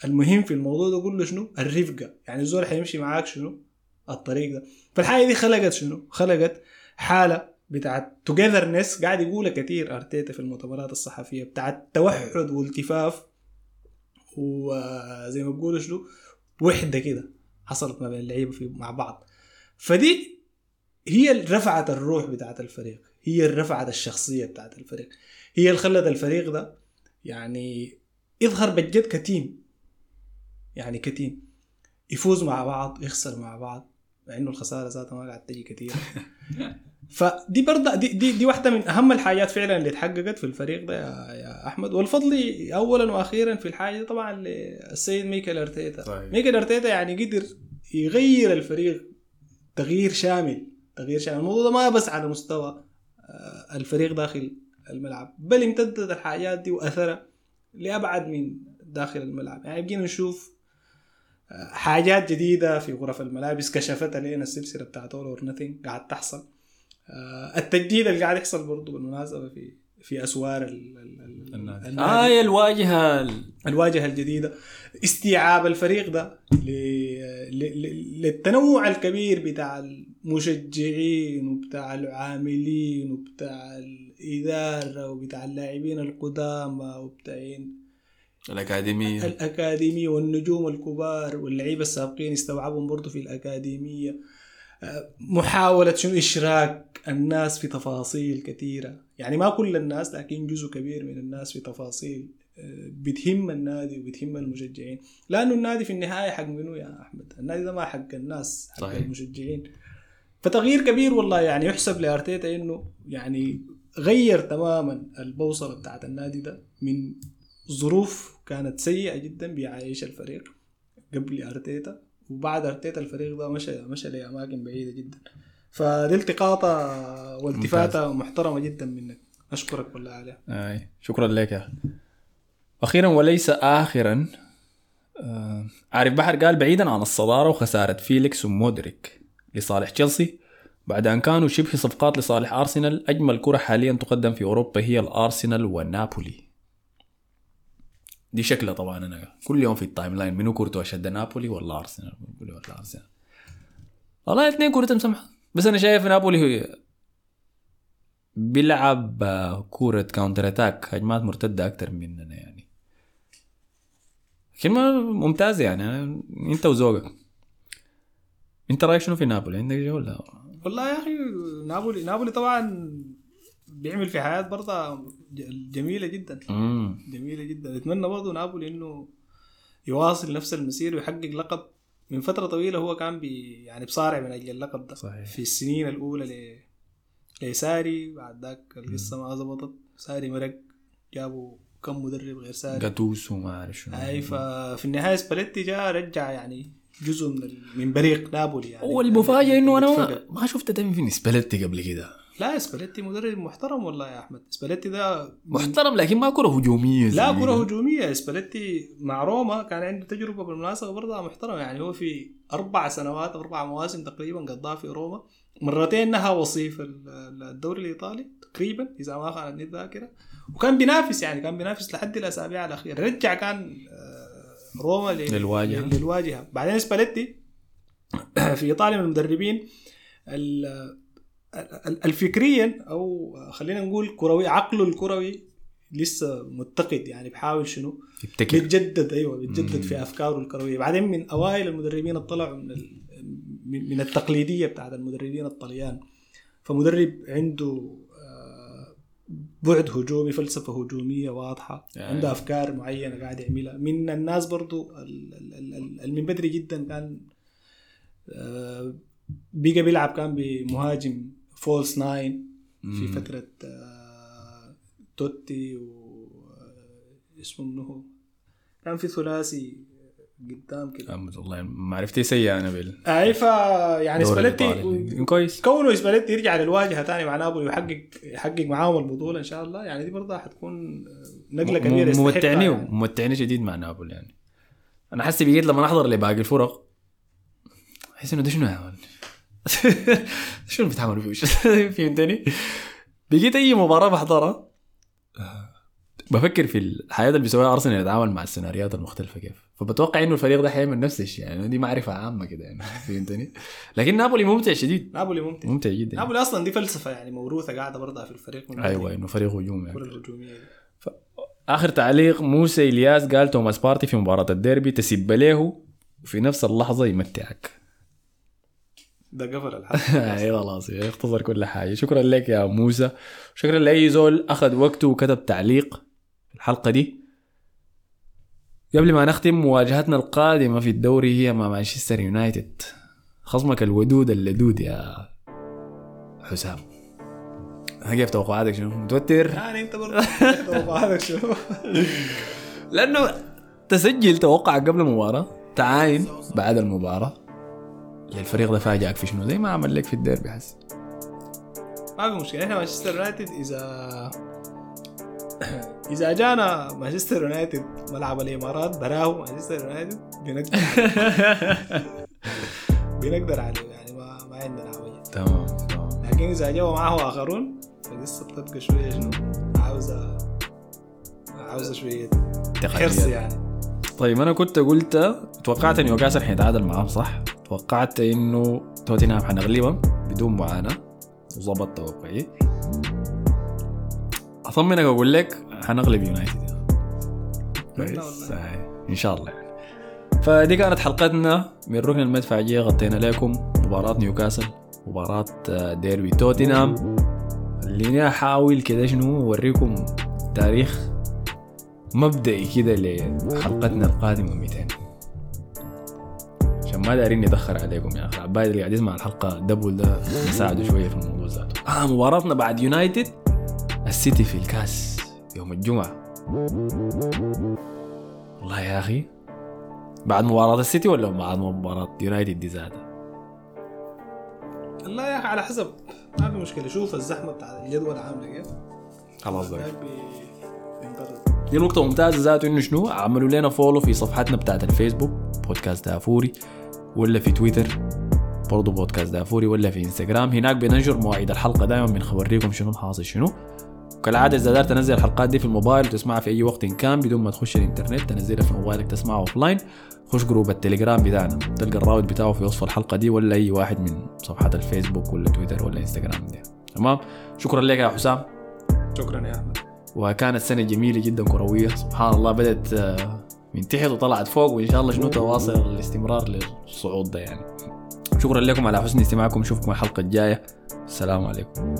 المهم في الموضوع ده كله شنو؟ الرفقة. يعني الزول حيمشي معاك شنو؟ الطريق ده. فالحاجة دي خلقت شنو؟ خلقت حالة بتاعت توجذرنس قاعد يقولها كثير أرتيتا في المؤتمرات الصحفية بتاعت توحد والتفاف وزي ما بيقولوا شنو؟ وحدة كده حصلت ما بين اللعيبة في مع بعض. فدي هي اللي رفعت الروح بتاعت الفريق. هي اللي رفعت الشخصية بتاعت الفريق. هي اللي خلت الفريق ده يعني يظهر بجد كتيم. يعني كتيم. يفوز مع بعض يخسر مع بعض مع إنه الخسارة ذاتها ما قاعد تجي كتير. [LAUGHS] فدي برضه دي, دي دي واحدة من أهم الحاجات فعلا اللي اتحققت في الفريق ده يا, يا أحمد. والفضل اولا وأخيرا في الحاجة دي طبعا للسيد ميكل أرتيتا. طيب. ميكل أرتيتا يعني قدر يغير الفريق تغيير شامل تغيير شامل. الموضوع ده ما بس على مستوى آه، الفريق داخل الملعب. بل امتدت الحاجات دي واثرها لأبعد من داخل الملعب. يعني بقينا نشوف آه، حاجات جديدة في غرف الملابس كشفتها لنا السلسلة بتاعت اول اور قاعد تحصل. آه، التجديد اللي قاعد يحصل برضه بالمناسبة في في أسوار ال- ال- ال- النادي. آه هي الواجهة ال- الواجهة الجديدة. استيعاب الفريق ده ل- ل- ل- للتنوع الكبير بتاع المشجعين وبتاع العاملين وبتاع الإدارة وبتاع اللاعبين القدامى وبتاعين. الأكاديمية. الأكاديمية والنجوم الكبار واللعيبة السابقين استوعبهم برضو في الأكاديمية. آه، محاولة شنو؟ إشراك الناس في تفاصيل كثيرة. يعني ما كل الناس لكن جزء كبير من الناس في تفاصيل آه، بتهم النادي وبتهم المشجعين. لأنه النادي في النهاية حق منو يا أحمد؟ النادي ده ما حق الناس حق صحيح. المشجعين. فتغيير كبير والله يعني يحسب لأرتيتا إنه يعني غير تماما البوصلة بتاعت النادي ده من ظروف كانت سيئة جدا بيعيش الفريق قبل أرتيتا وبعد أرتيتا الفريق ده مشى مشى لأماكن بعيدة جدا. فدي التقاطة والتفاتة محترمة جدا منك. أشكرك والله عليها. آي شكرا لك يا أخي. أخيرا وليس اخرا آه، عارف بحر قال بعيدا عن الصدارة وخسارة فيليكس ومودريك لصالح تشيلسي. بعد أن كانوا شبه صفقات لصالح أرسنال أجمل كرة حاليا تقدم في أوروبا هي الأرسنال ونابولي. دي شكلها طبعا أنا كل يوم في ال timeline. منو كورته أشد نابولي ولا نابولي ولا أرسنال. والله الاثنين كورتهم سمحه بس أنا شايف نابولي هي بيلعب آه، كورة counter attack هجمات مرتدة أكتر مننا يعني. كلمة ممتازة يعني. أنا- أنت وذوقك أنت رأيك شنو في نابولي؟ عندك ولا؟ والله يا أخي نابولي نابولي طبعا بيعمل في حياة برضه ج- جميلة جدا. مم. جميلة جدا. أتمنى برضه نابولي إنه يواصل نفس المسير ويحقق لقب. من فترة طويلة هو كان بي يعني بصارع من أجل اللقب ده. صحيح. في السنين الأولى ل لساري بعد ذاك القصة ما زبطت. ساري مرق جابوا كم مدرب غير ساري. جاتوزو وما أعرف شنو. أي ففي النهاية سباليتي جاء رجع يعني جزء من من بريق نابولي يعني. والمفاجأة إنه أنا اتفقد. ما, شفت تم في سباليتي قبل كده. لا سباليتي مدرب محترم والله يا أحمد. سباليتي ده محترم لكن ما كرة هجومية لا ده. هجومية. سباليتي مع روما كان عنده تجربة بالمناسبة برضه محترمة. يعني هو في أربع سنوات أو أربع مواسم تقريبا قضاها في روما. مرتين نهى وصيف ال- الدوري الإيطالي تقريبا إذا ما خانتني الذاكرة. وكان بينافس يعني كان بينافس لحد الأسابيع الأخيرة. رجع كان آه، روما ل- للواجهة. للواجهة بعدين سباليتي [CLEARS THROAT] في إيطاليا من المدربين ال- ال- الفكريا أو خلينا نقول كروي عقله الكروي لسه متقد يعني بحاول شنو يبتكر بيتجدد أيوه بيتجدد. في أفكاره الكروية بعدين من أوائل المدربين اللي طلعوا من. من التقليدية بتاعت المدربين الطليان فمدرب عنده بعد هجومي فلسفة هجومية واضحة يعني. عنده أفكار معينة قاعد يعملها من الناس برضو ال- ال- ال- ال- اللي من بدري جدا كان آه، بقى بيلعب كان بمهاجم false nine في مم. فترة آه، توتي و آه، اسمه منو كان في ثلاثي قدام كده. والله معرفتي سيئة أنا بال. أي ف يعني سباليتي. كويس. كونه سباليتي يرجع للواجهة ثاني مع نابولي ويحقق يحقق معاهم البطولة إن شاء الله يعني دي برضه حتكون نقلة كبيرة ممتعني يعني. ممتعني شديد مع نابولي يعني. أنا حاسس بقيت لما احضر لباقي الفرق احس إنه ده شنو man [LAUGHS] شنو بيتعاملوا فيه [LAUGHS] فهمتني؟ بقيت أي مباراة بحضرها بفكر في الحاجة اللي بيسويها أرسنال يتعامل مع السيناريوهات المختلفة كيف؟ فبتوقع إنه الفريق ده حيعمل نفس الشيء يعني دي معرفة عامة كده يعني [LAUGHS] فهمتني؟ لكن نابولي ممتع شديد. نابولي ممتع. ممتع جدا. يعني. نابولي أصلا دي فلسفة يعني موروثة قاعدة برضه في الفريق. أيوه إنه فريق هجومي يعني. الهجومية دي. آخر تعليق موسى إلياس قال توماس بارتي في مباراة الديربي تسب له وفي نفس اللحظة يمتعك. ده قفل الحلقة [LAUGHS] اي خلاص يختصر كل حاجة. شكرا لك يا موسى. شكرا لأي زول أخذ وقته وكتب تعليق الحلقة دي. قبل ما نختم مواجهتنا القادمة في الدوري هي مع مانشستر يونايتد. خصمك الودود اللدود يا حسام. كيف توقعاتك شنو؟ متوتر؟ يعني انت برضه [LAUGHS] توقعاتك شنو؟ [LAUGHS] لأنه تسجل توقع قبل المباراة تعاين بعد المباراة. للفريق ده فاجأك في شنو؟ زي ما عمل لك في الديربي حس. ما في مشكلة. إحنا مانشستر يونايتد إذا إذا جانا مانشستر يونايتد ملعب الإمارات براه مانشستر يونايتد بنقدر. [LAUGHS] بنقدر عليه يعني ما, ما عندنا حاجة. تمام تمام. لكن إذا جاوا معه آخرون فقصه بتبقى شوية شنو؟ عاوزه عاوزة شوية حرص. يعني. طيب أنا كنت قلت توقعت ان نيوكاسل حيتعادل معاهم صح؟ توقعت إنه توتنهام حنغلبهم بدون معاناة. وظبط توقعي. أطمنك أقول لك حنغلب يونايتد كويس. إن شاء الله. فدي كانت حلقتنا. من ركن المدفعية غطينا لكم. مباراة نيوكاسل. مباراة آه، ديربي توتنهام. خليني أحاول كده شنو أوريكم تاريخ مبدئي كده لحلقتنا القادمة 200 عشان ما دارين ندخر عليكم يا أخي. العباد اللي قاعد يسمع الحلقة دبل ده يساعدوا شوية في الموضوع ذاته. آه مباراتنا بعد يونايتد السيتي في الكاس. يوم الجمعة. والله يا أخي بعد مباراة السيتي ولا بعد مباراة يونايتد دي زادة والله يا أخي على حسب. ما في مشكلة. شوف الزحمة بتاع الجدول عاملة كيف. خلاص بقى. دي نقطة ممتازة ذاته إنه شنو؟ عملوا لنا follow في صفحتنا بتاعت الفيسبوك بودكاست دافوري ولا في تويتر برضو بودكاست دافوري ولا في إنستغرام. هناك بننشر مواعيد الحلقة دائما بنخبريكم شنو الحاصل شنو. وكالعادة إذا قدرت تنزل الحلقات دي في الموبايل وتسمعها في أي وقت إن كان بدون ما تخش الإنترنت تنزلها في موبايلك تسمعها offline. خش group التليجرام بتاعنا تلقى الرابط بتاعه في وصف الحلقة دي ولا أي واحد من صفحات الفيسبوك ولا تويتر ولا إنستغرام دي. تمام؟ شكرا لك يا حسام. شكرا يا أحمد. وكانت سنة جميلة جدا كروية. سبحان الله بدأت آه، من تحت وطلعت فوق وإن شاء الله شنو تواصل الاستمرار للصعود ده يعني. شكرا لكم على حسن استماعكم. نشوفكم الحلقة الجاية. السلام عليكم.